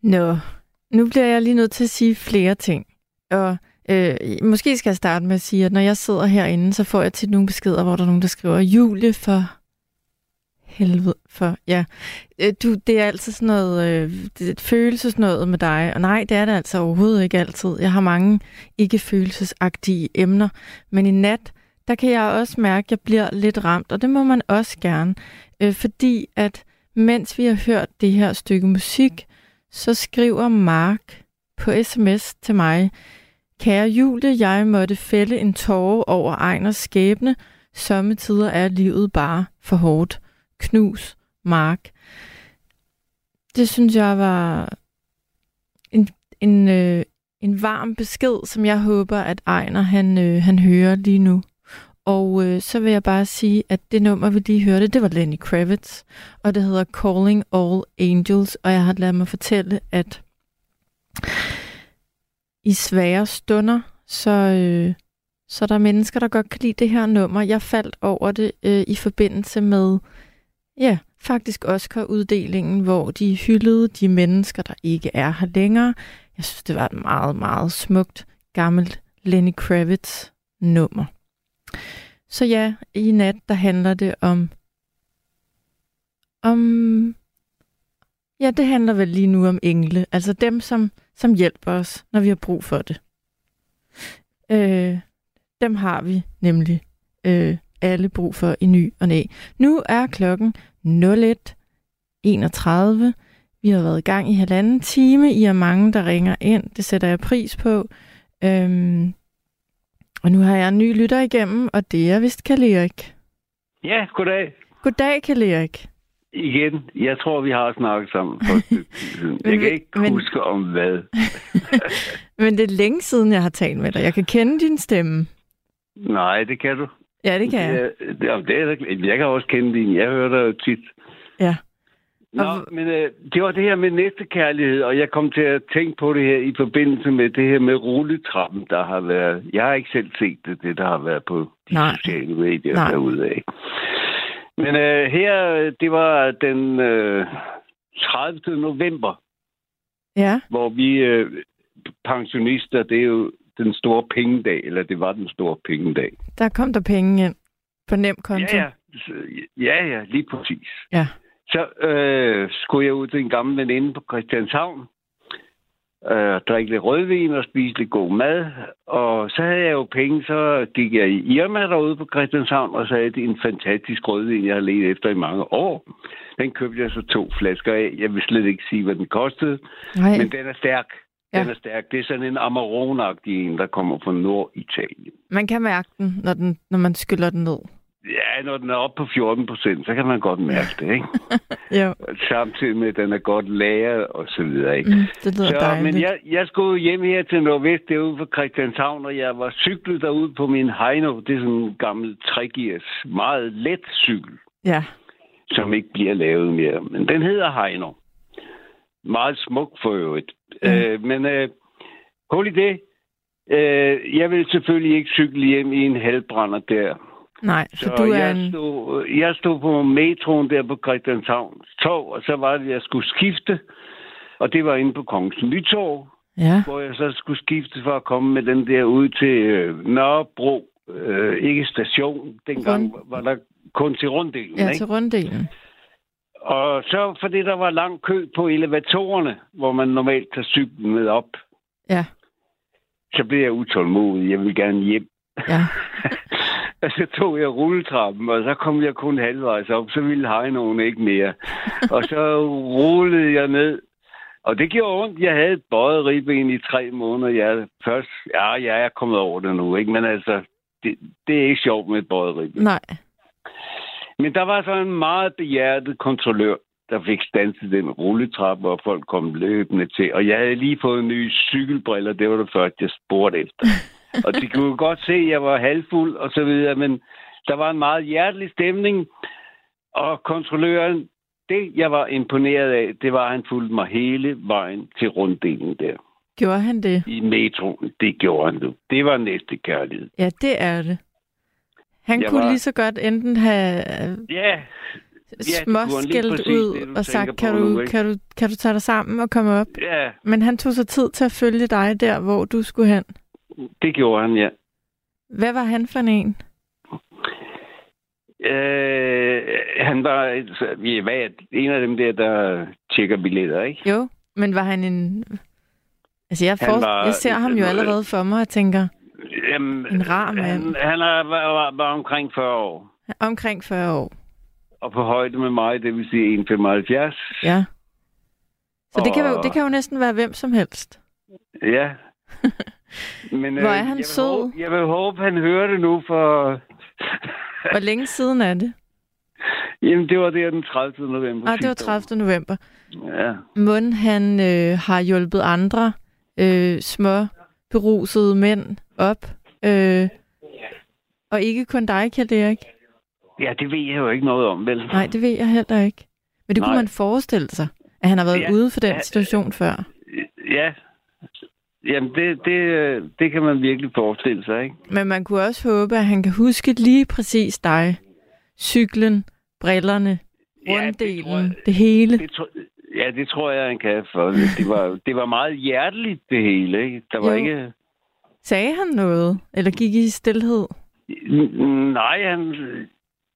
Nå, nu bliver jeg lige nødt til at sige flere ting. Og øh, måske skal jeg starte med at sige, at når jeg sidder herinde, så får jeg til nogle beskeder, hvor der er nogen, der skriver, Julie for helvede for, ja. Øh, du, det er altid sådan noget, øh, det er et følelsesnød med dig, og nej, det er det altså overhovedet ikke altid. Jeg har mange ikke-følelsesagtige emner, men i nat, der kan jeg også mærke, at jeg bliver lidt ramt, og det må man også gerne, øh, fordi at mens vi har hørt det her stykke musik, så skriver Mark på sms til mig, Kære Julie, jeg måtte fælde en tåre over Ejners skæbne. Sommetider er livet bare for hårdt. Knus, Mark. Det synes jeg var en, en, øh, en varm besked, som jeg håber, at Ejner han, øh, han hører lige nu. Og øh, så vil jeg bare sige, at det nummer, vi lige hørte, det var Lenny Kravitz, og det hedder Calling All Angels, og jeg har ladet mig fortælle, at i svære stunder, så, øh, så der er mennesker, der godt kan lide det her nummer. Jeg faldt over det øh, i forbindelse med, ja, faktisk Oscar-uddelingen, hvor de hyldede de mennesker, der ikke er her længere. Jeg synes, det var et meget, meget smukt, gammelt Lenny Kravitz nummer. Så ja, i nat, der handler det om, om, ja, det handler vel lige nu om engle. Altså dem, som, som hjælper os, når vi har brug for det. Øh, dem har vi nemlig øh, alle brug for i ny og næ. Nu er klokken 01.31. Vi har været i gang i halvanden time. I er mange, der ringer ind. Det sætter jeg pris på. Øhm, og nu har jeg en ny lytter igennem, og det er vist Kalle Erik. Ja, goddag. Goddag, Kalle Erik. Igen, jeg tror, vi har snakket sammen for et siden. Jeg kan ikke men- huske om hvad. Men det er længe siden, jeg har talt med dig. Jeg kan kende din stemme. Nej, det kan du. Ja, det kan jeg. Det, er- det, er- det jeg kan også kende din. Jeg hører dig jo tit. Ja. Nå, Og- men øh, det var det her med næstekærlighed, og jeg kom til at tænke på det her i forbindelse med det her med rulletrappen, der har været... Jeg har ikke selv set det, det der har været på de Nej. sociale medier Nej. derude af. Men øh, her, det var den øh, 30. november, Ja, hvor vi øh, pensionister, det er jo den store pengedag, eller det var den store pengedag. der kom der penge ind på nem konto. Ja, ja. Ja, ja, lige præcis. ja. Så øh, skulle jeg ud til en gammel veninde på Christianshavn, øh, drikke lidt rødvin og spise lidt god mad. Og så havde jeg jo penge, så gik jeg i Irma derude på Christianshavn, og så havde de en fantastisk rødvin, jeg har let efter i mange år. Den købte jeg så to flasker af. Jeg vil slet ikke sige, hvad den kostede, Nej, men den er stærk. Den Ja. er stærk. Det er sådan en Amarone-agtig en, der kommer fra Norditalien. man kan mærke den, når, den, når man skyller den ned. Ja, når den er oppe på 14 procent, så kan man godt mærke det, ikke? Jo, Samtidig med, at den er godt lagret og så videre, ikke? mm, det lyder Så, dejligt. men jeg, jeg skulle hjem her til Nordvest, derude fra Christianshavn, og jeg var cyklet derude på min Heino. Det er sådan en gammel tregears, meget let cykel, Ja, som ikke bliver lavet mere. Men den hedder Heino. Meget smuk for øvrigt. Mm. Øh, men øh, hul i det. Øh, jeg vil selvfølgelig ikke cykle hjem i en halvbrænder der. Nej, for Så du er jeg, en... stod, jeg stod på metroen der på Christianshavn tog, og så var det, jeg skulle skifte. Og det var inde på Kongens Nytorv, Ja, hvor jeg så skulle skifte for at komme med den der ud til øh, Nørrebro. Øh, ikke station. Dengang Rund- var der kun til runddelen. ja ikke? til runddelen. Og så fordi der var lang kø på elevatorerne, hvor man normalt tager cyklen med op, Ja, så blev jeg utålmodig. Jeg ville gerne hjem. ja. Og så tog jeg rulletrappen, og så kom jeg kun halvvejs op. Så ville Heinoen ikke mere. og så rullede jeg ned. Og det gjorde ondt. Jeg havde et bøjet ribben i tre måneder. Jeg først, ja, jeg er kommet over det nu, ikke? Men altså, det, det er ikke sjovt med et bøjet ribben. Nej, Men der var så en meget behjertet kontrollør, der fik stanset den rulletrappe, og folk kom løbende til. Og jeg havde lige fået nye cykelbriller. Det var det første, jeg spurgte efter. og de kunne godt se, at jeg var halvfuld og så videre, men der var en meget hjertelig stemning. Og kontrolløren, det jeg var imponeret af, det var, at han fulgte mig hele vejen til runddelen der gjorde han det? i metroen. Det gjorde han nu. Det var næste kærlighed. Ja, det er det. Han Jeg kunne var- lige så godt enten have... Ja, småskældt ud og sagt, kan du, kan, du, kan du tage dig sammen og komme op? Ja. Men han tog sig tid til at følge dig der, hvor du skulle hen. Det gjorde han, ja. Hvad var han for en? Øh, han var ja, hvad, en af dem der, der tjekker billetter, ikke? Jo, men var han en... Altså, jeg, for... var, jeg ser ham jo allerede for mig og tænker, jamen, en rar mand. Han, han er, var, var, var omkring 40 år. Omkring 40 år. Og på højde med mig, det vil sige 1,75. Ja. Så det, Og- kan jo, det kan jo næsten være hvem som helst. Ja. Men, Hvor er han jeg vil sød. Håbe, jeg vil håbe, han hører det nu, for... Hvor længe siden er det? Jamen, det var der den 30. november. Ah, det var sidste år. 30. november. Ja. Mund, han øh, har hjulpet andre øh, små berusede mænd op. Øh, og ikke kun dig, Kjeld Erik. ja, det ved jeg jo ikke noget om, vel? Nej, det ved jeg heller ikke. Men det kunne Nej. man forestille sig, at han har været Ja. ude for den Ja. situation før. Ja. Jamen, det, det, det kan man virkelig forestille sig, ikke? Men man kunne også håbe, at han kan huske lige præcis dig. Cyklen, brillerne, Ja, det runddelen, jeg- det hele. Det tror, ja, det tror jeg, han kan. For det var, det var meget hjerteligt, det hele, ikke? Der var Jo. ikke... Sagde han noget? Eller gik I i stillhed? Nej, han...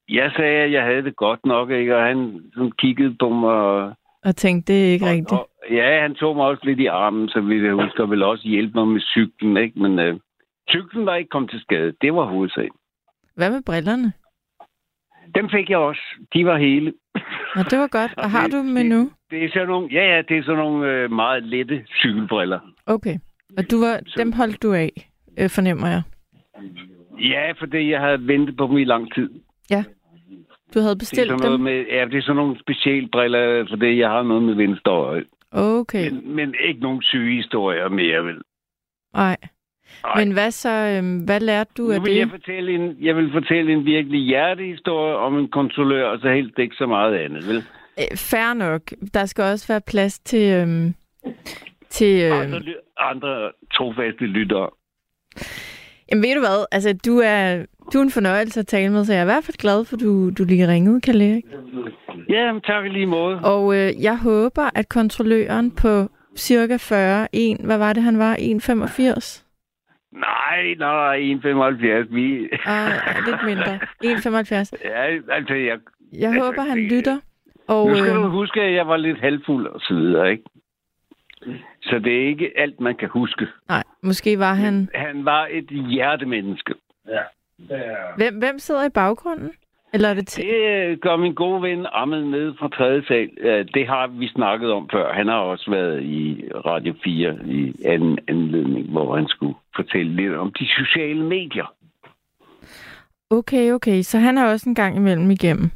Jeg sagde, at jeg havde det godt nok, ikke? Og han sådan kiggede på mig og... Og tænkte, det er ikke rigtigt. og ja, han tog mig også lidt i armen, så vi jeg husker vel også hjælpe mig med cyklen, ikke? Men øh, cyklen var ikke kommet til skade. Det var hovedsagen. Hvad med brillerne? Dem fik jeg også. De var hele. Nå, det var godt. Og har det- du dem endnu? Det er sådan nogle, ja, ja, det er sådan nogle øh, meget lette cykelbriller. Okay. Og du var, dem holdt du af, øh, fornemmer jeg. Ja, fordi jeg havde ventet på dem i lang tid. Ja. Du havde Det er bestilt sådan noget dem? med, ja, det er sådan nogle specialbriller, fordi jeg har noget med venstre øje. Okay. Men, men ikke nogen syge historier mere, vel? Nej. Nej. Men hvad så, øhm, hvad lærte du af Nu vil jeg det? fortælle en, jeg vil fortælle en virkelig hjertehistorie om en kontrollør, og så helst ikke så meget andet, vel? Øh, Fair nok. Der skal også være plads til, øhm, til Andre, øhm, ly- andre trofaste lyttere. Jamen ved du hvad, altså du er, du er en fornøjelse at tale med, så jeg er i hvert fald glad for, at du, du lige ringede, Kalle Erik. Ja, men tak i lige måde. Og øh, jeg håber, at kontrolløren på cirka 40, en, hvad var det, han var? 1,85? Nej, nej, 1,75. Vi... Ah, lidt mindre. 1,75. Ja, altså, jeg... Jeg håber, han lytter. Og Nu skal du øh, huske, at jeg var lidt halvfuld og så videre, ikke? Så det er ikke alt, man kan huske. nej, måske var han... Han var et hjertemenneske. Hvem, hvem sidder i baggrunden? Eller er det til... Det øh, gør min gode ven Ahmed nede fra 3. sal. Det har vi snakket om før. Han har også været i Radio 4 i anden anledning, hvor han skulle fortælle lidt om de sociale medier. Okay, okay, så han er også en gang imellem igennem.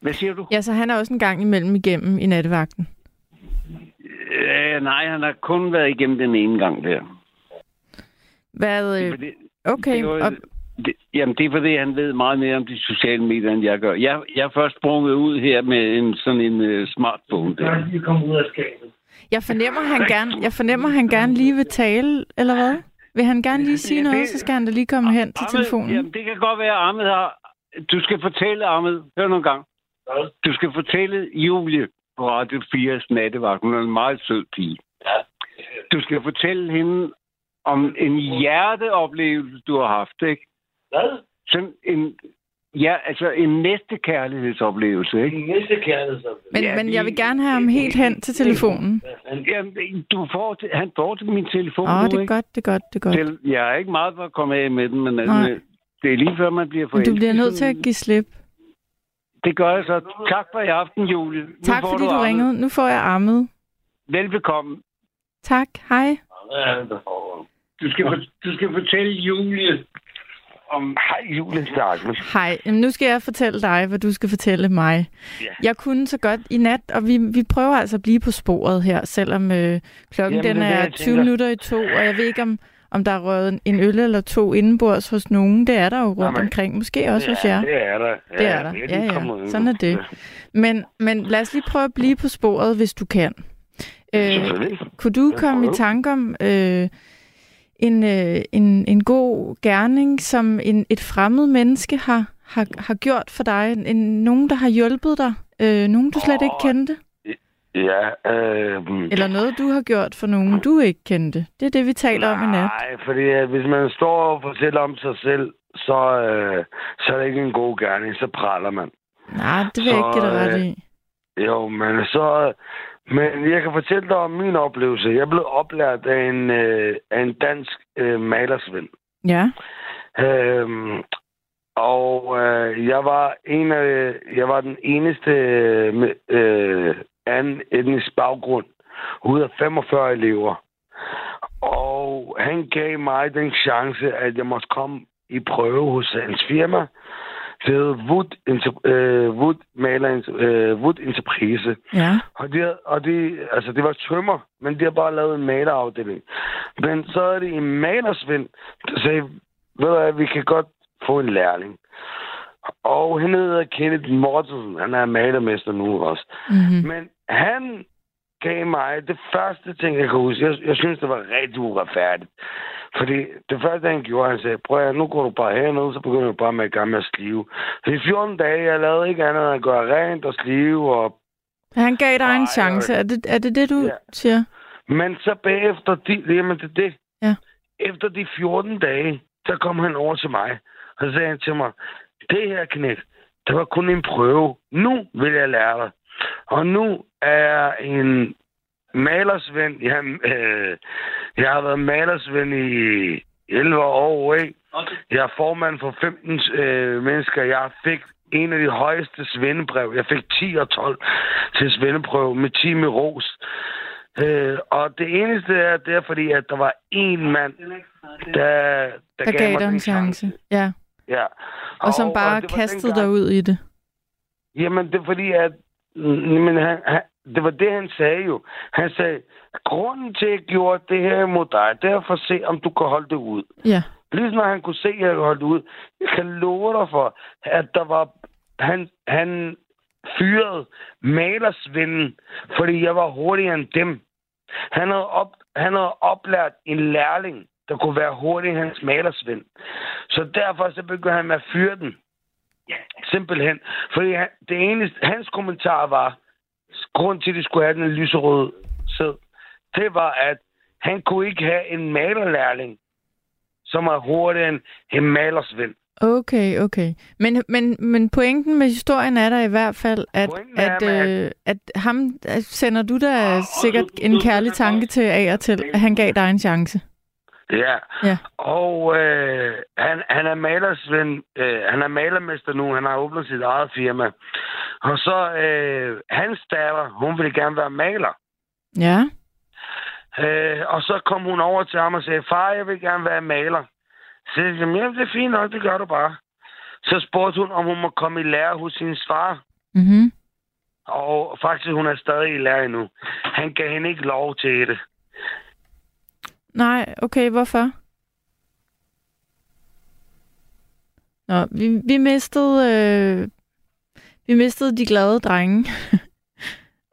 Hvad siger du? Ja, så han er også en gang imellem igennem i nattevagten. Øh, nej, han har kun været igennem den ene gang der. Hvad... Øh, Fordi- okay, det var- og, Det, jamen, det er fordi, han ved meget mere om de sociale medier, end jeg gør. Jeg, jeg er først sprunget ud her med en sådan en uh, smartphone der. jeg fornemmer, han gerne, jeg fornemmer, han gerne lige vil tale, eller hvad? Vil han gerne lige sige Ja, noget, så skal han da lige komme hen til telefonen. Jamen, det kan godt være, at Ahmed har... Du skal fortælle, Ahmed, hør nogle gang. Du skal fortælle Julie på Radio 4's nattevagt. Hun er en meget sød pige. Du skal fortælle hende om en hjerteoplevelse, du har haft, ikke? Hvad? Sådan en... Ja, altså en næste kærlighedsoplevelse, ikke? Næste kærlighedsoplevelse. Men, Ja, men jeg vil gerne have ham helt hen til telefonen. Jamen, du får han får til min telefon Åh, nu, det er ikke? godt, det er godt, det er godt. Jeg er ikke meget for at komme af med den, men Nej. altså, det er lige før, man bliver forelsket. du bliver nødt til at give slip. Det gør jeg så. Tak for i aften, Julie. Nu Tak fordi du Ahmed. ringede. Nu får jeg armet. Velbekomme. Tak, hej. Du skal, du skal fortælle Julie om... Hej, Julie Stakkels. Hej. Jamen, nu skal jeg fortælle dig, hvad du skal fortælle mig. Ja. Jeg kunne så godt i nat, og vi, vi prøver altså at blive på sporet her, selvom øh, klokken Jamen, den er er jeg 20 tænker. minutter i to, og jeg ved ikke, om, om der er røget en- øl eller to indenbords hos nogen. Det er der jo rundt Jamen, omkring. Måske også hos jer. det er der. Ja, Det er der. Ja, ja. Sådan er det. Men, men lad os lige prøve at blive på sporet, hvis du kan. Øh, kunne du komme i tanke om øh, en, øh, en, en god gerning, som en, et fremmed menneske har, har, har gjort for dig? En, nogen, der har hjulpet dig? Øh, nogen, du slet oh, ikke kendte? Ja. Øh, Eller noget, du har gjort for nogen, du ikke kendte? Det er det, vi taler nej, om i nat. Nej, fordi øh, hvis man står og fortæller om sig selv, så, øh, så er det ikke en god gerning. Så praler man. Nej, det vil så, jeg ikke give dig ret øh, i. Jo, men så... Men jeg kan fortælle dig om min oplevelse. Jeg blev oplært af en, øh, af en dansk øh, malersvend. Ja. Øhm, og øh, jeg var en af, jeg var den eneste med øh, anden etnisk baggrund ud af 45 elever. Og han gav mig den chance, at jeg måtte komme i prøve hos hans firma. Det hed Wood, øh, Wood, Maler, øh, Wood Enterprise. Ja. Og, de, og de, altså, det var tømmer, men de har bare lavet en malerafdeling. Men så er det en malersvind, der sagde, ved du vi kan godt få en lærling. Og han hedder Kenneth Mortensen. Han er malermester nu også. Mm-hmm. Men han gav mig det første ting, jeg kan huske. Jeg, jeg synes, det var rigtig uretfærdigt. Fordi det første, han gjorde, han sagde, prøv at nu går du bare herned, så begynder du bare med at gang med at slive. Så i 14 dage, jeg lavede ikke andet end at gøre rent og slive. Og... Han gav dig en chance. Er det, er det det, du ja. siger? Men så bagefter, de, jamen det det. Ja. Efter de 14 dage, så kom han over til mig. Og så sagde han til mig, det her knæk, det var kun en prøve. Nu vil jeg lære dig. Og nu er jeg en malersvend. Jeg, øh, jeg har været malersvend i 11 år, ikke? Okay. Jeg er formand for 15 øh, mennesker. Jeg fik en af de højeste svendebrev. Jeg fik 10 og 12 til svendeprøve med 10 med ros. Øh, og det eneste er, det er fordi, at der var en mand, der, der, der gav, gav dig en chance. chance. Ja. ja. Og, og som bare og kastede dig ud i det. Jamen, det er fordi, at men han, han, det var det, han sagde jo. Han sagde, grunden til, at jeg gjorde det her mod dig, det er for at se, om du kan holde det ud. Ja. Lige når han kunne se, at jeg kunne holde det ud. Jeg kan love dig for, at der var... Han, han fyrede malersvinden, fordi jeg var hurtigere end dem. Han havde, op, han havde oplært en lærling, der kunne være hurtigere end hans malersvind. Så derfor så begyndte han med at fyre den. Simpelthen. Fordi han, det eneste, hans kommentar var, grund til, at de skulle have den lyserøde sæd, det var, at han kunne ikke have en malerlærling, som er hurtigere end en malersvend. Okay, okay. Men, men, men pointen med historien er der i hvert fald, at, at, er, øh, at ham at sender du da oh, sikkert en kærlig tanke til af og til, at han gav dig en chance. Ja, ja. og øh, han, han er malersvend, øh, han er malermester nu, han har åbnet sit eget firma. Og så øh, hans datter, hun ville gerne være maler. Ja. Øh, og så kom hun over til ham og sagde, far, jeg vil gerne være maler. Så jeg sagde, jamen, det er fint nok, det gør du bare. Så spurgte hun, om hun må komme i lære hos sin far. Mm-hmm. Og faktisk, hun er stadig i lære endnu. Han gav hende ikke lov til det. Nej, okay, hvorfor? Nå, vi, vi mistede øh, vi mistede de glade drenge.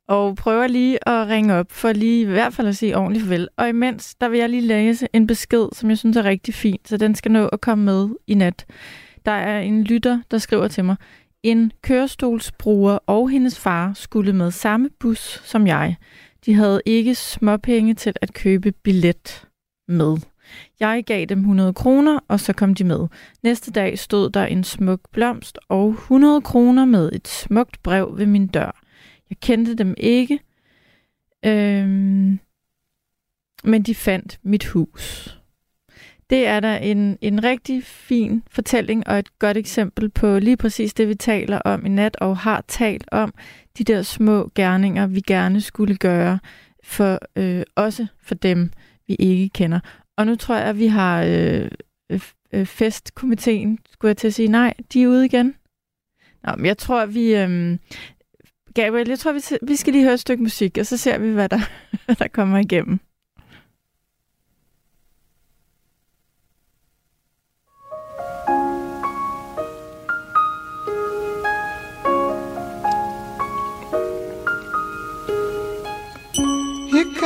og prøver lige at ringe op, for lige i hvert fald at sige ordentligt farvel. Og imens, der vil jeg lige læse en besked, som jeg synes er rigtig fint, så den skal nå at komme med i nat. Der er en lytter, der skriver til mig, en kørestolsbruger og hendes far skulle med samme bus som jeg. De havde ikke småpenge til at købe billet med. Jeg gav dem 100 kroner, og så kom de med. Næste dag stod der en smuk blomst og 100 kroner med et smukt brev ved min dør. Jeg kendte dem ikke, øhm, men de fandt mit hus. Det er da en, en rigtig fin fortælling og et godt eksempel på lige præcis det, vi taler om i nat og har talt om. De der små gerninger, vi gerne skulle gøre, for øh, også for dem, vi ikke kender. Og nu tror jeg, at vi har øh, øh, øh, festkomiteen, skulle jeg til at sige. Nej, de er ude igen. Nå, men jeg tror, at vi... Øh, Gabriel, jeg tror, vi, vi skal lige høre et stykke musik, og så ser vi, hvad der, hvad der kommer igennem.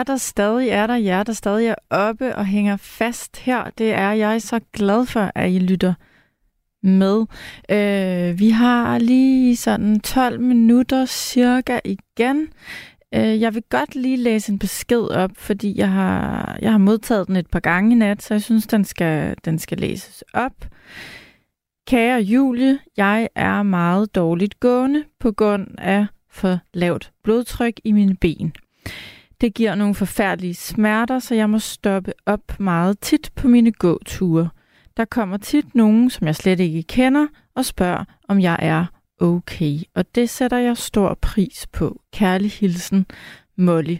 Jer der stadig er der, jer der stadig er oppe og hænger fast her, det er jeg så glad for, at I lytter med. Øh, vi har lige sådan 12 minutter cirka igen. Øh, jeg vil godt lige læse en besked op, fordi jeg har, jeg har modtaget den et par gange i nat, så jeg synes, den skal, den skal læses op. Kære Julie, jeg er meget dårligt gående på grund af for lavt blodtryk i mine ben. Det giver nogle forfærdelige smerter, så jeg må stoppe op meget tit på mine gåture. Der kommer tit nogen, som jeg slet ikke kender, og spørger, om jeg er okay. Og det sætter jeg stor pris på. Kærlig hilsen, Molly.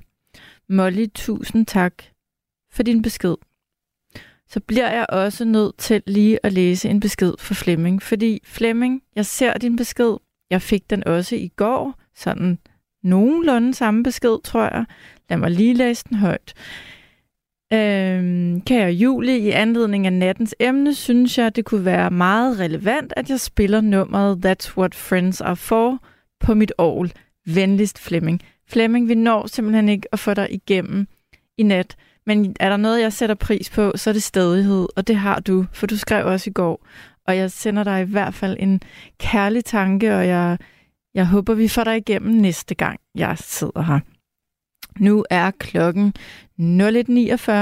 Molly, tusind tak for din besked. Så bliver jeg også nødt til lige at læse en besked for Flemming, fordi Flemming, jeg ser din besked. Jeg fik den også i går, sådan nogenlunde samme besked, tror jeg. Lad mig lige læse den højt. Øhm, kære Julie, i anledning af nattens emne, synes jeg, det kunne være meget relevant, at jeg spiller nummeret That's What Friends Are For på mit all. Venligst Flemming. Flemming, vi når simpelthen ikke at få dig igennem i nat. Men er der noget, jeg sætter pris på, så er det stedighed, og det har du, for du skrev også i går. Og jeg sender dig i hvert fald en kærlig tanke, og jeg, jeg håber, vi får dig igennem næste gang, jeg sidder her. Nu er klokken 01.49,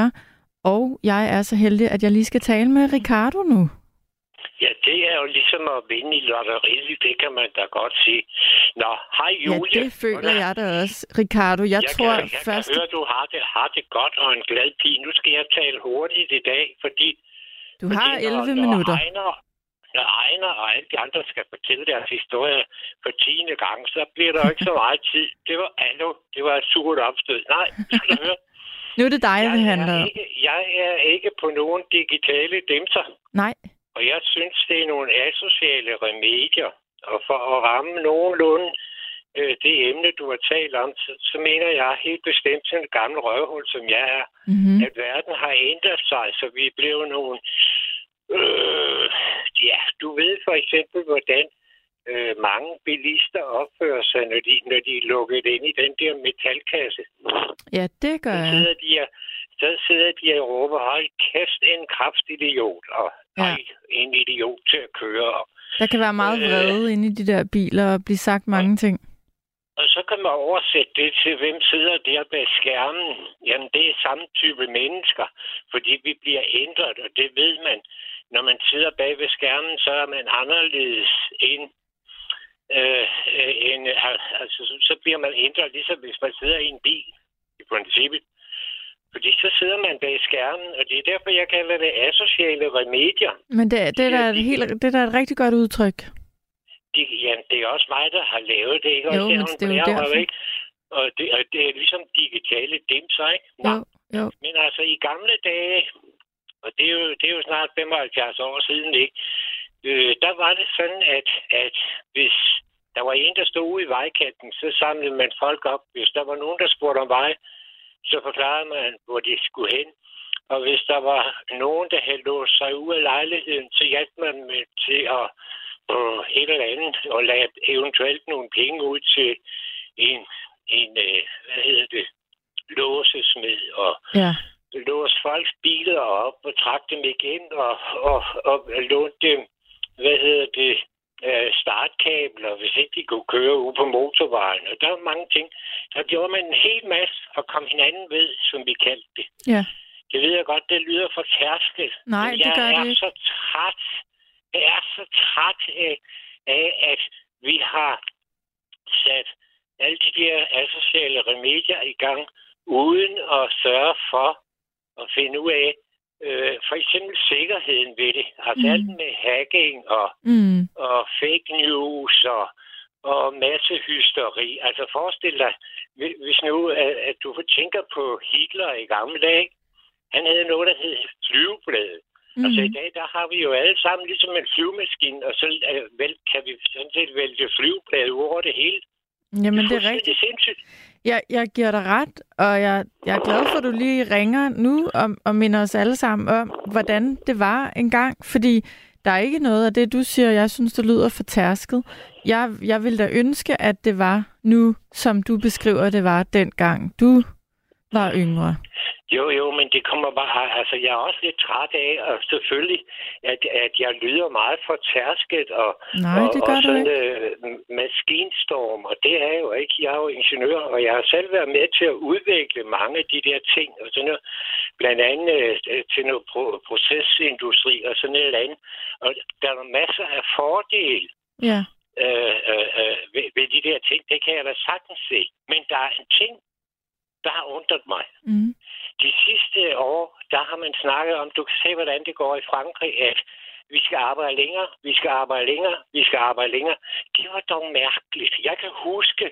og jeg er så heldig, at jeg lige skal tale med Ricardo nu. Ja, det er jo ligesom at vinde i lotteriet, det kan man da godt sige. Nå, hej Ja, Julie. det føler jeg da også, Ricardo. Jeg, jeg tror kan, jeg først... kan høre, du har det, har det godt og en glad pige. Nu skal jeg tale hurtigt i dag, fordi... Du har fordi 11 når, minutter. Når Ejner, når Ejner og alle de andre skal fortælle deres historie for tiende gang, så bliver der jo ikke så meget tid. Det var, allo, det var et surt opstød. Nej, du skal høre. Nu er det dig, det Jeg handler er, om. jeg er ikke på nogen digitale dimser. Nej. Og jeg synes, det er nogle asociale remedier. Og for at ramme nogenlunde øh, det emne, du har talt om, så, så mener jeg helt bestemt til en gammel røvhul, som jeg er, Mm-hmm. at verden har ændret sig, så vi er blevet nogle... Øh, ja, du ved for eksempel, hvordan øh, mange bilister opfører sig, når de, når de er lukket ind i den der metalkasse. Ja, det gør Så jeg. sidder de og, så sidder de og råber, hold kæft, en kraftidiot, og Ja. en idiot til at køre. Og, Der kan være meget Øh. vrede inde i de der biler og blive sagt mange ting. og så kan man oversætte det til, hvem sidder der bag skærmen. Jamen, det er samme type mennesker, fordi vi bliver ændret, og det ved man. Når man sidder bag ved skærmen, så er man anderledes end øh, øh, en, altså, så- bliver man ændret, ligesom hvis man sidder i en bil, i princippet. Fordi så sidder man bag skærmen, og det er derfor, jeg kalder det asociale remedier. Men det, det, er da et helt, det er da et rigtig godt udtryk. De, ja, det er også mig, der har lavet det, ikke? Jo, Også men det er jo derfor. ikke? Og det, og det er ligesom digitale dimser, ikke? Nå, Jo, jo. Men altså, i gamle dage, og det er jo, det er jo snart 75 år siden, ikke? Øh, der var det sådan, at, at hvis der var en, der stod ude i vejkanten, så samlede man folk op. Hvis der var nogen, der spurgte om vej, så forklarede man, hvor de skulle hen. Og hvis der var nogen, der havde låst sig ud af lejligheden, så hjalp man med til at på et eller andet, og lade eventuelt nogle penge ud til en, en øh, hvad hedder det, låsesmed, og Ja låse folks biler op og trække dem igen, og, og, og låne dem, hvad hedder det, øh, startkabler, hvis ikke de kunne køre ud på motorvejen. Og der er mange ting. Der gjorde man en hel masse og kom hinanden ved, som vi kaldte det. Ja. Det ved jeg godt, det lyder for tærsket. Nej, det gør er det ikke. så træt. Jeg er så træt af, af, at vi har sat alle de der asociale remedier i gang, uden at sørge for at finde ud af, øh, for eksempel sikkerheden ved det. Altså Mm. alt med hacking og, Mm. og fake news og, og masse hysteri. Altså forestil dig, hvis nu at, at du tænker på Hitler i gamle dage, han havde noget, der hed flyveblade. Mm. Altså i dag, der har vi jo alle sammen ligesom en flyvemaskine, og så øh, vel, kan vi sådan set vælge flyveblade over det hele. Jamen, det er fuldstændig rigtigt. sindssygt. Jeg, jeg giver dig ret, og jeg, jeg er glad for, at du lige ringer nu og, og minder os alle sammen om, hvordan det var engang. Fordi der er ikke noget af det, du siger, jeg synes, det lyder for tærsket. Jeg, jeg vil da ønske, at det var nu, som du beskriver, det var dengang du var yngre. Jo, jo, men det kommer bare... Altså, jeg er også lidt træt af, og selvfølgelig, at, at jeg lyder meget for tærsket og, Nej, og, og sådan ikke. øh, maskinstorm, og det er jeg jo ikke. Jeg er jo ingeniør, og jeg har selv været med til at udvikle mange af de der ting, og sådan noget, blandt andet øh, til noget pro- procesindustri og sådan noget andet. Og der er masser af fordele Ja. øh, øh, øh, ved, ved de der ting. Det kan jeg da sagtens se. Men der er en ting, der har undret mig. Mm. De sidste år, der har man snakket om, du kan se, hvordan det går i Frankrig, at vi skal arbejde længere, vi skal arbejde længere, vi skal arbejde længere. Det var dog mærkeligt. Jeg kan huske,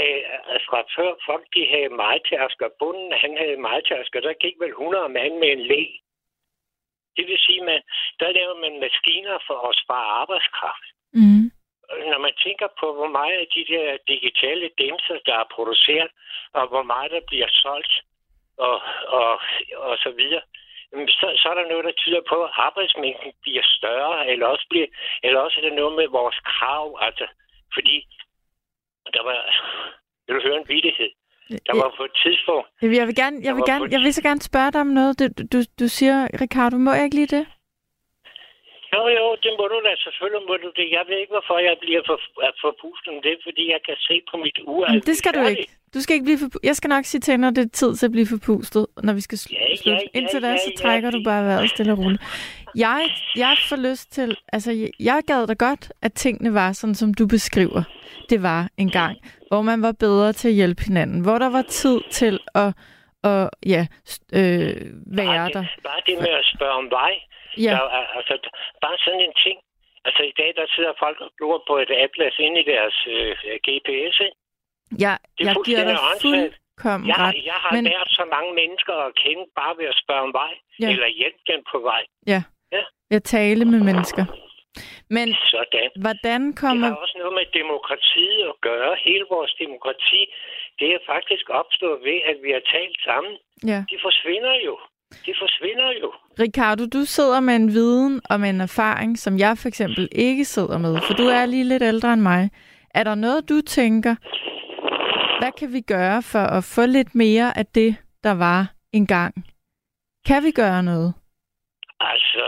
øh, at fra før folk de havde majtærsker, bunden han havde majtærsker, der gik vel 100 mand med en læ. Det vil sige, at der laver man maskiner for at spare arbejdskraft. Mm. Når man tænker på, hvor meget af de der digitale dimser, der er produceret, og hvor meget der bliver solgt, og, og, og så videre, så, så er der noget, der tyder på, at arbejdsmængden bliver større, eller også, bliver, eller også er det noget med vores krav, altså, fordi der var, vil du høre en vittighed? Der var på et tidspunkt, Jeg vil, gerne, jeg vil, gerne, jeg vil så gerne spørge dig om noget. Du, du, du siger, Ricardo, må jeg ikke lige det? Jo, jo, det må du da. Selvfølgelig må du det. Jeg ved ikke, hvorfor jeg bliver for, forpustet med det, fordi jeg kan se på mit ur. Men det skal du ikke. Du skal ikke blive for... Jeg skal nok sige til, når det er tid til at blive forpustet, når vi skal sl- Ja, ja, slutte. ja, Indtil da, ja, så ja, trækker du det- bare vejret stille og roligt. Jeg, jeg får lyst til... Altså, jeg, jeg gad da godt, at tingene var sådan, som du beskriver. Det var en gang, hvor man var bedre til at hjælpe hinanden. Hvor der var tid til at, at ja, øh, være bare der. Det, bare det med at spørge om vej. Ja. Der, er- altså, bare sådan en ting. Altså i dag, der sidder folk og glor på et atlas inde i deres øh, GPS. Ikke? Jeg, Det er jeg giver dig fuldkommen Jeg, ret. jeg har Men- lært så mange mennesker at kende bare ved at spørge om vej. Ja. Eller hjælpe dem på vej. Ja. Ja. Jeg tale med mennesker. Men Sådan. hvordan Det kommer... har også noget med demokratiet at gøre. Hele vores demokrati, det er faktisk opstået ved, at vi har talt sammen. Ja. De forsvinder jo. De forsvinder jo. Ricardo, du sidder med en viden og med en erfaring, som jeg for eksempel ikke sidder med, for du er lige lidt ældre end mig. Er der noget, du tænker, hvad kan vi gøre for at få lidt mere af det, der var engang? Kan vi gøre noget? Altså,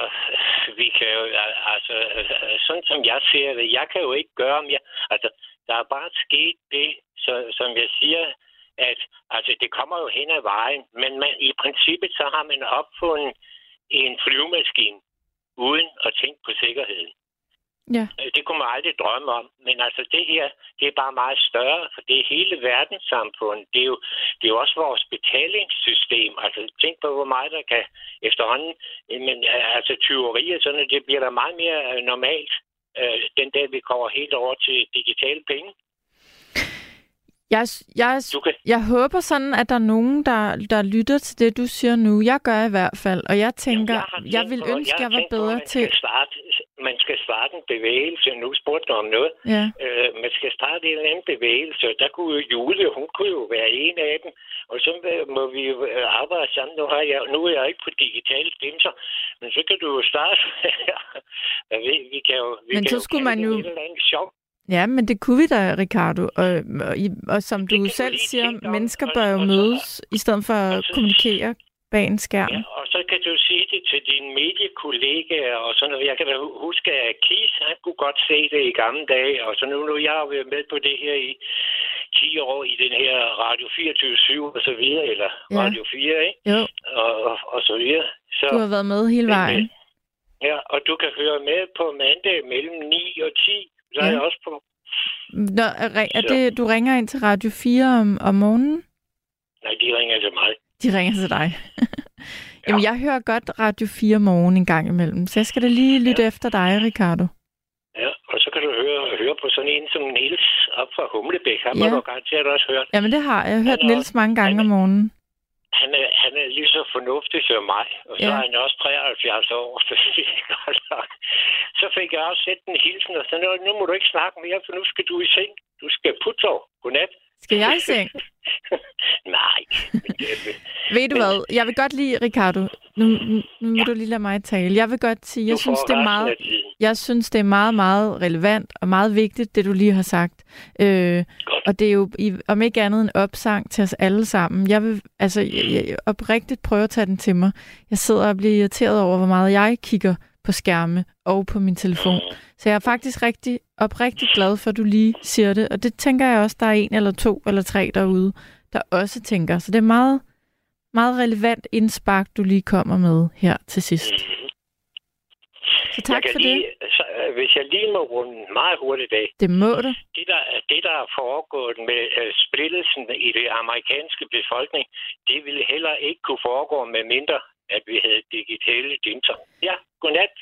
vi kan jo, altså, sådan som jeg ser det, jeg kan jo ikke gøre, jeg, altså, der er bare sket det, så, som jeg siger, at altså, det kommer jo hen ad vejen, men man, i princippet så har man opfundet en flyvemaskine, uden at tænke på sikkerheden. Ja. Øh, Det kunne man aldrig drømme om. Men altså det her, det er bare meget større, for det er hele verdenssamfundet. Det er jo, det er jo også vores betalingssystem. Altså tænk på, hvor meget der kan efterhånden... øh, Men øh, altså tyveri og sådan det bliver da meget mere normalt, den dag vi kommer helt over til digitale penge. Jeg, jeg, jeg håber sådan, at der er nogen, der, der lytter til det, du siger nu. Jeg gør i hvert fald, og jeg tænker, jeg, har jeg tænkt vil på- ønske, har jeg var på, bedre man til... Skal starte, man skal starte en bevægelse. Nu spurgte du om noget. Ja. Øh, man skal starte en eller anden bevægelse. Der kunne jo Julie, hun kunne jo være en af dem. Og så øh, må vi jo øh, arbejde sammen. Nu, har jeg, nu er jeg ikke på digitale dimser, men så kan du jo starte. jeg ved, vi kan jo, vi Men kan så jo skulle man jo- Et eller andet sjov. Ja, men det kunne vi da, Ricardo. Og, og, og som du selv siger, mennesker bør jo mødes, i stedet for at kommunikere bag en skærm. Ja, og så kan du sige det til dine mediekollegaer og sådan noget. Jeg kan da hu- huske, at Kies, han kunne godt se det i gamle dage, og så nu, nu jeg har været med på det her i 10 år i den her Radio 24 og så videre, eller Ja. Radio 4, ikke? Jo, Og, og, og så videre. Så, du har været med hele vejen. Ja, og du kan høre med på mandag mellem 9 og 10. Så er Ja. jeg også på. Nå, er, er det, du ringer ind til Radio 4 om, om morgenen? Nej, de ringer til mig. De ringer til dig. Jamen, jeg hører godt Radio 4 morgen en gang imellem, så jeg skal da lige lytte efter dig, Ricardo. Ja, og så kan du høre, høre på sådan en som Niels op fra Humlebæk. Han Ja. har du garanteret også hørt. Jamen, det har jeg. Jeg har hørt Han Niels mange gange om morgenen. Han er, han er lige så fornuftig som mig, og så Ja. er han også 73 år. Så, fik jeg også sendt en hilsen, og så nu, må du ikke snakke mere, for nu skal du i seng. Du skal putte over. Godnat. Skal jeg i seng? Nej. Ved du hvad? Jeg vil godt lide, Ricardo. Nu, nu, nu må du lige lade mig tale. Jeg vil godt sige, jeg synes, det er meget, jeg synes, det er meget, meget relevant og meget vigtigt, det du lige har sagt. Øh, og det er jo i, om ikke andet en opsang til os alle sammen. Jeg vil altså jeg, jeg oprigtigt prøve at tage den til mig. Jeg sidder og bliver irriteret over, hvor meget jeg kigger på skærme og på min telefon. Så jeg er faktisk rigtig oprigtigt glad for, at du lige siger det. Og det tænker jeg også, der er en eller to eller tre derude, der også tænker. Så det er meget, meget relevant indspark, du lige kommer med her til sidst. Så tak jeg for lige, det. Så, øh, hvis jeg lige må runde meget hurtigt af. Det må du. Det der, det, der er foregået med uh, splittelsen i det amerikanske befolkning, det ville heller ikke kunne foregå med mindre, at vi havde digitale dinser. Ja, godnat.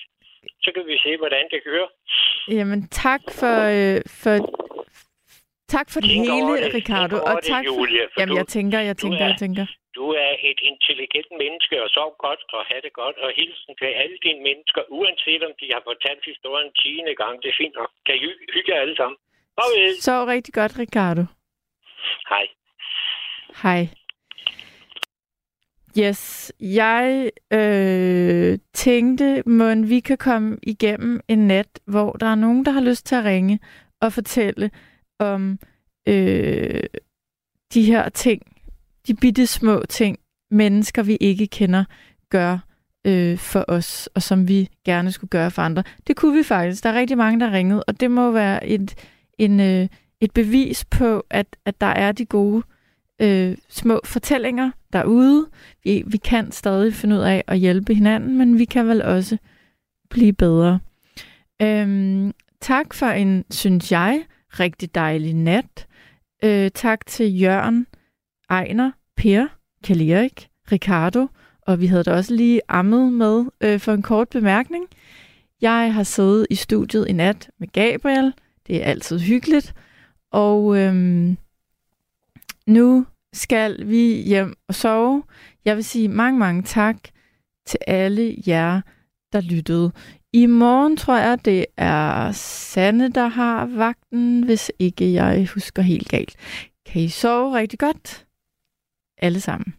Så kan vi se, hvordan det kører. Jamen, tak for, øh, for, tak for det Tænk hele, det. Ricardo. Tænk Og det, tak for... Julie, for Jamen, du- jeg tænker, jeg tænker, er- jeg tænker. Du er et intelligent menneske, og sov godt og have det godt. Og hilsen til alle dine mennesker, uanset om de har fortalt historien 10. gang. Det er fint nok. Kan I hy- hygge jer alle sammen. Farvel. Så rigtig godt, Ricardo. Hej. Hej. Yes, jeg øh, tænkte, må vi kan komme igennem en nat, hvor der er nogen, der har lyst til at ringe og fortælle om øh, de her ting, de bitte små ting, mennesker vi ikke kender, gør øh, for os, og som vi gerne skulle gøre for andre. Det kunne vi faktisk. Der er rigtig mange, der ringede, og det må være et, en, øh, et bevis på, at, at der er de gode øh, små fortællinger derude. Vi, vi kan stadig finde ud af at hjælpe hinanden, men vi kan vel også blive bedre. Øhm, tak for en, synes jeg, rigtig dejlig nat. Øh, tak til Jørgen, Ejner, Per, Kjell Erik, Ricardo, og vi havde da også lige ammet med øh, for en kort bemærkning. Jeg har siddet i studiet i nat med Gabriel. Det er altid hyggeligt. Og øhm, nu skal vi hjem og sove. Jeg vil sige mange, mange tak til alle jer, der lyttede. I morgen tror jeg, det er Sanne, der har vagten, hvis ikke jeg husker helt galt. Kan I sove rigtig godt? Alle sammen.